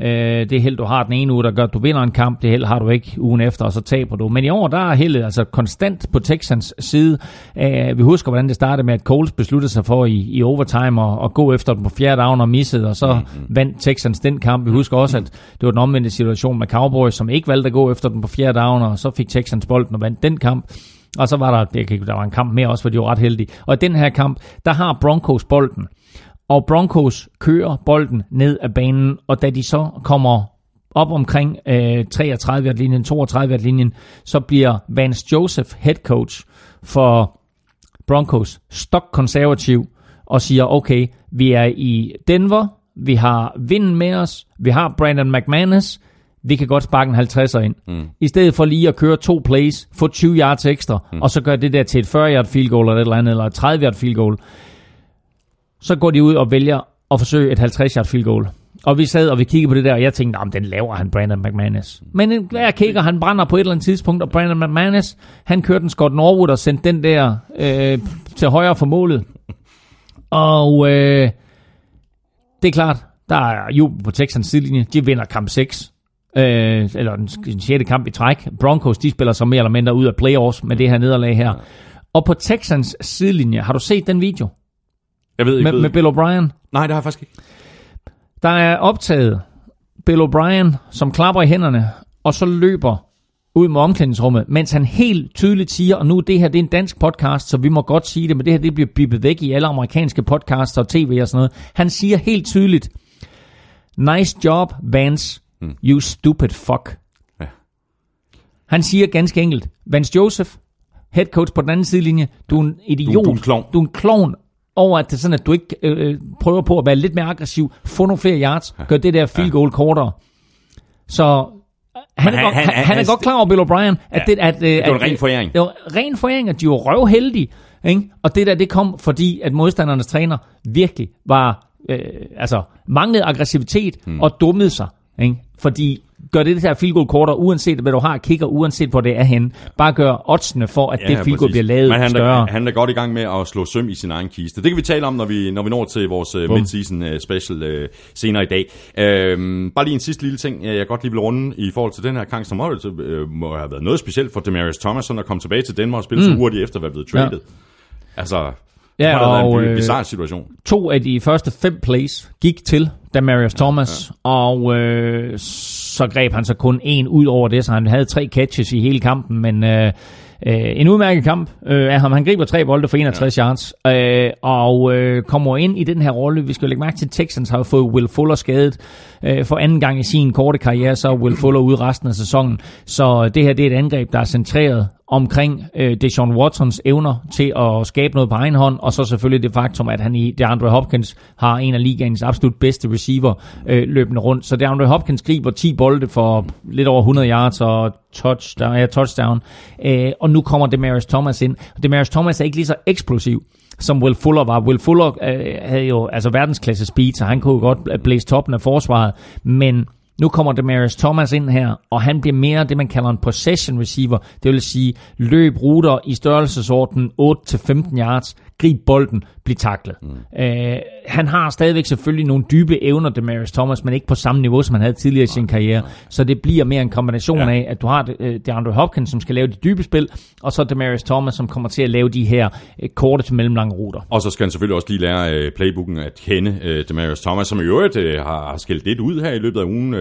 Øh, det held, du har den ene uge, der gør, at du vinder en kamp, det held har du ikke ugen efter, og så taber du. Men i år, der er heldet altså konstant på Texans side. Øh, vi husker, hvordan det startede med, at Coles besluttede sig for i, i overtime at, at gå efter den på fjerde down og missede, og så mm-hmm. vandt Texans den kamp. Vi husker også, at det var den omvendte situation med Cowboys, som ikke valgte at gå efter den på fjerde down, og så fik Texans bolden og vandt den kamp. Og så var der, jeg kan, der var en kamp mere også, hvor de var ret heldige. Og i den her kamp, der har Broncos bolden. Og Broncos kører bolden ned af banen, og da de så kommer op omkring øh, 33-linjen, 32-linjen, så bliver Vance Joseph head coach for Broncos stok konservativ og siger, okay, vi er i Denver, vi har vinden med os, vi har Brandon McManus, vi kan godt sparke en 50'er ind. Mm. I stedet for lige at køre to plays, få 20 yards ekstra, mm. og så gøre det der til et 40 yard field goal eller et eller andet, eller et 30 yard field goal, så går de ud og vælger at forsøge et 50 yard field goal. Og vi sad og vi kiggede på det der, og jeg tænkte, den laver han Brandon McManus. Men hver kigger, han brænder på et eller andet tidspunkt, og Brandon McManus, han kørte den Scott Norwood og sendte den der øh, til højre for målet. Og øh, det er klart, der er jubel på Texans sidelinje. De vinder kamp 6 øh, eller den, den 6. kamp i træk. Broncos, de spiller så mere eller mindre ud af playoffs med det her nederlag her. Og på Texans sidelinje, har du set den video? Jeg ved ikke. Med, med Bill O'Brien? Nej, det har jeg faktisk ikke. Der er optaget Bill O'Brien, som klapper i hænderne, og så løber ud med omklædningsrummet, mens han helt tydeligt siger, og nu det her det er en dansk podcast, så vi må godt sige det, men det her det bliver bippet væk i alle amerikanske podcasts og tv og sådan noget. Han siger helt tydeligt, nice job, Vance. Mm. You stupid fuck. Ja. Han siger ganske enkelt, Vance Joseph, head coach på den anden sidelinje, du er en idiot. Du, du er en klovn. Du er en klovn over, at det er sådan, at du ikke øh, øh, prøver på at være lidt mere aggressiv, få nogle flere yards, ja. gør det der field goal kortere. Så øh, han, er, han, han, han, han er godt klar over, Bill O'Brien, at, ja, det, at, øh, det var en ren foræring. Det var ren foræring, at de var røvheldige. Ikke? Og det der, det kom, fordi at modstandernes træner virkelig var, øh, altså, manglede aggressivitet hmm. og dummede sig. Ikke? Fordi gør det her field goal kortere, uanset hvad du har kigger, uanset hvor det er hen. Bare gør oddsene for, at ja, det field goal bliver lavet Men han større. Er, han er godt i gang med at slå søm i sin egen kiste. Det kan vi tale om, når vi, når vi når til vores uh, mid-season uh, special uh, senere i dag. Uh, bare lige en sidste lille ting, jeg godt lige vil runde i forhold til den her kamp, som uh, må have været noget specielt for Demarius Thomas, som er kommet tilbage til Danmark og spille mm. så hurtigt efter at være blevet traded. Ja. Altså, Ja, det har og, en bizarre situation. To af de første fem plays gik til Demarius Thomas, ja. og øh, så greb han så kun en ud over det, så han havde tre catches i hele kampen, men øh, øh, en udmærket kamp øh, af ham. Han griber tre bolde for 61 ja. yards, øh, og øh, kommer ind i den her rolle. Vi skal lægge mærke til, at Texans har fået Will Fuller skadet øh, for anden gang i sin korte karriere, så er Will Fuller ude resten af sæsonen. Så det her det er et angreb, der er centreret omkring øh, Deshaun Watsons evner til at skabe noget på egen hånd, og så selvfølgelig det faktum, at han i DeAndre Hopkins har en af ligaens absolut bedste receiver øh, løbende rundt. Så DeAndre Hopkins griber 10 bolde for lidt over 100 yards og touchdown, ja, touchdown. Øh, og nu kommer Demarius Thomas ind. Demarius Thomas er ikke lige så eksplosiv som Will Fuller var. Will Fuller øh, havde jo altså verdensklasse speed, så han kunne godt blæse toppen af forsvaret, men nu kommer Demarius Thomas ind her, og han bliver mere det, man kalder en possession receiver. Det vil sige løb ruter i størrelsesorden 8-15 yards, grib bolden, blive taklet. Mm. Øh, han har stadigvæk selvfølgelig nogle dybe evner, Demarius Thomas, men ikke på samme niveau, som han havde tidligere i sin karriere. Så det bliver mere en kombination ja. af, at du har uh, DeAndre Hopkins, som skal lave de dybe spil, og så Demarius Thomas, som kommer til at lave de her uh, korte til mellemlange ruter. Og så skal han selvfølgelig også lige lære uh, playbooken at kende, Demarius Thomas, som i øvrigt har, skældt lidt ud her i løbet af ugen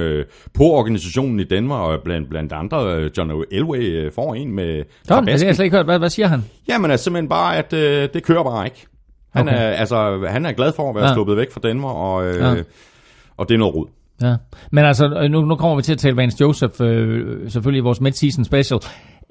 på organisationen i Danmark, og blandt, blandt andre, John Elway får en med Tom, det har jeg slet ikke hørt. Hvad, hvad siger han? Jamen altså simpelthen bare, at det kører bare ikke. Han, Okay. er, altså, han er glad for at være Ja. sluppet væk fra Denver, og, øh, Ja. og det er noget rod. Ja. Men altså, øh, nu, nu kommer vi til at tale Vance Joseph, øh, selvfølgelig i vores mid-season special.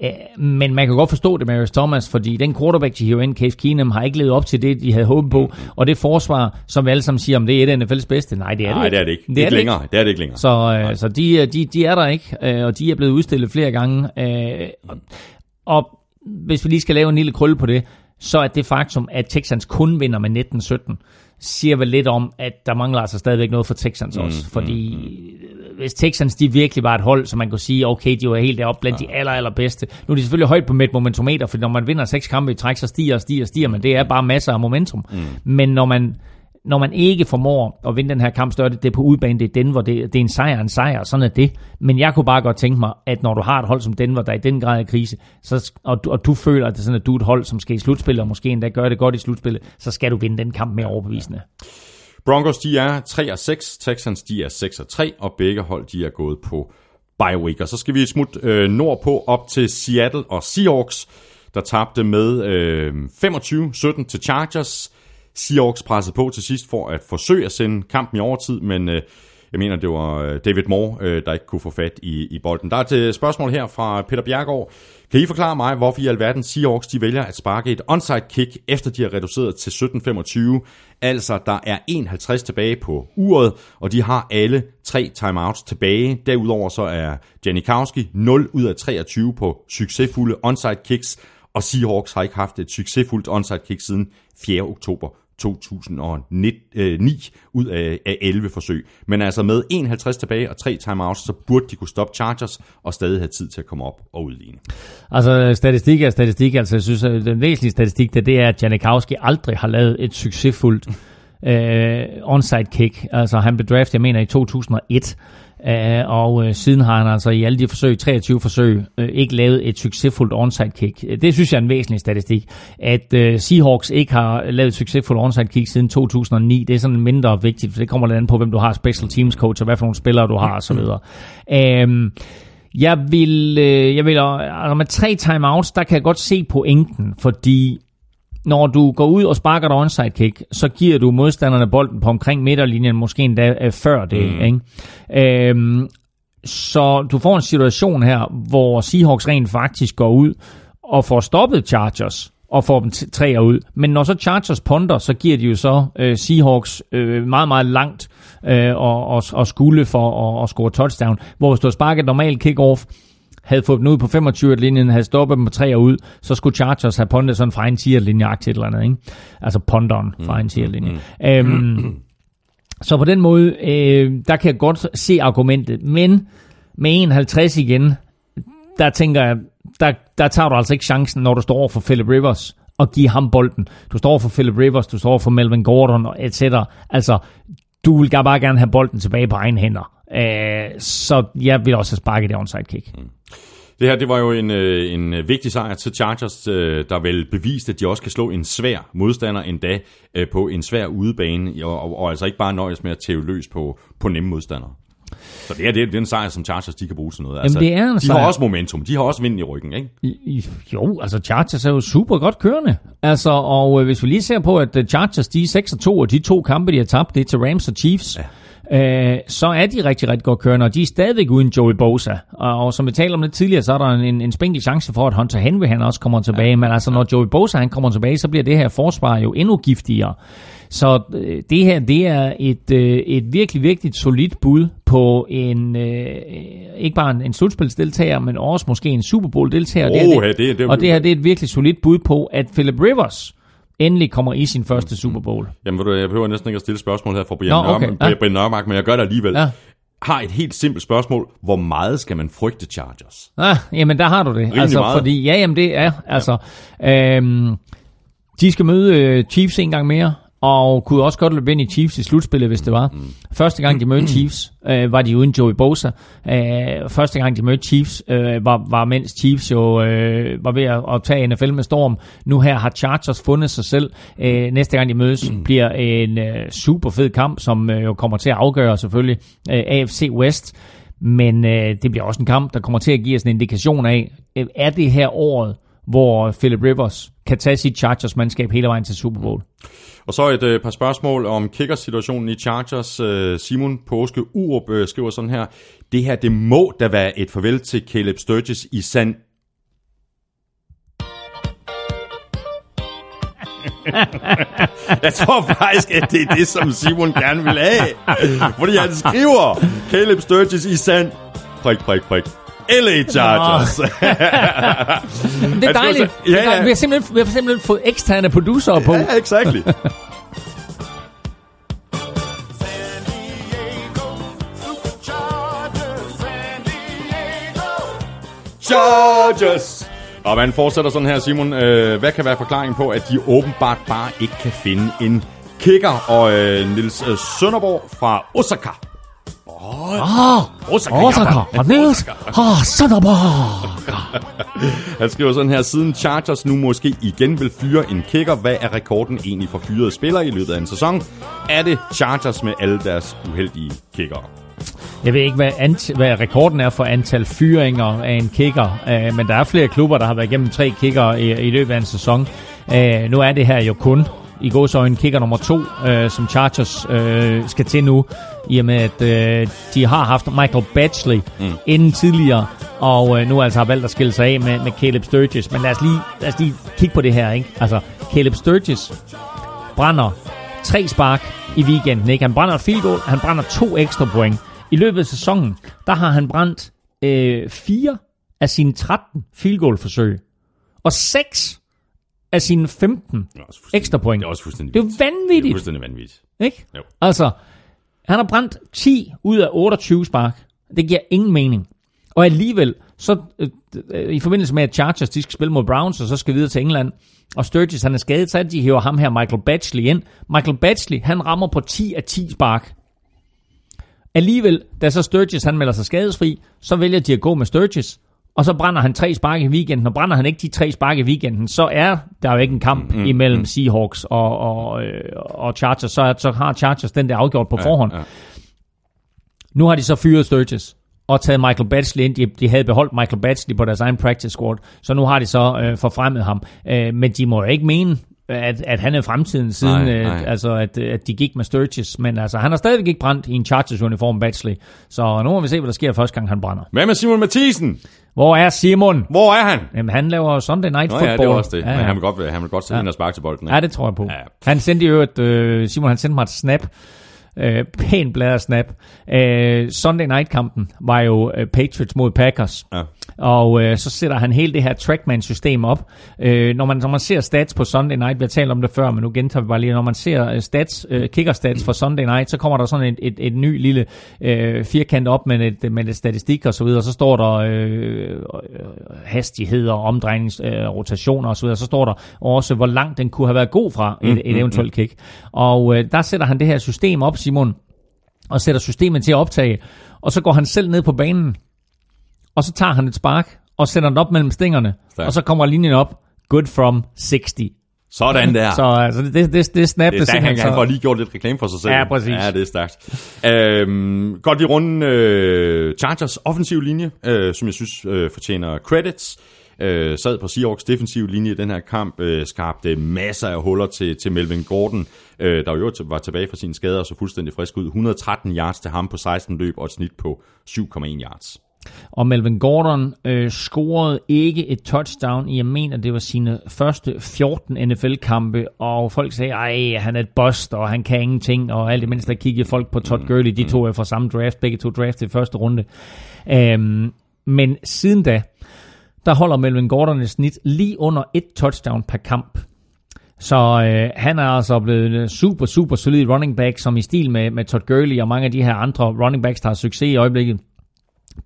Øh, men man kan godt forstå det, Marius Thomas, fordi den quarterback, de hiver ind, Case Keenum, har ikke levet op til det, de havde håbet på. Og det forsvar, som vi alle sammen siger, om det er et af NFL's bedste. Nej, det er det Nej, det er det ikke. Det ikke er det længere. Det er det ikke længere. Så, øh, så de, de, de er der ikke, øh, og de er blevet udstillet flere gange. Øh, og, og hvis vi lige skal lave en lille krølle på det, så er det faktum, at Texans kun vinder med 19-17, siger vel lidt om, at der mangler altså stadigvæk noget for Texans også. Fordi hvis Texans de virkelig var et hold, så man kunne sige, okay, de var helt deroppe blandt de aller, allerbedste. Nu er de selvfølgelig højt på med et momentometer, for når man vinder seks kampe i træk, så stiger og stiger og stiger, men det er bare masser af momentum. Men når man når man ikke formår at vinde den her kamp, så er det, det er på udebane, det er Denver, det, det er en sejr, en sejr, sådan er det. Men jeg kunne bare godt tænke mig, at når du har et hold som Denver, der er i den grad af krise, så, og, du, og du føler, at det er sådan, at du er et hold, som skal i slutspillet, og måske endda gør det godt i slutspillet, så skal du vinde den kamp mere overbevisende. Broncos, de er 3 og 6, Texans, de er 6 og 3, og begge hold, de er gået på bye week. Og så skal vi smut øh, nordpå op til Seattle og Seahawks, der tabte med øh, 25-17 til Chargers. Seahawks pressede på til sidst for at forsøge at sende kampen i overtid, men øh, jeg mener, det var øh, David Moore, øh, der ikke kunne få fat i, i bolden. Der er et spørgsmål her fra Peter Bjergård. Kan I forklare mig, hvorfor i alverden Seahawks de vælger at sparke et onside kick, efter de har reduceret til 17-25? Altså, der er 51 tilbage på uret, og de har alle tre timeouts tilbage. Derudover så er Janikowski 0 ud af 23 på succesfulde onside kicks, og Seahawks har ikke haft et succesfuldt onside kick siden 4. oktober 2009 øh, ud af, af 11 forsøg. Men altså med 51 tilbage og tre timeouts, så burde de kunne stoppe Chargers og stadig have tid til at komme op og udligne. Altså, statistik er statistik. Altså, jeg synes, at den væsentlige statistik, det, det er, at Janikowski aldrig har lavet et succesfuldt øh, onside kick. Altså, han blev draftet, jeg mener, i 2001. Uh, og øh, siden har han altså i alle de forsøg, 23 forsøg, øh, ikke lavet et succesfuldt onside kick. Det synes jeg er en væsentlig statistik. At øh, Seahawks ikke har lavet et succesfuldt onside kick siden 2009, det er sådan mindre vigtigt, for det kommer lidt an på, hvem du har special teams coach, og hvad for nogle spillere du har osv. Jeg vil, øh, jeg vil, øh, altså med tre timeouts, der kan jeg godt se pointen, fordi når du går ud og sparker dig onside kick, så giver du modstanderne bolden på omkring midterlinjen, måske endda øh, før det. Mm. Ikke? Øhm, så du får en situation her, hvor Seahawks rent faktisk går ud og får stoppet Chargers og får dem t- tre ud. Men når så Chargers ponder, så giver de jo så øh, Seahawks øh, meget, meget langt øh, og, og, og skulle for at, at score touchdown. Hvor hvis du har sparket normal kick-off, havde fået dem ud på 25-linjen, havde stoppet dem på 3 og ud, så skulle Chargers have pundet sådan fra en 10-linje til et eller andet. Ikke? Altså ponderen fra en 10-linje. Mm. Øhm, så på den måde, øh, der kan jeg godt se argumentet. Men med 51 igen, der tænker jeg, der, der tager du altså ikke chancen, når du står over for Philip Rivers og give ham bolden. Du står over for Philip Rivers, du står over for Melvin Gordon, og et cetera. Altså, du vil bare gerne have bolden tilbage på egen hænder. Øh, så jeg vil også have sparket det onside kick. Det her, det var jo en, øh, en øh, vigtig sejr til Chargers, øh, der vel beviste, at de også kan slå en svær modstander endda øh, på en svær udebane, og, og, og altså ikke bare nøjes med at tæve løs på, på nemme modstandere. Så det er, det er en sejr, som Chargers de kan bruge til noget. Altså, det er en de sejr. har også momentum, de har også vind i ryggen, ikke? I- Jo, altså Chargers er jo super godt kørende. Altså, og øh, hvis vi lige ser på, at Chargers, de er 6 og 2, og de to kampe, de har tabt, det er til Rams og Chiefs. Ja. Øh, så er de rigtig, rigtig godt kørende, og de er stadigvæk uden Joey Bosa. Og, og som vi talte om lidt tidligere, så er der en, en spinkel chance for, at Hunter Henry han også kommer tilbage. Ja. Men altså, når Joey Bosa han kommer tilbage, så bliver det her forsvar jo endnu giftigere. Så øh, det her, det er et, øh, et virkelig, virkelig solidt bud på en, øh, ikke bare en, en slutspilsdeltager, men også måske en Super Bowl-deltager. det her, ja, det- det- og det her, det er et virkelig solidt bud på, at Philip Rivers endelig kommer i sin første Super Bowl. Jamen, ved du, jeg behøver næsten ikke at stille spørgsmål her fra Brian, Nå, okay. Nørmark, Ja. Brian Nørmark, men jeg gør det alligevel. Ja. Har et helt simpelt spørgsmål. Hvor meget skal man frygte Chargers? Ah, jamen, der har du det. altså, meget. fordi, ja, jamen, det er, altså, øhm, de skal møde øh, Chiefs en gang mere, og kunne også godt løbe ind i Chiefs i slutspillet, hvis det var. Første gang, de mødte Chiefs, øh, var de uden Joey Bosa. Øh, første gang, de mødte Chiefs, øh, var, var mens Chiefs jo øh, var ved at, at tage NFL med storm. Nu her har Chargers fundet sig selv. Øh, næste gang, de mødes, bliver en øh, super fed kamp, som øh, jo kommer til at afgøre selvfølgelig øh, AFC West. Men øh, det bliver også en kamp, der kommer til at give os en indikation af, øh, er det her året, hvor Philip Rivers kan tage sit Chargers-mandskab hele vejen til Super Bowl. Og så et øh, par spørgsmål om kickersituationen i Chargers. Øh, Simon Påske Urup øh, skriver sådan her. Det her, det må da være et farvel til Caleb Sturgis i sand Jeg tror faktisk, at det er det, som Simon gerne vil have. Fordi han skriver, Caleb Sturgis i sand, prik, prik, prik. LA Chargers. Det er dejligt. Ja, Det ja. dejligt. Vi, har simpelthen, vi har simpelthen fået eksterne producer på. ja, exactly. Chargers! Og man fortsætter sådan her, Simon. Øh, hvad kan være forklaringen på, at de åbenbart bare ikke kan finde en kicker? Og øh, Nils øh, Sønderborg fra Osaka. Ah, Osaka, Osaka. Og Niels. Sønderborg. Han skriver sådan her, siden Chargers nu måske igen vil fyre en kicker, hvad er rekorden egentlig for fyrede spillere i løbet af en sæson? Er det Chargers med alle deres uheldige kickere? Jeg ved ikke, hvad, ant- hvad rekorden er for antal fyringer af en kicker, øh, men der er flere klubber, der har været igennem tre kicker i, i løbet af en sæson. Øh, nu er det her jo kun i gåsøjne kicker nummer to, øh, som Chargers øh, skal til nu, i og med at øh, de har haft Michael Batchley mm. inden tidligere, og øh, nu altså har valgt at skille sig af med, med Caleb Sturgis. Men lad os, lige, lad os lige kigge på det her. Ikke? Altså, Caleb Sturgis brænder tre spark i weekenden. Ikke? Han brænder et field goal, han brænder to ekstra point. I løbet af sæsonen, der har han brændt øh, fire af sine 13 field goal forsøg. Og seks af sine 15 Det er også fuldstændig- ekstra point. Det er også fuldstændig Det er jo vildt. Det er vanvittigt, fuldstændig vanvittigt. ikke? Jo. Altså, han har brændt 10 ud af 28 spark. Det giver ingen mening. Og alligevel, så øh, øh, i forbindelse med, at Chargers de skal spille mod Browns, og så skal videre til England, og Sturgis han er skadet, så de hiver ham her, Michael Batchley, ind. Michael Batchley, han rammer på 10 af 10 spark. Alligevel, da så Sturgis han melder sig skadesfri, så vælger de at gå med Sturgis, og så brænder han tre spark i weekenden, og brænder han ikke de tre spark i weekenden, så er der jo ikke en kamp mm, imellem Seahawks og, og, øh, og Chargers, så, så har Chargers den der afgjort på forhånd. ja. Nu har de så fyret Sturgis og taget Michael Batchley ind. De, de havde beholdt Michael Batchley på deres egen practice squad, så nu har de så øh, forfremmet ham. Øh, men de må jo ikke mene, at, at han er fremtiden siden, Nej, øh, nej. altså at, at de gik med Sturgis. Men altså, han har stadigvæk ikke brændt i en Chargers-uniform, Batchley. Så nu må vi se, hvad der sker første gang, han brænder. Hvad med Simon Mathisen? Hvor er Simon? Hvor er han? Jamen, han laver Sunday Night Nå Football. ja, det er også det. Ja, Men ja. han vil godt, han vil godt sætte Ja. ind og sparke til bolden. Ikke? Ja, det tror jeg på. Ja. Han sendte jo et, øh, Simon han sendte mig et snap, øh, pænt bladret snap. Øh, Sunday Night-kampen var jo øh, Patriots mod Packers. Ja. Og øh, så sætter han hele det her Trackman-system op. Øh, når, man, når man ser stats på Sunday Night, vi har talt om det før, men nu gentager vi bare lige, når man ser øh, stats, øh, kicker-stats for Sunday Night, så kommer der sådan et, et, et ny lille øh, firkant op med et, med et statistik og så videre, så står der øh, øh, hastigheder, omdrejnings, øh, rotationer og så videre, så står der også, hvor langt den kunne have været god fra et, et eventuelt kick. Og øh, der sætter han det her system op, Simon, og sætter systemet til at optage, og så går han selv ned på banen, og så tager han et spark, og sætter den op mellem stængerne, Stærkt. og så kommer linjen op, good from 60. Sådan der. Så altså, det, det, det, det snap, det er stærkt, han, simpelthen han får så... lige gjort lidt reklame for sig selv. Ja, præcis. Ja, det er stærkt. Øhm, godt i runden øh, Chargers offensiv linje, øh, som jeg synes øh, fortjener credits. Øh, sad på Seahawks defensiv linje i den her kamp, øh, skabte masser af huller til, til Melvin Gordon, øh, der jo var tilbage fra sine skader og så fuldstændig frisk ud. 113 yards til ham på 16 løb og et snit på 7,1 yards. Og Melvin Gordon øh, scorede ikke et touchdown i, jeg mener, det var sine første 14 NFL-kampe, og folk sagde, ej, han er et bust, og han kan ingenting, og alt imens der kiggede folk på Todd Gurley, de to er fra samme draft, begge to draft i første runde. Øhm, men siden da, der holder Melvin Gordon et snit lige under et touchdown per kamp. Så øh, han er altså blevet en super, super solid running back, som i stil med, med Todd Gurley og mange af de her andre running backs, der har succes i øjeblikket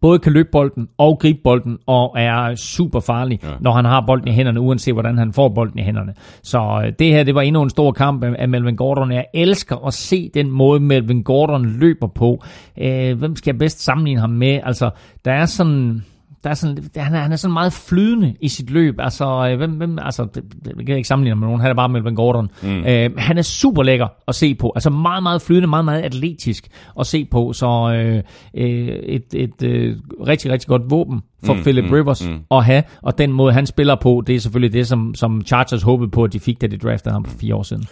både kan løbe bolden og gribe bolden, og er super farlig, ja. når han har bolden i hænderne, uanset hvordan han får bolden i hænderne. Så øh, det her, det var endnu en stor kamp af af Melvin Gordon. Jeg elsker at se den måde, Melvin Gordon løber på. Øh, hvem skal jeg bedst sammenligne ham med? Altså, der er sådan der er sådan, han, er, han er sådan meget flydende i sit løb. Altså, øh, hvem, hvem, altså det, det, jeg kan ikke sammenligne med nogen, han er bare Melvin Gordon. Mm. Øh, han er super lækker at se på. Altså meget, meget flydende, meget, meget atletisk at se på. Så øh, øh, et, et øh, rigtig, rigtig godt våben for mm, Philip mm, Rivers mm. at have. Og den måde, han spiller på, det er selvfølgelig det, som, som Chargers håbede på, at de fik, da de draftede ham for fire år siden.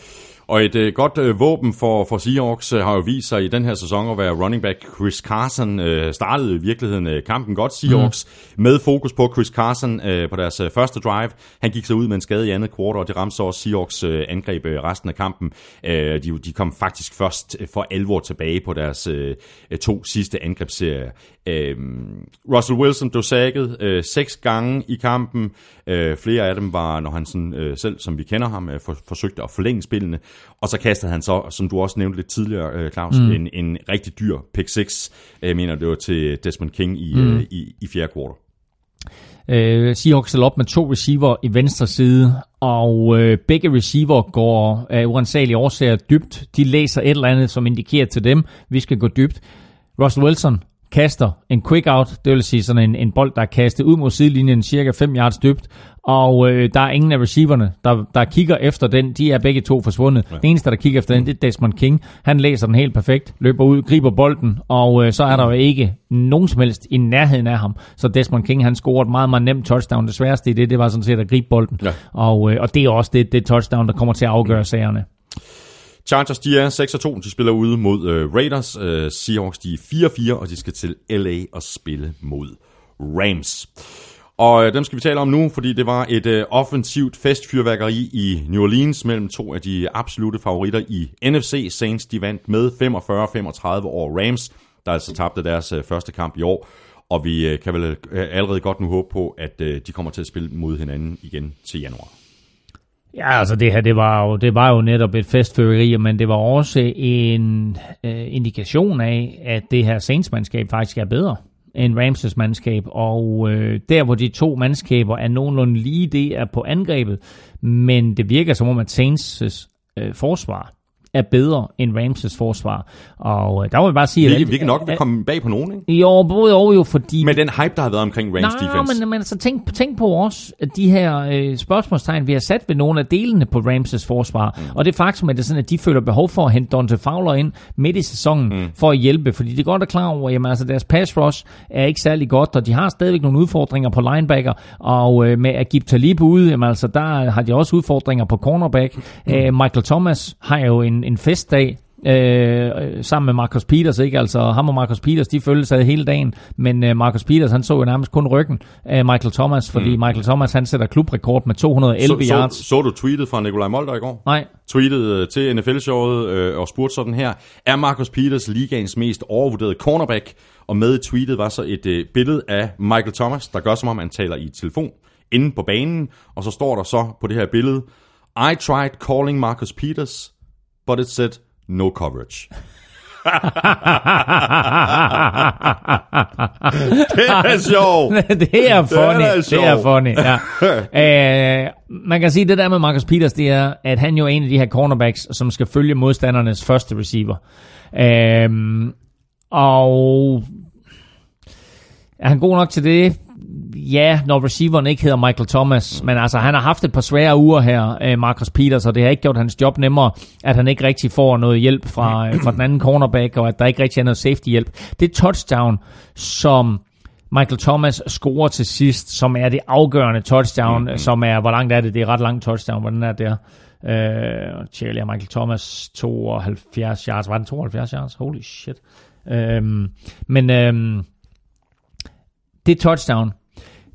Og et øh, godt øh, våben for, for Seahawks øh, har jo vist sig i den her sæson at være running back Chris Carson. Øh, startede i virkeligheden øh, kampen godt Seahawks mm. med fokus på Chris Carson øh, på deres øh, første drive. Han gik så ud med en skade i andet kvartal, og det ramte så også Seahawks øh, angreb øh, resten af kampen. Øh, de, de kom faktisk først øh, for alvor tilbage på deres øh, to sidste angrebsserier. Øh, Russell Wilson blev sækket øh, seks gange i kampen. Øh, flere af dem var, når han sådan, øh, selv, som vi kender ham, øh, for, forsøgte at forlænge spillene. Og så kastede han så, som du også nævnte lidt tidligere, øh, Claus, mm. en, en rigtig dyr pick 6, jeg mener det var til Desmond King i, mm. øh, i, i fjerde kvartal. Øh, Seahawks op med to receiver i venstre side, og øh, begge receiver går af øh, uansagelige årsager dybt. De læser et eller andet, som indikerer til dem, vi skal gå dybt. Russell Wilson kaster en quick out, det vil sige sådan en, en bold, der er kastet ud mod sidelinjen cirka 5 yards dybt, og øh, der er ingen af receiverne, der, der kigger efter den. De er begge to forsvundet. Ja. Den eneste, der kigger efter den, det er Desmond King. Han læser den helt perfekt, løber ud, griber bolden, og øh, så er der jo ikke nogen som helst i nærheden af ham. Så Desmond King, han scorer et meget, meget nemt touchdown. Det sværeste i det, det var sådan set at gribe bolden. Ja. Og, øh, og det er også det, det touchdown, der kommer til at afgøre sagerne. Chargers, de er 6-2, de spiller ude mod øh, Raiders. Øh, Seahawks, de er 4-4, og de skal til LA og spille mod Rams. Og øh, dem skal vi tale om nu, fordi det var et øh, offensivt festfyrværkeri i New Orleans mellem to af de absolute favoritter i NFC. Saints, de vandt med 45-35 over Rams, der altså tabte deres øh, første kamp i år. Og vi øh, kan vel øh, allerede godt nu håbe på, at øh, de kommer til at spille mod hinanden igen til januar. Ja, altså det her, det var jo, det var jo netop et festføreri, men det var også en øh, indikation af, at det her Saints-mandskab faktisk er bedre end Ramses mandskab, og øh, der hvor de to mandskaber er nogenlunde lige, det er på angrebet, men det virker som om, at Saints' øh, forsvar er bedre end Ramses forsvar. Og øh, der må jeg bare sige... Vi, at, vi kan nok at, komme bag på nogen, ikke? Jo, både og jo, fordi... Med den hype, der har været omkring Rams nej, defense. men, men altså, tænk, tænk på også, at de her øh, spørgsmålstegn, vi har sat ved nogle af delene på Ramses forsvar, mm. og det faktum, at det er sådan, at de føler behov for at hente Dante Fowler ind midt i sæsonen mm. for at hjælpe, fordi det er godt at klar over, at altså, deres pass rush er ikke særlig godt, og de har stadigvæk nogle udfordringer på linebacker, og øh, med Agib Talib ude, jamen, altså, der har de også udfordringer på cornerback. Mm. Øh, Michael Thomas har jo en, en festdag øh, sammen med Marcus Peters, ikke? Altså ham og Marcus Peters, de følte sig hele dagen, men øh, Marcus Peters, han så jo nærmest kun ryggen af Michael Thomas, fordi mm. Michael Thomas, han sætter klubrekord med 211 så, yards. Så, så du tweetet fra Nikolaj Molder i går? Nej. Tweetet øh, til NFL-showet øh, og spurgte sådan her, er Marcus Peters ligaens mest overvurderede cornerback? Og med i tweetet var så et øh, billede af Michael Thomas, der gør som om han taler i telefon inde på banen, og så står der så på det her billede, I tried calling Marcus Peters, but it said no coverage. det er sjovt. det er funny. Det er, det er funny, ja. uh, man kan sige, det der med Marcus Peters, det er, at han jo er en af de her cornerbacks, som skal følge modstandernes første receiver. Uh, og er han god nok til det? Ja, når receiveren ikke hedder Michael Thomas, men altså han har haft et par svære uger her, øh, Marcus Peters, og det har ikke gjort hans job nemmere, at han ikke rigtig får noget hjælp fra, øh, fra den anden cornerback, og at der ikke rigtig er noget safety hjælp. Det touchdown, som Michael Thomas scorer til sidst, som er det afgørende touchdown, mm-hmm. som er, hvor langt er det? Det er ret langt touchdown, hvordan er det der? Øh, Charlie og Michael Thomas 72 yards, var den 72 yards? Holy shit. Øh, men øh, det touchdown,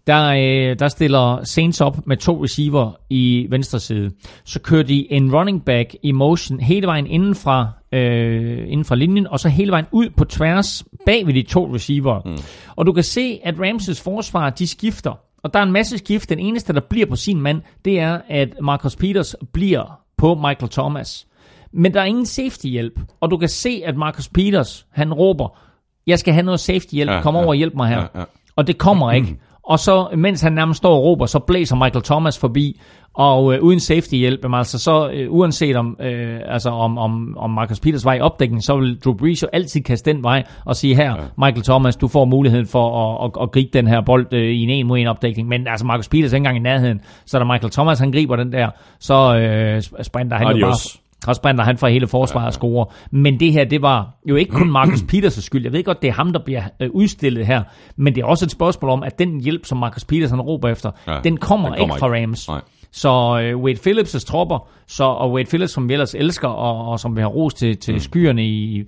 der, øh, der stiller Saints op med to receiver i venstre side. Så kører de en running back i motion hele vejen inden fra, øh, inden fra linjen, og så hele vejen ud på tværs bag ved de to receiver. Mm. Og du kan se, at Ramses forsvar, de skifter. Og der er en masse skift. Den eneste, der bliver på sin mand, det er, at Marcus Peters bliver på Michael Thomas. Men der er ingen safety-hjælp. Og du kan se, at Marcus Peters, han råber, jeg skal have noget safety-hjælp, ja, kom over ja, og hjælp mig her. Ja, ja. Og det kommer ikke. Og så mens han nærmest står og råber, så blæser Michael Thomas forbi, og øh, uden safety hjælp, jamen altså så øh, uanset om, øh, altså om, om, om Marcus Peters vej i opdækning, så vil Drew Brees jo altid kaste den vej og sige her, ja. Michael Thomas, du får muligheden for at, at, at gribe den her bold øh, i en en mod en opdækning, men altså Marcus Peters er ikke engang i nærheden, så da Michael Thomas han griber den der, så øh, sprinter han Adios. jo bare og sprinter han fra hele forsvaret og scorer. Men det her, det var jo ikke kun Marcus Peters skyld. Jeg ved godt, det er ham, der bliver øh, udstillet her. Men det er også et spørgsmål om, at den hjælp, som Marcus Peters han råber efter, Ja, den kommer, den kommer ikke fra. Rams. Nej. Så øh, Wade Phillips' tropper, så, og Wade Phillips, som vi ellers elsker, og, og som vi har ros til, til mm. skyerne i,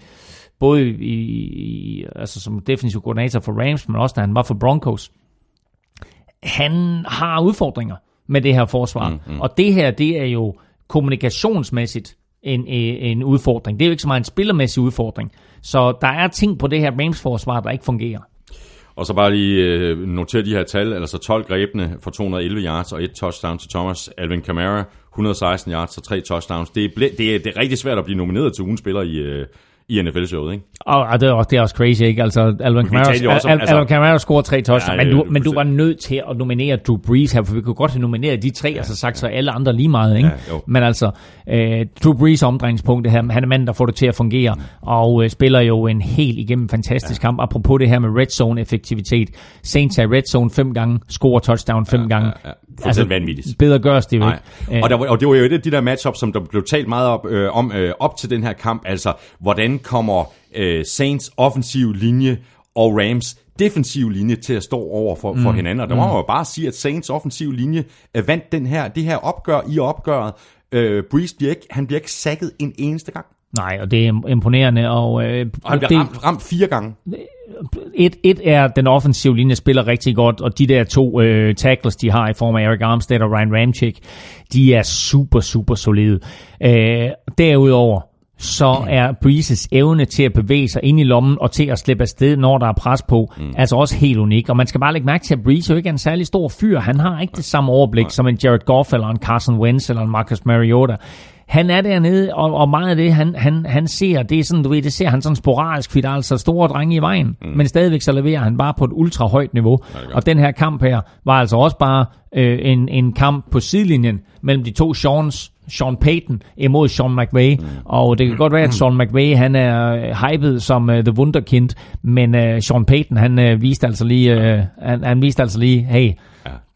både i, i, altså som defensiv koordinator for Rams, men også da han var for Broncos, han har udfordringer med det her forsvar. Mm, mm. Og det her, det er jo kommunikationsmæssigt en, øh, en, udfordring. Det er jo ikke så meget en spillermæssig udfordring. Så der er ting på det her Rams-forsvar, der ikke fungerer. Og så bare lige øh, notere de her tal, altså 12 grebne for 211 yards og et touchdown til Thomas. Alvin Kamara, 116 yards og tre touchdowns. Det er, det er, det er rigtig svært at blive nomineret til ugen spiller i, øh, i NFL-showet, ikke? Og, det, er også, det er også crazy, ikke? Altså, Alvin Kamara, Al, altså- Alvin Kamara scorer tre touchdowns, Ja, men, du, er men du var nødt til at nominere Drew Brees her, for vi kunne godt have nomineret de tre, ja, og så sagt så alle andre lige meget, ikke? Ja, jo. men altså, øh, Drew Brees omdrejningspunkt, her, han er manden, der får det til at fungere, og øh, spiller jo en helt igennem fantastisk ja. kamp. Apropos det her med red zone effektivitet. Saints er red zone fem gange, scorer touchdown fem gange. Ja, ja. Altså, vanvittigt. Bedre gørs det jo Nej. ikke. Og, der, og det var jo et af de der matchups, som der blev talt meget op, øh, om øh, op til den her kamp. Altså, hvordan kommer øh, Saints offensiv linje og Rams defensiv linje til at stå over for, for hinanden. Og der må man jo bare sige, at Saints offensiv linje øh, vandt den her, det her opgør i opgøret. Øh, Breeze bliver ikke, han bliver ikke sækket en eneste gang. Nej, og det er imponerende. Og, øh, Og han bliver det, ramt, ramt fire gange. Et, et er, den offensive linje spiller rigtig godt, og de der to øh, tackles, de har i form af Eric Armstead og Ryan Ramchick, de er super, super solide. Øh, derudover, så er Breezes evne til at bevæge sig ind i lommen og til at slippe afsted, når der er pres på, mm. altså også helt unik. Og man skal bare lægge mærke til, at Breeze jo ikke er en særlig stor fyr. Han har ikke det samme overblik som en Jared Goff eller en Carson Wentz eller en Marcus Mariota. Han er dernede, og, og meget af det, han, han, han ser, det er sådan, du ved, det ser han sådan sporadisk, fordi der er altså store drenge i vejen, mm. men stadigvæk så leverer han bare på et ultra højt niveau. Og den her kamp her var altså også bare øh, en, en kamp på sidelinjen mellem de to Seans, Sean Payton imod Sean McVay. Mm. Og det kan godt være, at Sean McVay han er øh, hyped som uh, The Wunderkind, men uh, Sean Payton han uh, viste altså lige, uh, han, han viste altså lige, hey,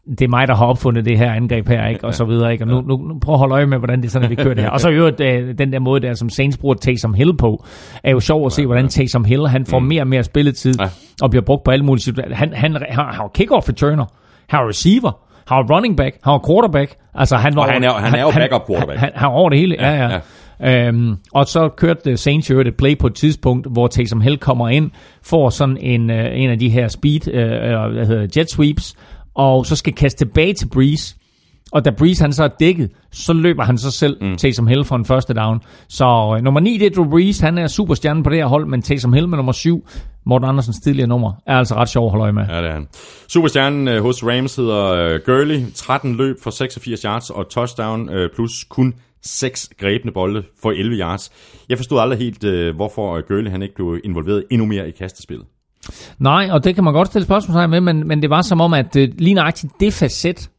det er mig, der har opfundet det her angreb her, ikke? og så videre. Ikke? Og nu, nu, nu prøv at holde øje med, hvordan det sådan, vi kører det her. Og så i øvrigt, den der måde, der som Saints bruger Taysom Hill på, er jo sjov at se, hvordan Taysom Hill, han får mere og mere spilletid, Ja. og bliver brugt på alle mulige situationer. Han, han har, har kick-off returner, har receiver, har running back, har quarterback. Altså, han, var, Og han er- han er jo backup quarterback. Han, han, han er over det hele, ja, ja. ja. Øhm, og så kørte Saints jo et play på et tidspunkt, hvor Taysom Hill kommer ind, får sådan en, øh, en af de her speed, øh, eller hvad hedder jet sweeps, og så skal kaste tilbage til Breeze. Og da Breeze han så er dækket, så løber han så selv mm. Taysom Hill for en første down. Så øh, nummer 9, det er Drew Breeze. Han er superstjerne på det her hold, men Taysom Hill med nummer 7, Morten Andersens tidligere nummer, er altså ret sjov at holde øje med. Ja, det er han. Superstjernen øh, hos Rams hedder øh, Gurley. 13 løb for 86 yards og touchdown øh, plus kun 6 grebne bolde for 11 yards. Jeg forstod aldrig helt, øh, hvorfor øh, Gurley han ikke blev involveret endnu mere i kastespillet. Nej, og det kan man godt stille spørgsmål med, men, men det var som om, at øh, lige nøjagtigt det facet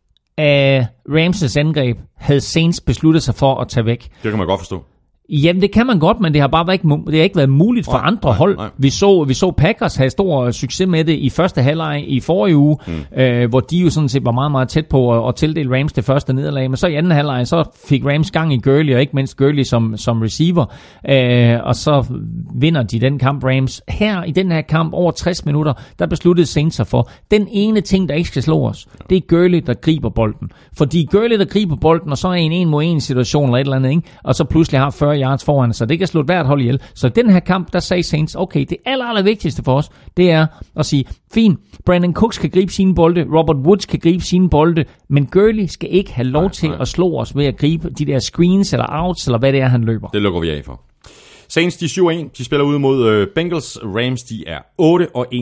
af Ramses angreb havde Saints besluttet sig for at tage væk. Det kan man godt forstå. Jamen, det kan man godt, men det har bare været ikke, det har ikke været muligt for Nej, andre nej, hold. nej. Vi så, vi så Packers have stor succes med det i første halvleg i forrige uge, mm. øh, hvor de jo sådan set var meget, meget tæt på at, at tildele Rams det første nederlag. Men så i anden halvleg, så fik Rams gang i Gurley, og ikke mindst Gurley som, som receiver. Øh, og så vinder de den kamp, Rams. Her i den her kamp, over 60 minutter, der besluttede Saints sig for, den ene ting, der ikke skal slå os, det er Gurley, der griber bolden. Fordi Gurley, der griber bolden, og så er en en mod en situation eller et eller andet, ikke? og så pludselig har 40 yards foran, så det kan slå hvert hold ihjel. Så i den her kamp, der sagde Saints, okay, det aller, aller vigtigste for os, det er at sige, fint, Brandon Cooks kan gribe sine bolde, Robert Woods kan gribe sine bolde, men Gurley skal ikke have lov til nej. at slå os ved at gribe de der screens eller outs, eller hvad det er, han løber. Det lukker vi af for. Saints, de er 7-1. De spiller ud mod øh, Bengals. Rams, de er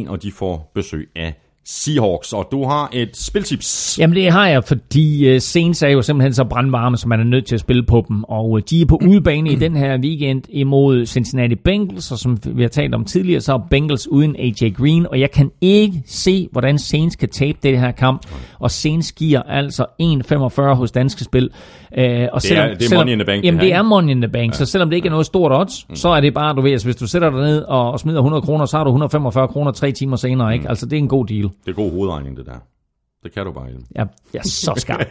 8-1, og de får besøg af Seahawks, og du har et spiltips. Jamen det har jeg, fordi uh, Saints er jo simpelthen så brandvarme, så man er nødt til at spille på dem. Og uh, de er på udebane i den her weekend imod Cincinnati Bengals, og som vi har talt om tidligere, så er Bengals uden AJ Green, og jeg kan ikke se, hvordan Saints kan tabe det her kamp. Og Saints giver altså 1,45 hos danske spil. Uh, og det er, det er selvom, money in the bank. Jamen det, er money in the bank, ja. så selvom det ikke er noget stort odds, mm. så er det bare, du ved, altså, hvis du sætter dig ned og, og smider 100 kroner, så har du 145 kroner tre timer senere, ikke? Altså det er en god deal. Det er god hovedregning, det der. Det kan du bare, Hjelm. Ja, jeg er så skarp.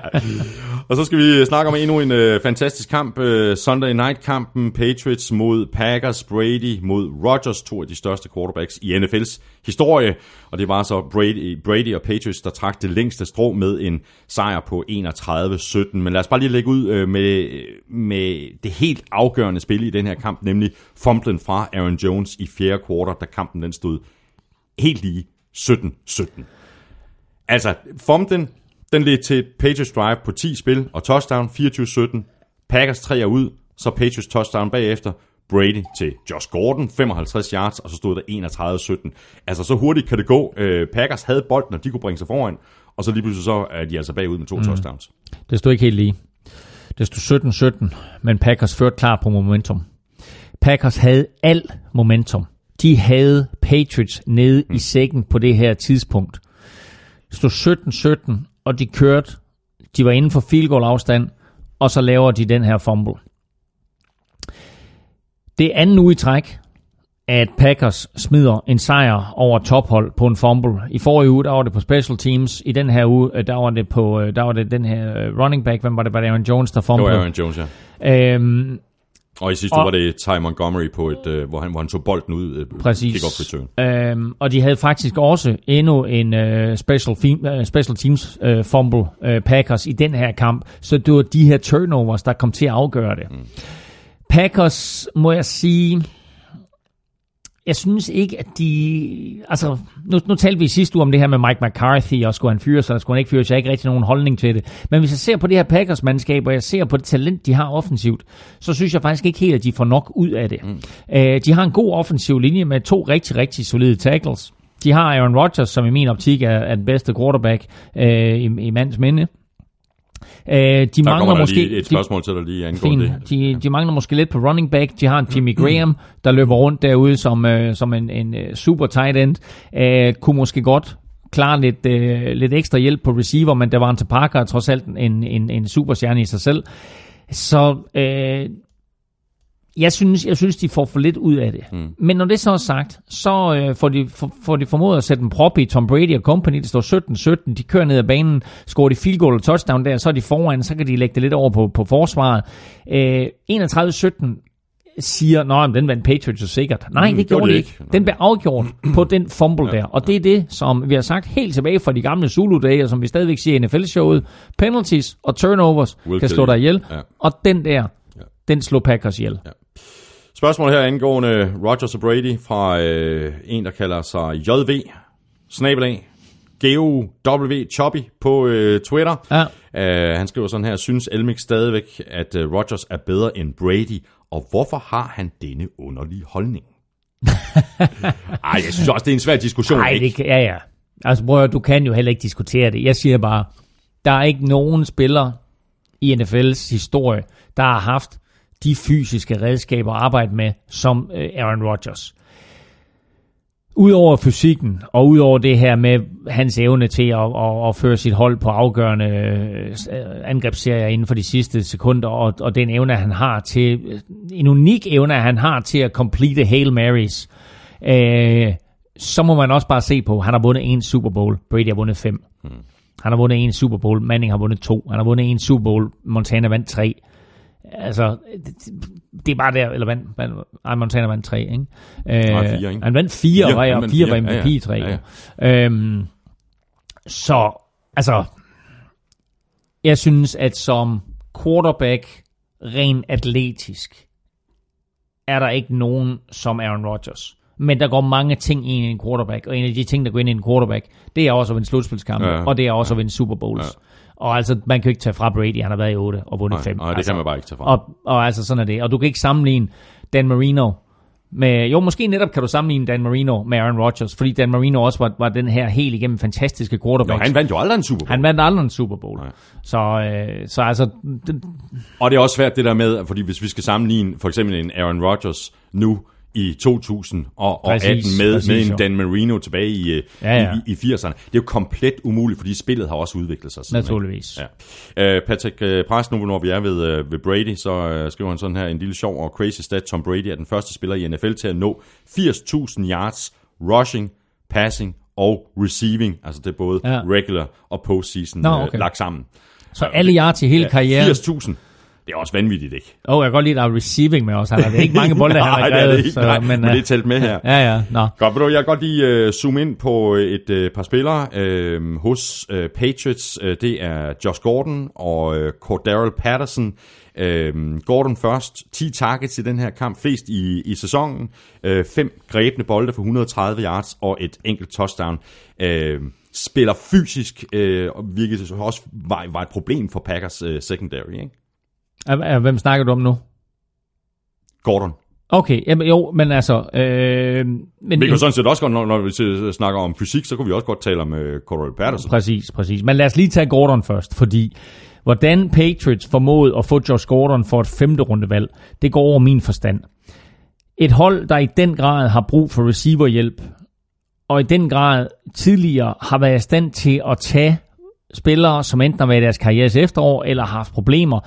og så skal vi snakke om endnu en uh, fantastisk kamp. Uh, Sunday Night-kampen. Patriots mod Packers. Brady mod Rodgers. To af de største quarterbacks i NFL's historie. Og det var så Brady, Brady og Patriots, der trak det længste strå med en sejr på 31-17. Men lad os bare lige lægge ud uh, med, med det helt afgørende spil i den her kamp, nemlig fumblen fra Aaron Jones i fjerde kvartal, da kampen den stod helt lige 17-17. Altså, fumblen, den ledte til et Patriots drive på 10 spil og touchdown 24-17. Packers 3 er ud, så Patriots touchdown bagefter. Brady til Josh Gordon, 55 yards, og så stod der 31-17. Altså, så hurtigt kan det gå. Øh, Packers havde bolden, og de kunne bringe sig foran, og så lige pludselig så er de altså bagud med to mm. touchdowns. Det stod ikke helt lige. Det stod 17-17, men Packers førte klar på momentum. Packers havde al momentum. De havde Patriots nede mm. i sækken på det her tidspunkt stod 17-17, og de kørte, de var inden for field goal afstand, og så laver de den her fumble. Det er anden uge i træk, at Packers smider en sejr over tophold på en fumble. I forrige uge, der var det på special teams. I den her uge, øh, der var det på øh, der var det den her øh, running back. Hvem var det? Var det Aaron Jones, der fumblede? Det var Aaron Jones, ja. Øhm, og i sidste uge var det Ty Montgomery, på et, øh, hvor, han, hvor han tog bolden ud. Øh, Præcis. Kick-off return. Øhm, og de havde faktisk også endnu en øh, special, uh, special teams øh, fumble øh, Packers i den her kamp. Så det var de her turnovers, der kom til at afgøre det. Mm. Packers, må jeg sige jeg synes ikke, at de... Altså, nu, nu talte vi sidste uge om det her med Mike McCarthy, og skulle han fyre sig, eller skulle han ikke fyre sig, jeg har ikke rigtig nogen holdning til det. Men hvis jeg ser på det her Packers-mandskab, og jeg ser på det talent, de har offensivt, så synes jeg faktisk ikke helt, at de får nok ud af det. Mm. Uh, de har en god offensiv linje med to rigtig, rigtig solide tackles. De har Aaron Rodgers, som i min optik er, er den bedste quarterback uh, i, i mands minde. Øh, de der mangler måske et spørgsmål de, til dig lige angående det. De, de mangler måske lidt på running back. De har en Jimmy Graham, der løber rundt derude som, uh, som en, en uh, super tight end. Uh, kunne måske godt klare lidt, uh, lidt ekstra hjælp på receiver, men der var en til Parker trods alt en, en, en superstjerne i sig selv. Så uh, jeg synes, jeg synes, de får for lidt ud af det. Mm. Men når det så er sagt, så øh, får, de, for, får de formået at sætte en prop i Tom Brady og company. Det står 17-17. De kører ned ad banen, scorer de field goal og touchdown der, så er de foran, så kan de lægge det lidt over på, på forsvaret. Øh, 31-17 siger, at den vandt Patriots så sikkert. Nej, mm, det gjorde det ikke. ikke. Den blev afgjort på den fumble ja, der. Og det er det, som vi har sagt helt tilbage fra de gamle Zulu-dage, og som vi stadigvæk siger i NFL-showet. Penalties og turnovers Will kan slå dig ihjel. Ja. Og den der. Den slår Packers ihjel. Ja. Spørgsmål her angående Rogers og Brady fra øh, en, der kalder sig JV, snabelag, G-O-W Choppy på øh, Twitter. Ja. Uh, han skriver sådan her, synes Elmik stadigvæk, at uh, Rogers er bedre end Brady, og hvorfor har han denne underlige holdning? Ej, jeg synes også, det er en svær diskussion. Ej, det kan, ja, ja. Altså, bror, du kan jo heller ikke diskutere det. Jeg siger bare, der er ikke nogen spiller i NFL's historie, der har haft de fysiske redskaber at arbejde med, som øh, Aaron Rodgers. Udover fysikken, og udover det her med hans evne til at, at, at føre sit hold på afgørende øh, angrebsserier inden for de sidste sekunder, og, og den evne, han har til, en unik evne, han har til at complete Hail Marys, øh, så må man også bare se på, han har vundet en Super Bowl, Brady har vundet fem. Hmm. Han har vundet en Super Bowl, Manning har vundet to, han har vundet en Super Bowl, Montana vandt tre. Altså, det, det er bare der, eller vand, vand, ej, Montana vandt tre, ikke? Øh, Nej, fire, ikke? Han vandt fire, fire, var jeg, og fire, fire var MVP ja, ja. tre. Ja, ja. Øhm, så, altså, jeg synes, at som quarterback, rent atletisk, er der ikke nogen som Aaron Rodgers. Men der går mange ting ind i en quarterback, og en af de ting, der går ind i en quarterback, det er også at vinde slutspilskampe, ja. og det er også ja. at vinde Super Bowls. Ja. Og altså, man kan jo ikke tage fra Brady, han har været i 8 og vundet 5. Nej, det altså, kan man bare ikke tage fra. Og, og altså, sådan er det. Og du kan ikke sammenligne Dan Marino Med, jo, måske netop kan du sammenligne Dan Marino med Aaron Rodgers, fordi Dan Marino også var, var den her helt igennem fantastiske Jo, quarterback. han vandt jo aldrig en Super Bowl. han vandt aldrig en Super Bowl. Så, øh, så altså, den, Og det er også svært det der med, fordi hvis vi skal sammenligne for eksempel en Aaron Rodgers nu i 2018 Præcis, med, præcis, med en. Dan Marino tilbage i, øh, Ja, ja. i, i 80'erne. Det er jo komplet umuligt, fordi spillet har også udviklet sig. siden, naturligvis. Ja. Uh, Patrick uh, Price, nu når vi er ved, uh, ved Brady, så uh, skriver han sådan her en lille sjov og crazy stat. Tom Brady er den første spiller i NFL til at nå 80.000 yards rushing, passing og receiving. Altså det er både Ja. regular og postseason Nå, uh, okay. lagt sammen. Så alle yards i hele karrieren. 80.000. Det er også vanvittigt, ikke? Åh, oh, jeg kan godt lide, at der er receiving med os. Han har er ikke mange bolde, han har grebet. ikke. Nej, men, øh, det er talt med her. Ja, ja, nå. Godt, du, jeg kan godt lige uh, zoome ind på et uh, par spillere uh, hos uh, Patriots. Uh, det er Josh Gordon og uh, Cordero Patterson. Uh, Gordon først, 10 targets i den her kamp, flest i, i sæsonen. Uh, fem grebne bolde for 130 yards og et enkelt touchdown. Uh, spiller fysisk, uh, og hvilket så også var, var et problem for Packers uh, secondary. Ikke? Hvem snakker du om nu? Gordon. Okay, jamen, jo, men altså... Øh, men, Vi kan jo sådan set også godt, når, når vi snakker om fysik, så kunne vi også godt tale om uh, Cordero Patterson. Præcis, præcis. Men lad os lige tage Gordon først, fordi hvordan Patriots formåede at få Josh Gordon for et femte rundevalg, det går over min forstand. Et hold, der i den grad har brug for receiverhjælp, og i den grad tidligere har været i stand til at tage spillere, som enten har været i deres karrieres efterår, eller har haft problemer,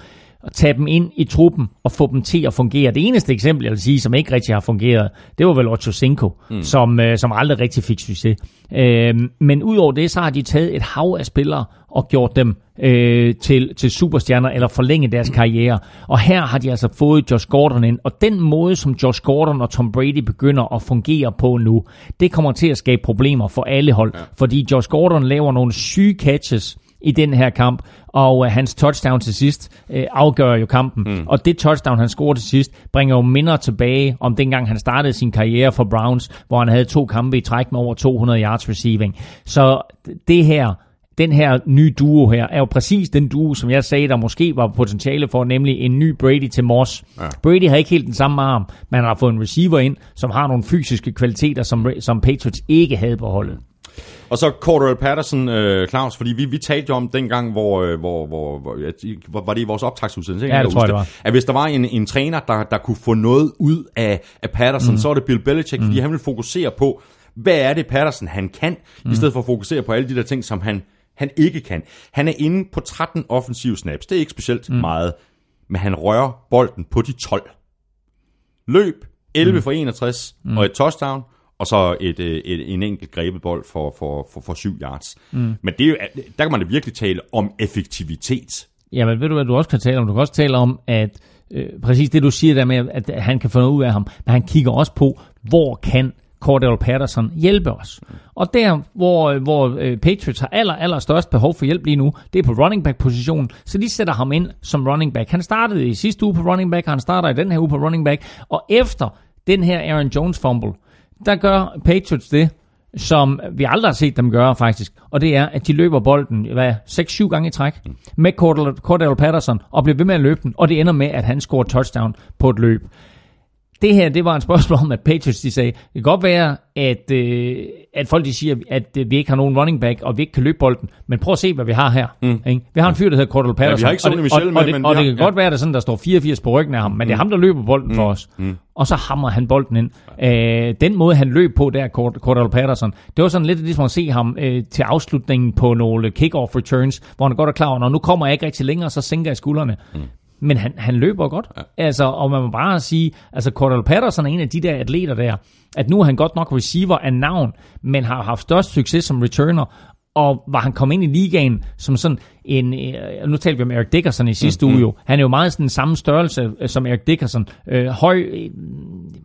og tage dem ind i truppen og få dem til at fungere. Det eneste eksempel, jeg vil sige, som ikke rigtig har fungeret, det var vel Ocho Cinco, mm. som, øh, som aldrig rigtig fik succes. Øh, men udover det, så har de taget et hav af spillere og gjort dem øh, til, til superstjerner eller forlænget deres karriere. Og her har de altså fået Josh Gordon ind, og den måde, som Josh Gordon og Tom Brady begynder at fungere på nu, det kommer til at skabe problemer for alle hold, ja. fordi Josh Gordon laver nogle syge catches, i den her kamp, og øh, hans touchdown til sidst øh, afgør jo kampen. Mm. Og det touchdown, han scorer til sidst, bringer jo minder tilbage om dengang, han startede sin karriere for Browns, hvor han havde to kampe i træk med over 200 yards receiving. Så det her, den her nye duo her, er jo præcis den duo, som jeg sagde, der måske var potentiale for, nemlig en ny Brady til Moss. Ja. Brady har ikke helt den samme arm, men han har fået en receiver ind, som har nogle fysiske kvaliteter, som, som Patriots ikke havde på holdet. Og så Cordell Patterson, øh, Claus, fordi vi, vi talte jo om dengang, hvor, øh, hvor, hvor, hvor, var det i vores optagsudsendelse? Ja, det tror jeg, det var. At hvis der var en, en træner, der, der kunne få noget ud af, af Patterson, mm. så var det Bill Belichick, mm. fordi han ville fokusere på, hvad er det Patterson han kan, mm. i stedet for at fokusere på alle de der ting, som han, han ikke kan. Han er inde på 13 offensive snaps, det er ikke specielt mm. meget, men han rører bolden på de 12. Løb 11 mm. for 61 mm. og et touchdown, og så et, et, et, en enkelt grebet bold for, for, for, for 7 yards. Mm. Men det er jo, der kan man da virkelig tale om effektivitet. Jamen, ved du hvad du også kan tale om? Du kan også tale om, at øh, præcis det du siger der med, at han kan få noget ud af ham, men han kigger også på, hvor kan Cordell Patterson hjælpe os. Og der, hvor, hvor øh, Patriots har aller, aller størst behov for hjælp lige nu, det er på running back positionen, så de sætter ham ind som running back. Han startede i sidste uge på running back, han starter i den her uge på running back, og efter den her Aaron Jones fumble, der gør Patriots det, som vi aldrig har set dem gøre faktisk, og det er, at de løber bolden hvad, 6-7 gange i træk med Cordell, Cordell Patterson, og bliver ved med at løbe den, og det ender med, at han scorer touchdown på et løb. Det her, det var en spørgsmål om, at Patriots de sagde, det kan godt være, at, øh, at folk de siger, at øh, vi ikke har nogen running back, og vi ikke kan løbe bolden, men prøv at se, hvad vi har her. Mm. Ikke? Vi har en fyr, der hedder Cordell Patterson, har ikke og, det, og, med, og, det, men og vi det har- kan godt være, at der, sådan, der står 84 på ryggen af ham, men det er ham, der løber bolden for os. Mm. Og så hammer han bolden ind. Øh, den måde, han løb på der, Cord- Cordell Patterson, det var sådan lidt ligesom at se ham øh, til afslutningen på nogle kick-off returns, hvor han godt er klar over, når nu kommer jeg ikke rigtig længere, så sænker jeg skuldrene. Mm. Men han, han løber godt. Ja. Altså, og man må bare sige, altså Cordell Patterson er en af de der atleter der, at nu er han godt nok receiver af navn, men har haft størst succes som returner, og var han kommet ind i ligaen som sådan en, øh, nu talte vi om Eric Dickerson i sidste mm-hmm. uge jo, han er jo meget sådan samme størrelse øh, som Eric Dickerson, øh, høj, øh, jeg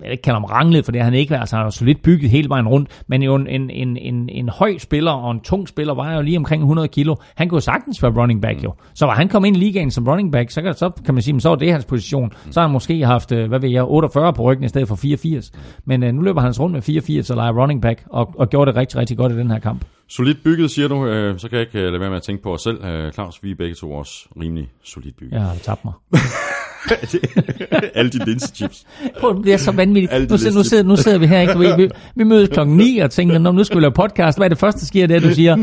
vil ikke kalde ham ranglet, for det har han ikke været, altså han er solidt bygget hele vejen rundt, men jo en, en, en, en, en høj spiller og en tung spiller, var jo lige omkring 100 kilo, han kunne jo sagtens være running back jo, så var han kommet ind i ligaen som running back, så kan, så kan man sige, men så var det hans position, så har han måske haft, øh, hvad ved jeg, 48 på ryggen i stedet for 84, men øh, nu løber han rundt med 84 og leger running back, og, og gjorde det rigtig, rigtig godt i den her kamp. Solidt bygget, siger du. Øh, så kan jeg ikke øh, lade være med at tænke på os selv. Øh, Claus, vi er begge to også rimelig solidt bygget. Jeg har tabt mig. Alle de linsechips. Prøv, det er så vanvittigt. Nu, sidder, nu, sidder, nu sidder vi her, ikke? Du ved, Vi, vi mødes klokken 9 og tænker, "Nå, nu skal vi lave podcast. Hvad er det første, der sker, det er, du siger,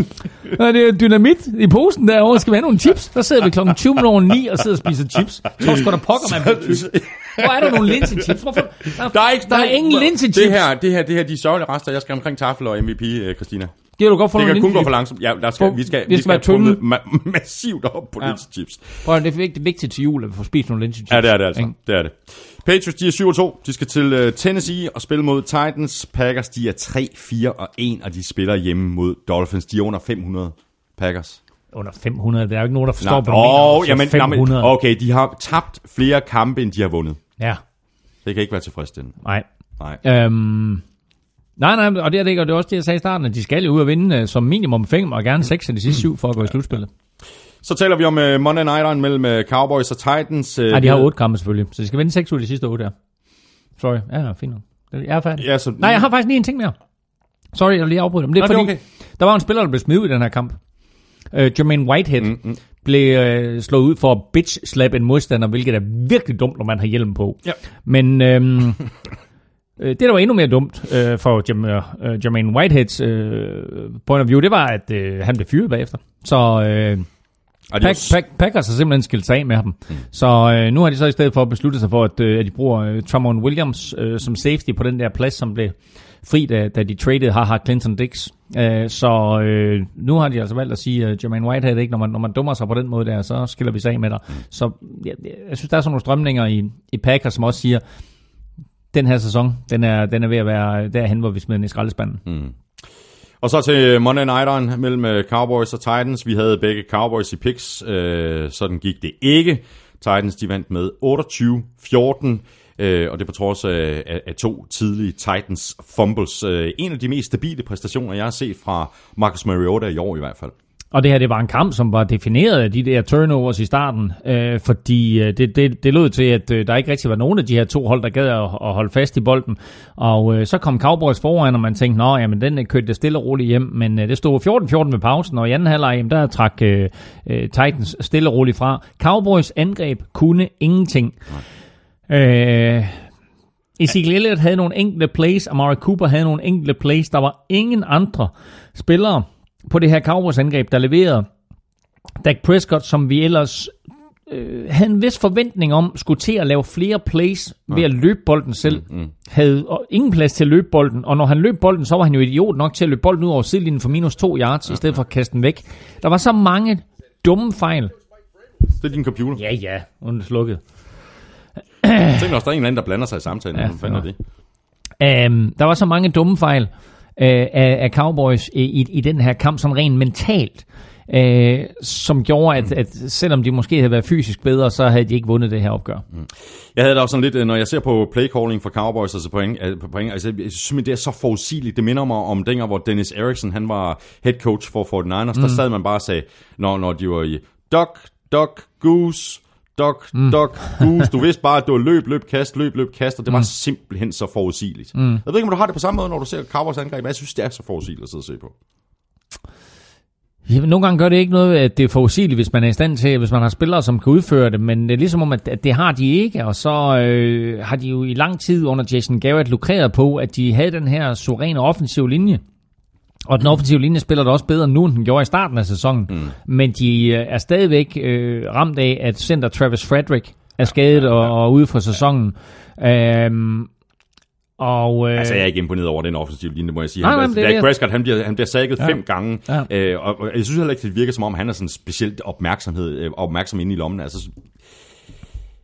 "Nå, det er dynamit i posen derovre. Skal vi have nogle chips? Så sidder vi klokken 20 over 9 og sidder og spiser chips. Tror sgu da pokker, man bliver tyk. Hvor er der nogle linsechips? Hvorfor? Der, Der er, ikke, der er ingen linsechips. Det her, det her, det her, de sørgelige rester, jeg skal omkring tafel og MVP, øh, Christina. Det kan du godt få Det kan kun gå for langsomt. Ja, der skal, vi skal, vi skal være have tynde. pummet ma- massivt op på Ja. linsechips. Prøv, det er vigtigt, vigtigt til jul, at vi får spist nogle linsechips. Ja, det er det altså. Ikke? Det er det. Patriots, de er 7 2. De skal til uh, Tennessee og spille mod Titans. Packers, de er 3, 4 og 1, og de spiller hjemme mod Dolphins. De er under 500. Packers. Under 500. Der er jo ikke nogen, der forstår, Nej, hvad du mener. åh, Så jamen, nej, men, 500. okay, de har tabt flere kampe, end de har vundet. Ja, Det kan ikke være tilfredsstillende. nej. Nej. Øhm, nej, nej, og det er det ikke, og det er også det, jeg sagde i starten, at de skal jo ud og vinde øh, som minimum 5 og gerne 6 af de sidste 7 for at gå i slutspillet. Så taler vi om uh, Monday Night'eren mellem uh, Cowboys og Titans. Uh, Nej, de har 8 kampe selvfølgelig, så de skal vinde 6 ud af de sidste 8 der. Sorry, ja, fint nok. Jeg er færdig. Ja, så, Nej, jeg har faktisk lige en ting mere. Sorry, jeg lige afbryde dig. Men det er Nå, det er fordi, okay. der var en spiller, der blev smidt ud i den her kamp. Uh, Jermaine Whitehead mm, mm. blev uh, slået ud for at bitch-slap en modstander, hvilket er virkelig dumt, når man har hjelm på. Ja. Men øhm, øh, det, der var endnu mere dumt øh, for Jam, øh, Jermaine Whiteheads øh, point of view, det var, at øh, han blev fyret bagefter. Så øh, Pack, Pack, Packers har simpelthen skilt sig af med ham. Mm. Så øh, nu har de så i stedet for besluttet sig for, at, øh, at de bruger øh, Tramon Williams øh, som safety på den der plads, som blev fri, da, da de traded haha Clinton Dix. Øh, så øh, nu har de altså valgt at sige, at Jermaine Whitehead, ikke, når, man, når man dummer sig på den måde der, så skiller vi sig af med dig. Mm. Så ja, jeg synes, der er sådan nogle strømninger i, i Packers, som også siger, den her sæson, den er, den er ved at være derhen, hvor vi smider den i skraldespanden. Mm. Og så til Monday Night'eren mellem øh, Cowboys og Titans. Vi havde begge Cowboys i picks. Øh, sådan gik det ikke. Titans de vandt med 28-14. Øh, og det på trods af, af, af to tidlige Titans fumbles. Øh, en af de mest stabile præstationer, jeg har set fra Marcus Mariota i år i hvert fald. Og det her, det var en kamp, som var defineret af de der turnovers i starten, øh, fordi øh, det, det, det lød til, at øh, der ikke rigtig var nogen af de her to hold, der gad at, at holde fast i bolden. Og øh, så kom Cowboys foran, og man tænkte, nå, jamen den øh, kørte det stille og roligt hjem, men øh, det stod 14-14 ved pausen, og i anden halvleg, jamen, der trak øh, øh, Titans stille og roligt fra. Cowboys angreb kunne ingenting. Øh, Ezekiel Elliott havde nogle enkelte plays, Amari Cooper havde nogle enkelte plays. Der var ingen andre spillere på det her Cowboys angreb, der leverede. Dak Prescott, som vi ellers øh, havde en vis forventning om, skulle til at lave flere plays ved at løbe bolden selv, mm, havde og ingen plads til at løbe bolden, og når han løb bolden, så var han jo idiot nok til at løbe bolden ud over sidelinjen for minus to yards, i stedet for at kaste den væk. Der var så mange dumme fejl. Det er din computer. Ja, ja, hun er slukket. Jeg tænker også, der er en eller anden, der blander sig i samtalen. Ja, Ja, Hvad fanden er det? Um, der var så mange dumme fejl uh, af, af Cowboys i, i, i den her kamp, sådan rent mentalt, uh, som gjorde, at, at selvom de måske havde været fysisk bedre, så havde de ikke vundet det her opgør. Jeg havde da også sådan lidt, øh, når jeg ser på playcalling for Cowboys, altså point, øh, på point altså, jeg synes det er så forudsigeligt. Det minder mig om dengang, hvor Dennis Erickson, han var head coach for 49ers. Mm. Der sad man bare og sagde, når, når de var i duck, duck, goose, duck, mm. duck, goose. Du vidste bare, at det var løb, løb, kast, løb, løb, kast, og det var simpelthen så forudsigeligt. Mm. Jeg ved ikke, om du har det på samme måde, når du ser Cowboys angreb, men jeg synes, det er så forudsigeligt at sidde og se på. Ja, men nogle gange gør det ikke noget, at det er forudsigeligt, hvis man er i stand til, hvis man har spillere, som kan udføre det, men det er ligesom om, at, at det har de ikke, og så øh, har de jo i lang tid under Jason Garrett lukreret på, at de havde den her suveræne offensive linje. Og den offensive linje spiller da også bedre nu, end den gjorde i starten af sæsonen. Mm. Men de øh, er stadigvæk øh, ramt af, at center Travis Frederick er skadet og, og ude for sæsonen. Øhm, og, øh, Altså, jeg er ikke imponeret over den offensive linje, må jeg sige. Nej, Han, nej, altså, er Dak. Prescott, han bliver, han bliver sækket Ja. fem gange, Ja. øh, og, og jeg synes heller ikke, det virker som om, han er sådan specielt opmærksomhed, øh, opmærksom inde i lommen. Altså,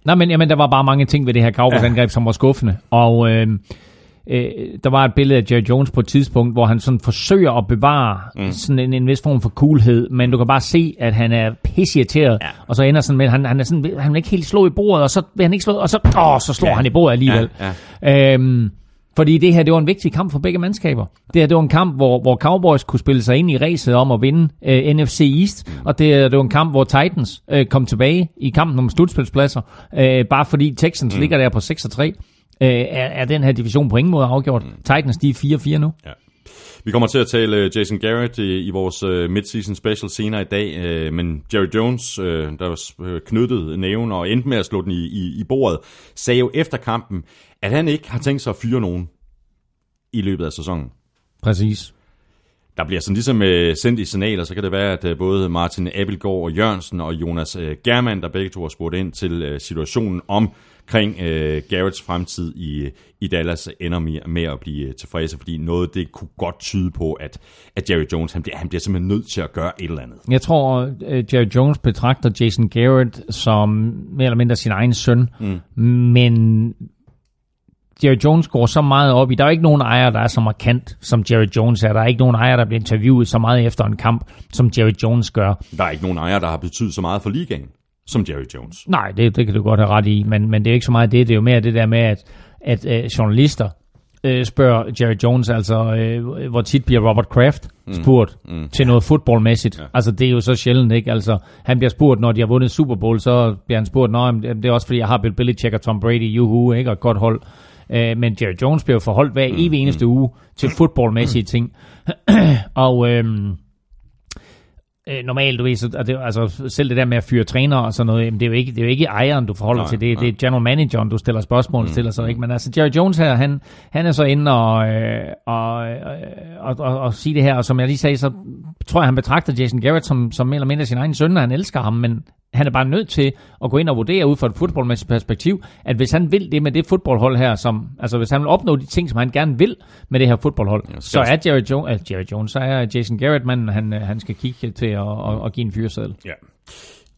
Nej, men jamen, der var bare mange ting ved det her Cowboys-angreb, som var skuffende. Og øh, øh, der var et billede af Jerry Jones på et tidspunkt, hvor han sådan forsøger at bevare mm. sådan en, en vis form for coolhed, men du kan bare se, at han er pisseirriteret, ja. og så ender sådan med, han, han er sådan, han vil ikke helt slå i bordet, og så vil han ikke slå, og så, åh, så slår ja. han i bordet alligevel. Ja, ja. Øhm, fordi det her, det var en vigtig kamp for begge mandskaber. Det her, det var en kamp, hvor, hvor Cowboys kunne spille sig ind i racet om at vinde øh, NFC East, mm. og det, det var en kamp, hvor Titans øh, kom tilbage i kampen om slutspilspladser, øh, bare fordi Texans mm. ligger der på 6 og 3, øh, er, er den her division på ingen måde afgjort. Mm. Titans, de er 4-4 nu. Ja. Vi kommer til at tale øh, Jason Garrett i, i vores øh, midseason special senere i dag, øh, men Jerry Jones, øh, der var knyttet næven og endte med at slå den i, i, i bordet, sagde jo efter kampen, at han ikke har tænkt sig at fyre nogen i løbet af sæsonen. Præcis. Der bliver sådan ligesom øh, sendt i signaler, så kan det være, at øh, både Martin Abelgaard og Jørgensen og Jonas øh, German, der begge to har spurgt ind til øh, situationen omkring øh, Garretts fremtid i, i Dallas, ender med, med at blive øh, tilfredse, fordi noget det kunne godt tyde på, at, at Jerry Jones han bliver, han bliver simpelthen nødt til at gøre et eller andet. Jeg tror, øh, Jerry Jones betragter Jason Garrett som mere eller mindre sin egen søn, mm. men Jerry Jones går så meget op i. Der er ikke nogen ejer, der er så markant, som Jerry Jones er. Der er ikke nogen ejer, der bliver interviewet så meget efter en kamp, som Jerry Jones gør. Der er ikke nogen ejer, der har betydet så meget for ligaen, som Jerry Jones. Nej, det, det kan du godt have ret i, men, men det er ikke så meget det. Det er jo mere det der med, at, at uh, journalister uh, spørger Jerry Jones, altså uh, hvor tit bliver Robert Kraft mm. spurgt mm. Mm. til noget fodboldmæssigt. Ja. Altså det er jo så sjældent, ikke? Altså han bliver spurgt, når de har vundet Super Bowl, så bliver han spurgt, Nå, det er også fordi, jeg har Bill Belichick og Tom Brady, juhu, ikke? Og et godt hold. Øh, men Jerry Jones bliver forholdt hver evig mm, eneste mm. uge til fodboldmæssige ting. og øhm, øh, normalt, du ved, så, det, altså, selv det der med at fyre træner og sådan noget, jamen, det, er jo ikke, det er jo ikke ejeren, du forholder nej, til, det, nej. det er general manageren, du stiller spørgsmål mm. til, og så, ikke? men altså Jerry Jones her, han, han er så inde og, øh, og, øh, og, og, og sige det her, og som jeg lige sagde, så tror jeg, han betragter Jason Garrett som, som mere eller mindre sin egen søn, og han elsker ham, men han er bare nødt til at gå ind og vurdere ud fra et fodboldmæssigt perspektiv, at hvis han vil det med det fodboldhold her, som, altså hvis han vil opnå de ting, som han gerne vil med det her fodboldhold, ja, så er Jerry, jo- uh, Jerry Jones, så er Jason Garrett manden, han, han skal kigge til at, at, at give en fyrsædel. Ja.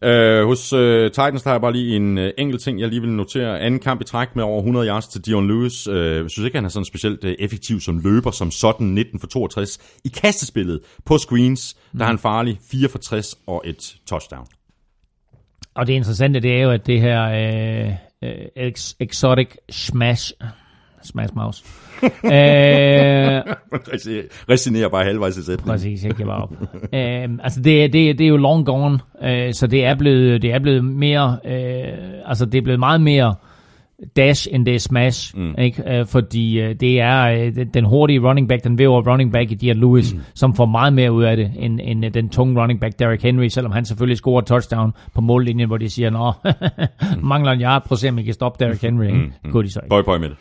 Uh, hos uh, Titans der har jeg bare lige en uh, enkelt ting, jeg lige vil notere. Anden kamp i træk med over 100 yards til Dion Lewis. Uh, jeg synes ikke, han er sådan specielt uh, effektiv som løber, som sådan 19 for 62. I kastespillet på screens, mm. der er han farlig 4 for 60 og et touchdown. Og det interessante, det er jo, at det her øh, øh, exotic smash, smash mouse, øh, Resinerer bare halvvejs i sætningen. Præcis, jeg giver op. øh, altså det, det, det er jo long gone, øh, så det er blevet, det er blevet mere, øh, altså det er blevet meget mere øh, dash end det er smash, mm. ikke? Uh, fordi uh, det er uh, den hurtige running back, den væver running back i Dion Lewis, mm. som får meget mere ud af det, end, end uh, den tunge running back Derrick Henry, selvom han selvfølgelig scorer touchdown på mållinjen, hvor de siger, nå, mm. mangler en yard, prøv at se, om I kan stoppe Derrick Henry. Mm. Mm. Kunne de så ikke. Bøj, bøj med det.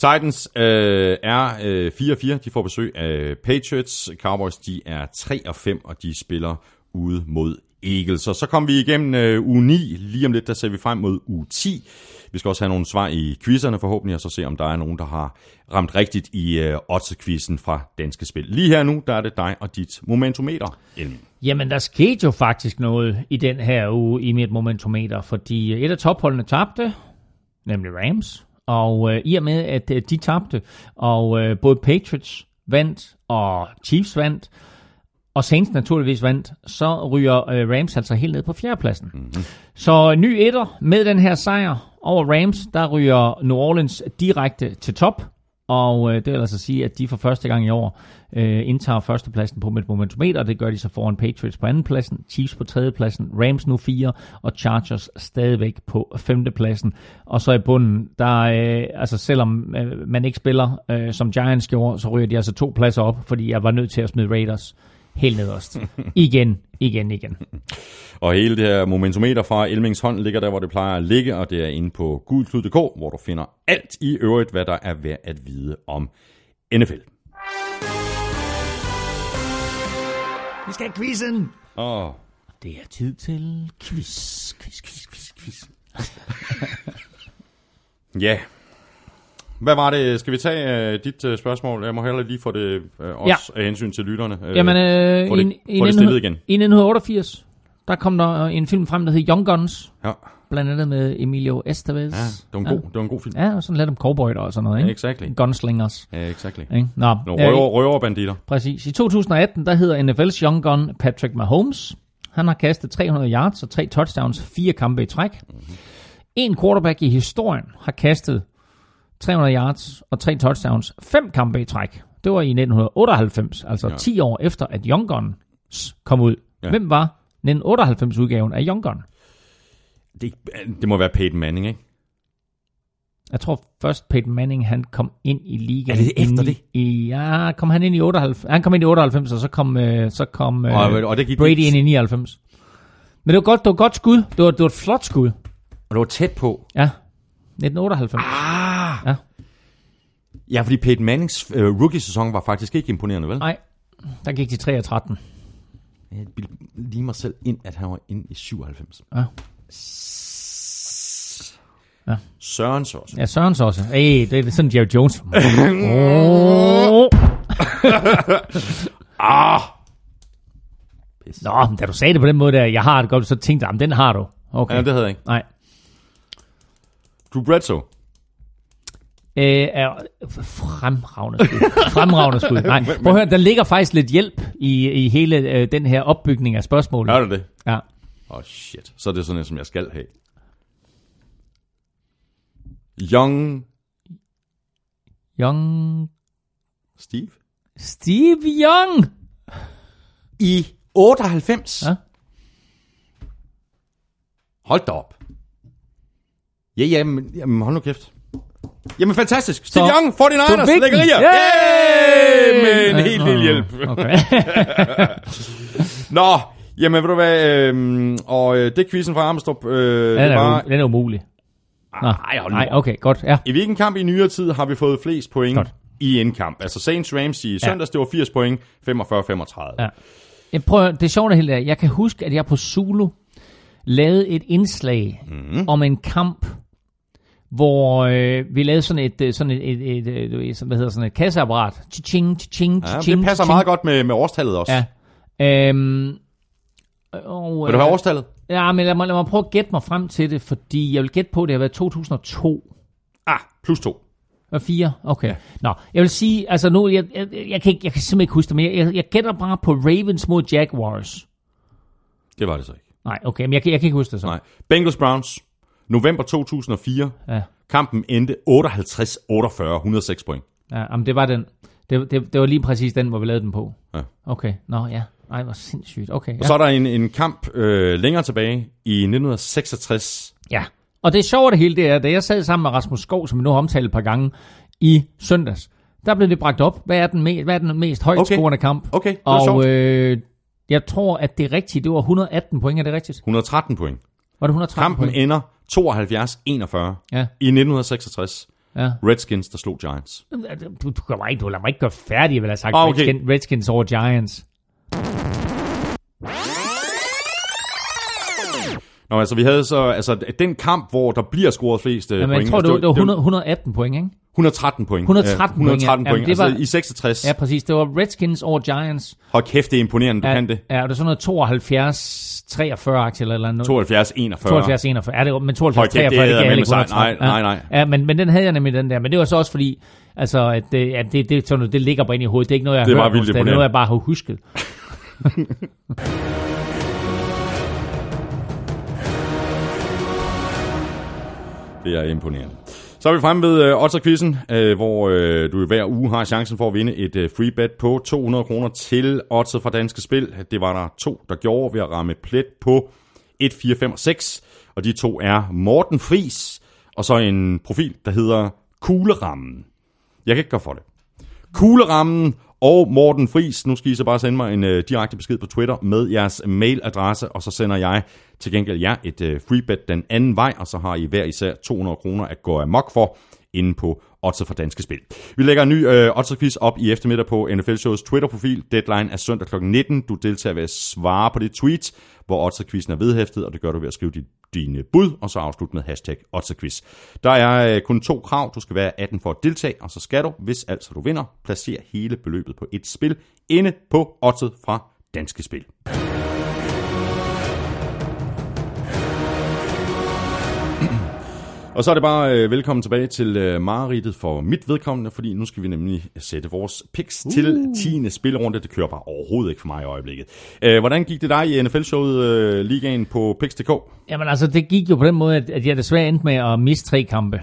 Titans øh, er øh, 4-4, de får besøg af Patriots. Cowboys, de er 3-5, og de spiller ude mod Eagles. Så så kom vi igennem øh, uge 9. Lige om lidt, der ser vi frem mod uge 10. Vi skal også have nogle svar i quizzerne forhåbentlig, og så se, om der er nogen, der har ramt rigtigt i øh, odds-quizzen fra Danske Spil. Lige her nu, der er det dig og dit momentometer, Elmin. Jamen, der skete jo faktisk noget i den her uge i mit momentometer, fordi øh, et af topholdene tabte, nemlig Rams, og øh, i og med, at øh, de tabte, og øh, både Patriots vandt, og Chiefs vandt, og Saints naturligvis vandt, så ryger øh, Rams altså helt ned på fjerdepladsen. Mm-hmm. Så ny etter med den her sejr over Rams, der ryger New Orleans direkte til top, og øh, det vil altså sige, at de for første gang i år øh, indtager førstepladsen på mit momentometer. Det gør de så foran Patriots på andenpladsen, Chiefs på tredjepladsen, Rams nu fire, og Chargers stadigvæk på femtepladsen. Og så i bunden, der øh, altså selvom øh, man ikke spiller øh, som Giants gjorde, så ryger de altså to pladser op, fordi jeg var nødt til at smide Raiders helt nederst. Igen, igen, igen. Og hele det her momentometer fra Elmings hånd ligger der, hvor det plejer at ligge, og det er inde på gulklud.dk, hvor du finder alt i øvrigt, hvad der er værd at vide om NFL. Vi skal have quizzen! Åh. Oh. Det er tid til quiz, quiz, quiz, quiz, quiz. ja, hvad var det? Skal vi tage uh, dit uh, spørgsmål? Jeg må heller lige få det uh, også ja. af hensyn til lytterne. Uh, Jamen, uh, få det, få det stillet igen. I 1988, der kom der en film frem, der hed Young Guns. Ja. Blandt andet med Emilio Estevez. Ja, det var en, god, ja. det var en god film. Ja, og sådan lidt om cowboy og sådan noget. Ikke? Exactly. Gunslingers. Ja, exactly. Ikke? Nå, Nogle røver, røverbanditter. Præcis. I 2018, der hedder NFL's Young Gun Patrick Mahomes. Han har kastet 300 yards og tre touchdowns, fire kampe i træk. Mm-hmm. En quarterback i historien har kastet 300 yards og tre touchdowns, fem kampe i træk. Det var i 1998, altså ja. 10 år efter, at Young Guns kom ud. Ja. Hvem var 1998-udgaven af Young Gun? Det, det må være Peyton Manning, ikke? Jeg tror først Peyton Manning, han kom ind i ligaen. Er det efter det? I, ja, kom han ind i 98. Han kom ind i 98, og så kom, øh, så kom øh, Og- og det gik- Brady ind i 99. Men det var godt, det var godt skud. Det var, det var et flot skud. Og det var tæt på. Ja. 1998. Ah! Ja. Fordi Peyton Mannings øh, rookie-sæson var faktisk ikke imponerende, vel? Nej, der gik de 3 og 13. Jeg bildte lige mig selv ind, at han var inde i 97. Ja. Ja. Sørens også. Ja, Sørens også. Ej, det er sådan Jerry Jones. oh. Ah! Nå, men da du sagde det på den måde der, jeg har det godt, så tænkte jeg, "Jamen, den har du. Okay. Ja, det havde jeg ikke. Nej. Drew Bledsoe. Øh, er fremragende skud. fremragende skud. Nej, prøv at høre, der ligger faktisk lidt hjælp i, i hele øh, den her opbygning af spørgsmålet. Er det det? Ja. Åh, oh, shit. Så er det sådan en, som jeg skal have. Young Young... Steve. Steve Young! I 98. Ja. Hold da op. Ja, jamen, jamen hold nu kæft. Jamen fantastisk. Steve Så- Young, 49ers, vigtig. lækkerier. Yay! Med en Ja, helt vild hjælp. Okay. Nå, jamen ved du hvad, øhm, og øh, det er quizzen fra Armstrong. Øh, den, det er, var, u- den er umulig. Nå. Ej, hold Nej, okay, godt. Ja. I hvilken kamp i nyere tid har vi fået flest point Godt. i en kamp? Altså Saints Rams i søndags, det var 80 point, 45-35. Ja. Jeg prøver, det sjove det hele er, jeg kan huske, at jeg på Zulu lavede et indslag mm. om en kamp, hvor øh, vi lavede sådan et, øh, sådan et, et, et, et, et sådan- hvad hedder sådan et kasseapparat. Ching, ching, Ja, ching, det passer meget godt med, med årstallet også. Ja. Øhm, og, Vil du have årstallet? Ja, men lad mig, lad mig prøve at gætte mig frem til det, fordi jeg vil gætte på, at det har været 2002. Ah, plus to. Og fire? Okay. Nå, jeg vil sige, altså nu, jeg, jeg, jeg, kan, ikke, jeg kan simpelthen ikke huske det, men jeg, jeg, jeg gætter bare på Ravens mod Jaguars. Det var det så ikke. Nej, okay, men jeg, kan- jeg kan ikke huske det så. Nej. Bengals Browns, november 2004. Ja, Kampen endte 58-48, 106 point. ja jamen, det var den. Det, det, det var lige præcis den, hvor vi lavede den på. Ja. Okay, nå ja. Ej, hvor sindssygt. Okay, Og ja. så er der en, en kamp øh, længere tilbage i 1966. ja. Og det sjove af det hele, det er, da jeg sad sammen med Rasmus Skov, som vi nu har omtalt et par gange, i søndags, der blev det bragt op. Hvad er den, me- hvad er den mest højt Okay. scorende kamp? Okay, det Og sjovt. øh, jeg tror, at det er rigtigt. Det var 118 point, er det rigtigt? 113 point. Var det 113 Kampen point? ender 72-41 Ja, i 1966. ja. Redskins, der slog Giants. Du, du, kan mig ikke, du lader mig ikke gøre færdig, jeg vil have sagt Ah, okay. Redskins, Redskins over Giants. Nå, altså vi havde så, altså den kamp, hvor der bliver scoret flest Jamen, point. jeg tror, altså, det var, det var 100, 118 point, ikke? 113 point. 113 ja, 113 point, ja. point. Jamen, det altså var- i 66. Ja, præcis. Det var Redskins over Giants. Hold kæft, det er imponerende, du Ja, kan det. Ja, og det er sådan noget 72, 43 aktier eller eller andet. 72, 41. 72, 41. Ja, det var, men 72, Hold kæft, det 43, det, er gav ikke mig sejt. 113. Nej, nej, nej. Ja, men, men den havde jeg nemlig, den der. Men det var så også fordi, altså, at det, at det, det, sådan, noget, det ligger bare inde i hovedet. Det er ikke noget, jeg Det er har bare hørt. det er noget, jeg bare har husket. Det er imponerende. Så er vi fremme ved øh, Odds-quizzen, øh, hvor øh, du hver uge har chancen for at vinde et øh, free bet på 200 kroner til Otter fra Danske Spil. Det var der to, der gjorde ved at ramme plet på 1, 4, 5 og 6. Og de to er Morten Fris og så en profil, der hedder Kuglerammen. Jeg kan ikke gøre for det. Kuglerammen og Morten Fris. Nu skal I så bare sende mig en øh, direkte besked på Twitter med jeres mailadresse, og så sender jeg til gengæld jer et øh, freebet den anden vej, og så har I hver især 200 kroner at gå amok for inde på Odds for Danske Spil. Vi lægger en ny øh, Odds quiz op i eftermiddag på NFL Shows Twitter-profil. Deadline er søndag kl. 19. Du deltager ved at svare på det tweet, hvor Odds quiz'en er vedhæftet, og det gør du ved at skrive dit dine bud, og så afslut med hashtag Otterquiz. Der er øh, kun to krav. Du skal være 18 for at deltage, og så skal du, hvis altså du vinder, placere hele beløbet på et spil inde på Ottet fra Danske Spil. Og så er det bare øh, velkommen tilbage til øh, mareridtet for mit vedkommende, fordi nu skal vi nemlig sætte vores picks uh. til 10. spilrunde. Det kører bare overhovedet ikke for mig i øjeblikket. Øh, hvordan gik det dig i NFL-showet øh, ligaen på Pix.dk? Jamen altså, det gik jo på den måde, at, at jeg desværre endte med at miste tre kampe.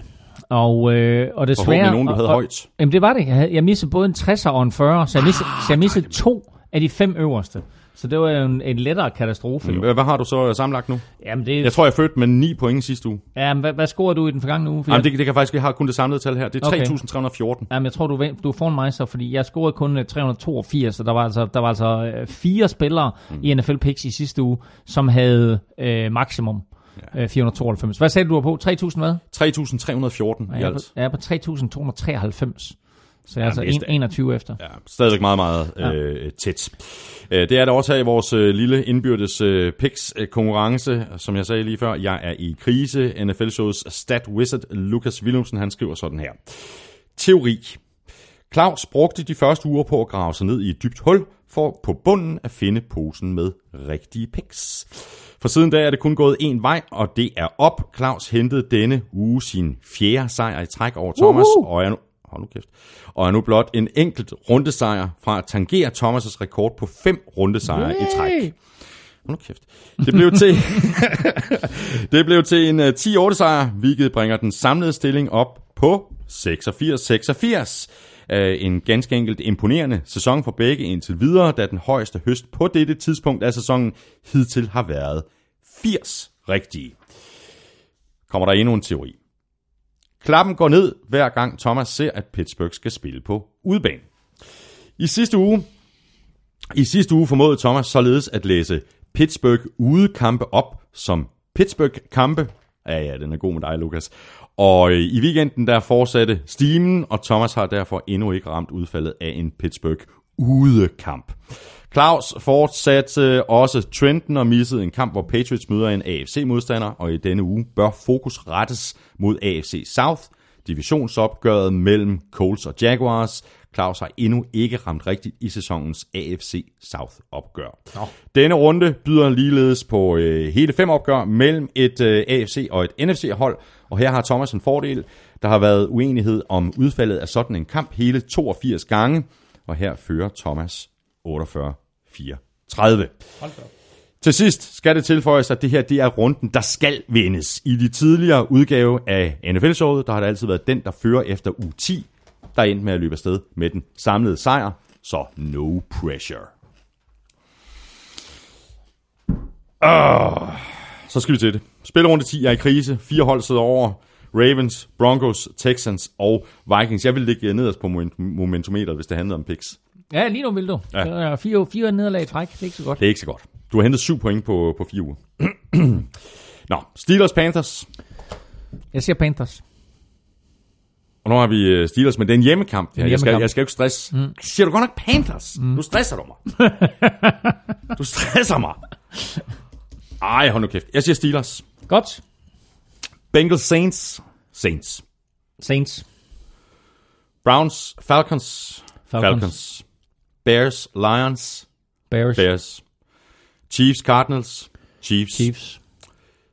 Og, øh, og desværre... Forhåbentlig nogen, du havde og, højt. Jamen det var det. Jeg, havde, jeg missede både en 60'er og en 40'er, så jeg missede, så jeg missede to af de fem øverste. Så det var jo en, en lettere katastrofe. Jo. Hvad, har du så sammenlagt nu? Jamen, det, Jeg tror, jeg fødte med 9 point sidste uge. jamen, hvad, hvad scorede du i den forgangne uge? Fordi Jamen, det, det kan faktisk, jeg har kun det samlede tal her. Det er Okay. 3.314. Jamen, jeg tror, du, du er foran mig så, fordi jeg scorede kun øh, 382, så der var altså, der var altså øh, fire spillere mm. i NFL Picks i sidste uge, som havde øh, maksimum øh, 492. Hvad sagde du, du var på? 3.000 hvad? 3.314 i Jeg er, på, alt. jeg er på 3.293. Så jeg er altså det er en, 21 efter. Ja, stadigvæk meget, meget øh, tæt. Øh, Det er der også her i vores øh, lille indbyrdes øh, picks-konkurrence. Som jeg sagde lige før, jeg er i krise. NFL-shows stat wizard Lukas Willumsen, han skriver sådan her. Teori. Claus brugte de første uger på at grave sig ned i et dybt hul, for på bunden at finde posen med rigtige picks. For siden da er det kun gået en vej, og det er op. Claus hentede denne uge sin fjerde sejr i træk over Thomas, og er nu, hold nu kæft, og er nu blot en enkelt rundesejr fra at tangere Thomas' rekord på fem rundesejre i træk. Hold nu kæft. Det blev til, det blev til en uh, 10-8 sejr, hvilket bringer den samlede stilling op på 86-86. Uh, en ganske enkelt imponerende sæson for begge indtil videre, da den højeste høst på dette tidspunkt af sæsonen hidtil har været 80 rigtige. Kommer der endnu en teori. Klappen går ned, hver gang Thomas ser, at Pittsburgh skal spille på udebane. I sidste uge, i sidste uge formåede Thomas således at læse Pittsburgh udekampe op som Pittsburgh-kampe. Ja, ja, den er god med dig, Lukas. Og øh, i weekenden der fortsatte stimen, og Thomas har derfor endnu ikke ramt udfaldet af en Pittsburgh udekamp. Claus fortsatte også trenden og missede en kamp, hvor Patriots møder en AFC-modstander, og i denne uge bør fokus rettes mod AFC South, divisionsopgøret mellem Colts og Jaguars. Claus har endnu ikke ramt rigtigt i sæsonens AFC South-opgør. Nå. Denne runde byder ligeledes på øh, hele fem opgør mellem et øh, AFC og et NFC-hold, og her har Thomas en fordel. Der har været uenighed om udfaldet af sådan en kamp hele 82 gange, og her fører Thomas 48-34. Til sidst skal det tilføjes, at det her det er runden, der skal vindes. I de tidligere udgave af NFL-showet, der har det altid været den, der fører efter u 10, der er endt med at løbe afsted med den samlede sejr, så no pressure. Uh, så skal vi til det. Spillerunde 10 er i krise. Fire hold sidder over. Ravens, Broncos, Texans og Vikings. Jeg vil ligge nederst på moment- momentometeret, hvis det handlede om picks. Ja, lige nu vil du. Ja. Der er fire, fire nederlag i træk. Det er ikke så godt. Det er ikke så godt. Du har hentet syv point på, på fire uger. Nå, Steelers, Panthers. Jeg siger Panthers. Og nu har vi øh, Steelers, men det er en hjemmekamp. Det her. En Jeg, skal, hjemmekamp. jeg skal jo ikke stresse. Mm. Siger du godt nok Panthers? Mm. Nu stresser du mig. du stresser mig. Ej, hold nu kæft. Jeg siger Steelers. Godt. Bengals, Saints. Saints. Saints. Browns, Falcons. Falcons. Falcons. Bears, Lions. Bears. Bears. Chiefs, Cardinals. Chiefs. Chiefs.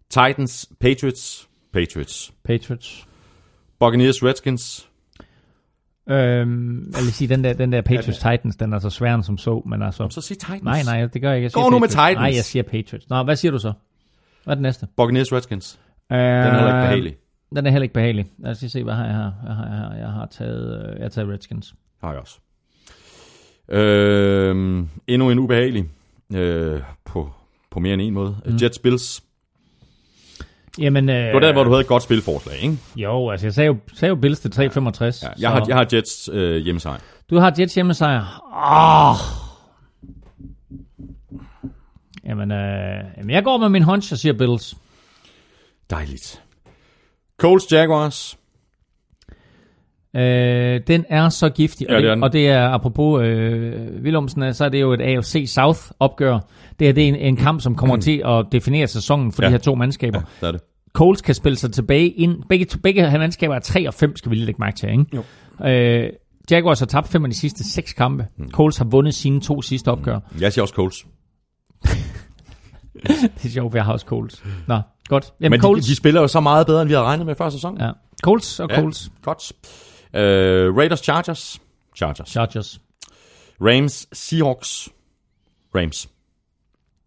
Titans, Patriots. Patriots. Patriots. Buccaneers, Redskins. Øhm, jeg vil sige, den der, den der Patriots Titans, den er så svær som så, men altså... Så sig Titans. Nej, nej, det gør jeg ikke. Jeg Gå nu med. Titans. Nej, jeg siger Patriots. Nå, hvad siger du så? Hvad er den næste? Buccaneers, Redskins. Den Den er heller ikke behagelig. Den er heller ikke behagelig. Lad os lige se, hvad har jeg her. Jeg har, jeg har, jeg har, taget, øh, jeg har taget Redskins. Har jeg også. Øhm, endnu en ubehagelig. Øh, på, på mere end en måde. Mm. Jets, Bills. Jamen, øh, Det var der, hvor du havde et godt spilforslag, ikke? Jo, altså jeg sagde jo, sagde jo Bills til 365. Ja, jeg, har, jeg har Jets øh, hjemmesejr. Du har Jets hjemmesejr. Åh! Jamen, øh, jamen, jeg går med min hunch og siger Bills. Dejligt. Colts, Jaguars. Øh, den er så giftig, Ja, og, det er det, og det er apropos øh, Willumsen, så er det jo et AFC South opgør. Det her det er en, en kamp, som kommer til at definere sæsonen for Ja. de her to mandskaber. Ja, der er det. Colts kan spille sig tilbage ind. Begge, begge mandskaber er 3 og 5, skal vi lige lægge mærke til, ikke? Jo. Øh, Jaguars har tabt fem af de sidste seks kampe. Mm. Colts har vundet sine to sidste opgør. Jeg siger også Colts. Det er sjovt, jeg har også Colts. Nå, godt. Jamen, Men Colts. de, de spiller jo så meget bedre, end vi havde regnet med før sæsonen. Ja. Colts og Colts. Godt. Øh, Raiders, Chargers. Chargers. Chargers. Rams, Seahawks. Rams.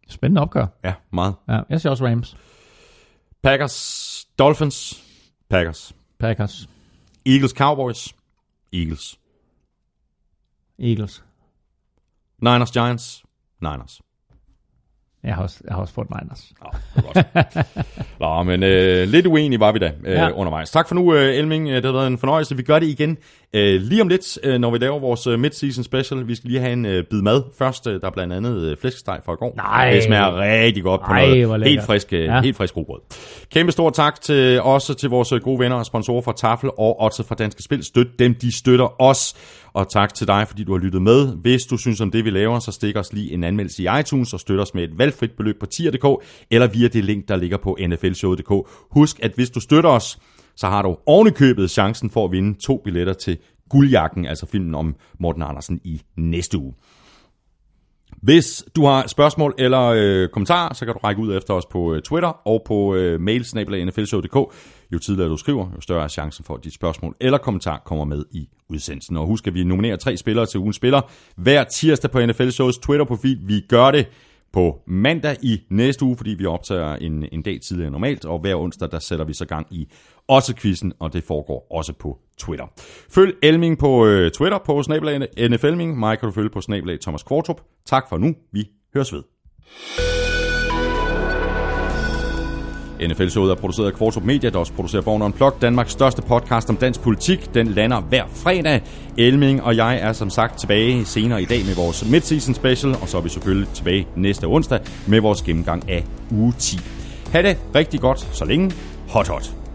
Spændende opgør. Ja, meget. Ja, jeg siger også Rams. Packers, Dolphins. Packers. Packers. Eagles, Cowboys. Eagles. Eagles. Niners, Giants. Niners. Jeg har også, jeg har også fået Niners. Nå, det godt. Nå, men øh, lidt uenige var vi da øh, ja. Undervejs. Tak for nu, øh, Elming. Det har været en fornøjelse. Vi gør det igen øh, lige om lidt, øh, når vi laver vores øh, mid-season special. Vi skal lige have en øh, bid mad først. Øh, der er blandt andet øh, flæskesteg fra i går. Nej. Det smager rigtig godt på Ej, hvor noget helt frisk, øh, Ja. helt frisk rugbrød. Kæmpe stor tak til også til vores øh, gode venner og sponsorer fra Tafel og også fra Danske Spil. Støt dem, de støtter os. Og tak til dig, fordi du har lyttet med. Hvis du synes om det, vi laver, så stik os lige en anmeldelse i iTunes og støt os med et valgfrit beløb på tier.dk eller via det link, der ligger på nflshowet.dk. Husk, at hvis du støtter os, så har du ovenikøbet chancen for at vinde to billetter til Guldjakken, altså filmen om Morten Andersen i næste uge. Hvis du har spørgsmål eller øh, kommentarer, så kan du række ud efter os på øh, Twitter og på øh, mailsnabel.nflshow.dk. Jo tidligere du skriver, jo større er chancen for, at dit spørgsmål eller kommentar kommer med i udsendelsen. Og husk, at vi nominerer tre spillere til ugens spiller hver tirsdag på NFL Shows Twitter-profil. Vi gør det på mandag i næste uge, fordi vi optager en, en dag tidligere end normalt, og hver onsdag, der sætter vi så gang i også quizzen, og det foregår også på Twitter. Følg Elming på øh, Twitter på snabelag NFLming. Mig kan du følge på snablag Thomas Kvartrup. Tak for nu. Vi høres ved. NFL-showet er produceret af Kvartrup Media, der også producerer Born on Unplugged, Danmarks største podcast om dansk politik. Den lander hver fredag. Elming og jeg er som sagt tilbage senere i dag med vores midseason special, og så er vi selvfølgelig tilbage næste onsdag med vores gennemgang af uge 10. Ha' det rigtig godt så længe. Hot hot.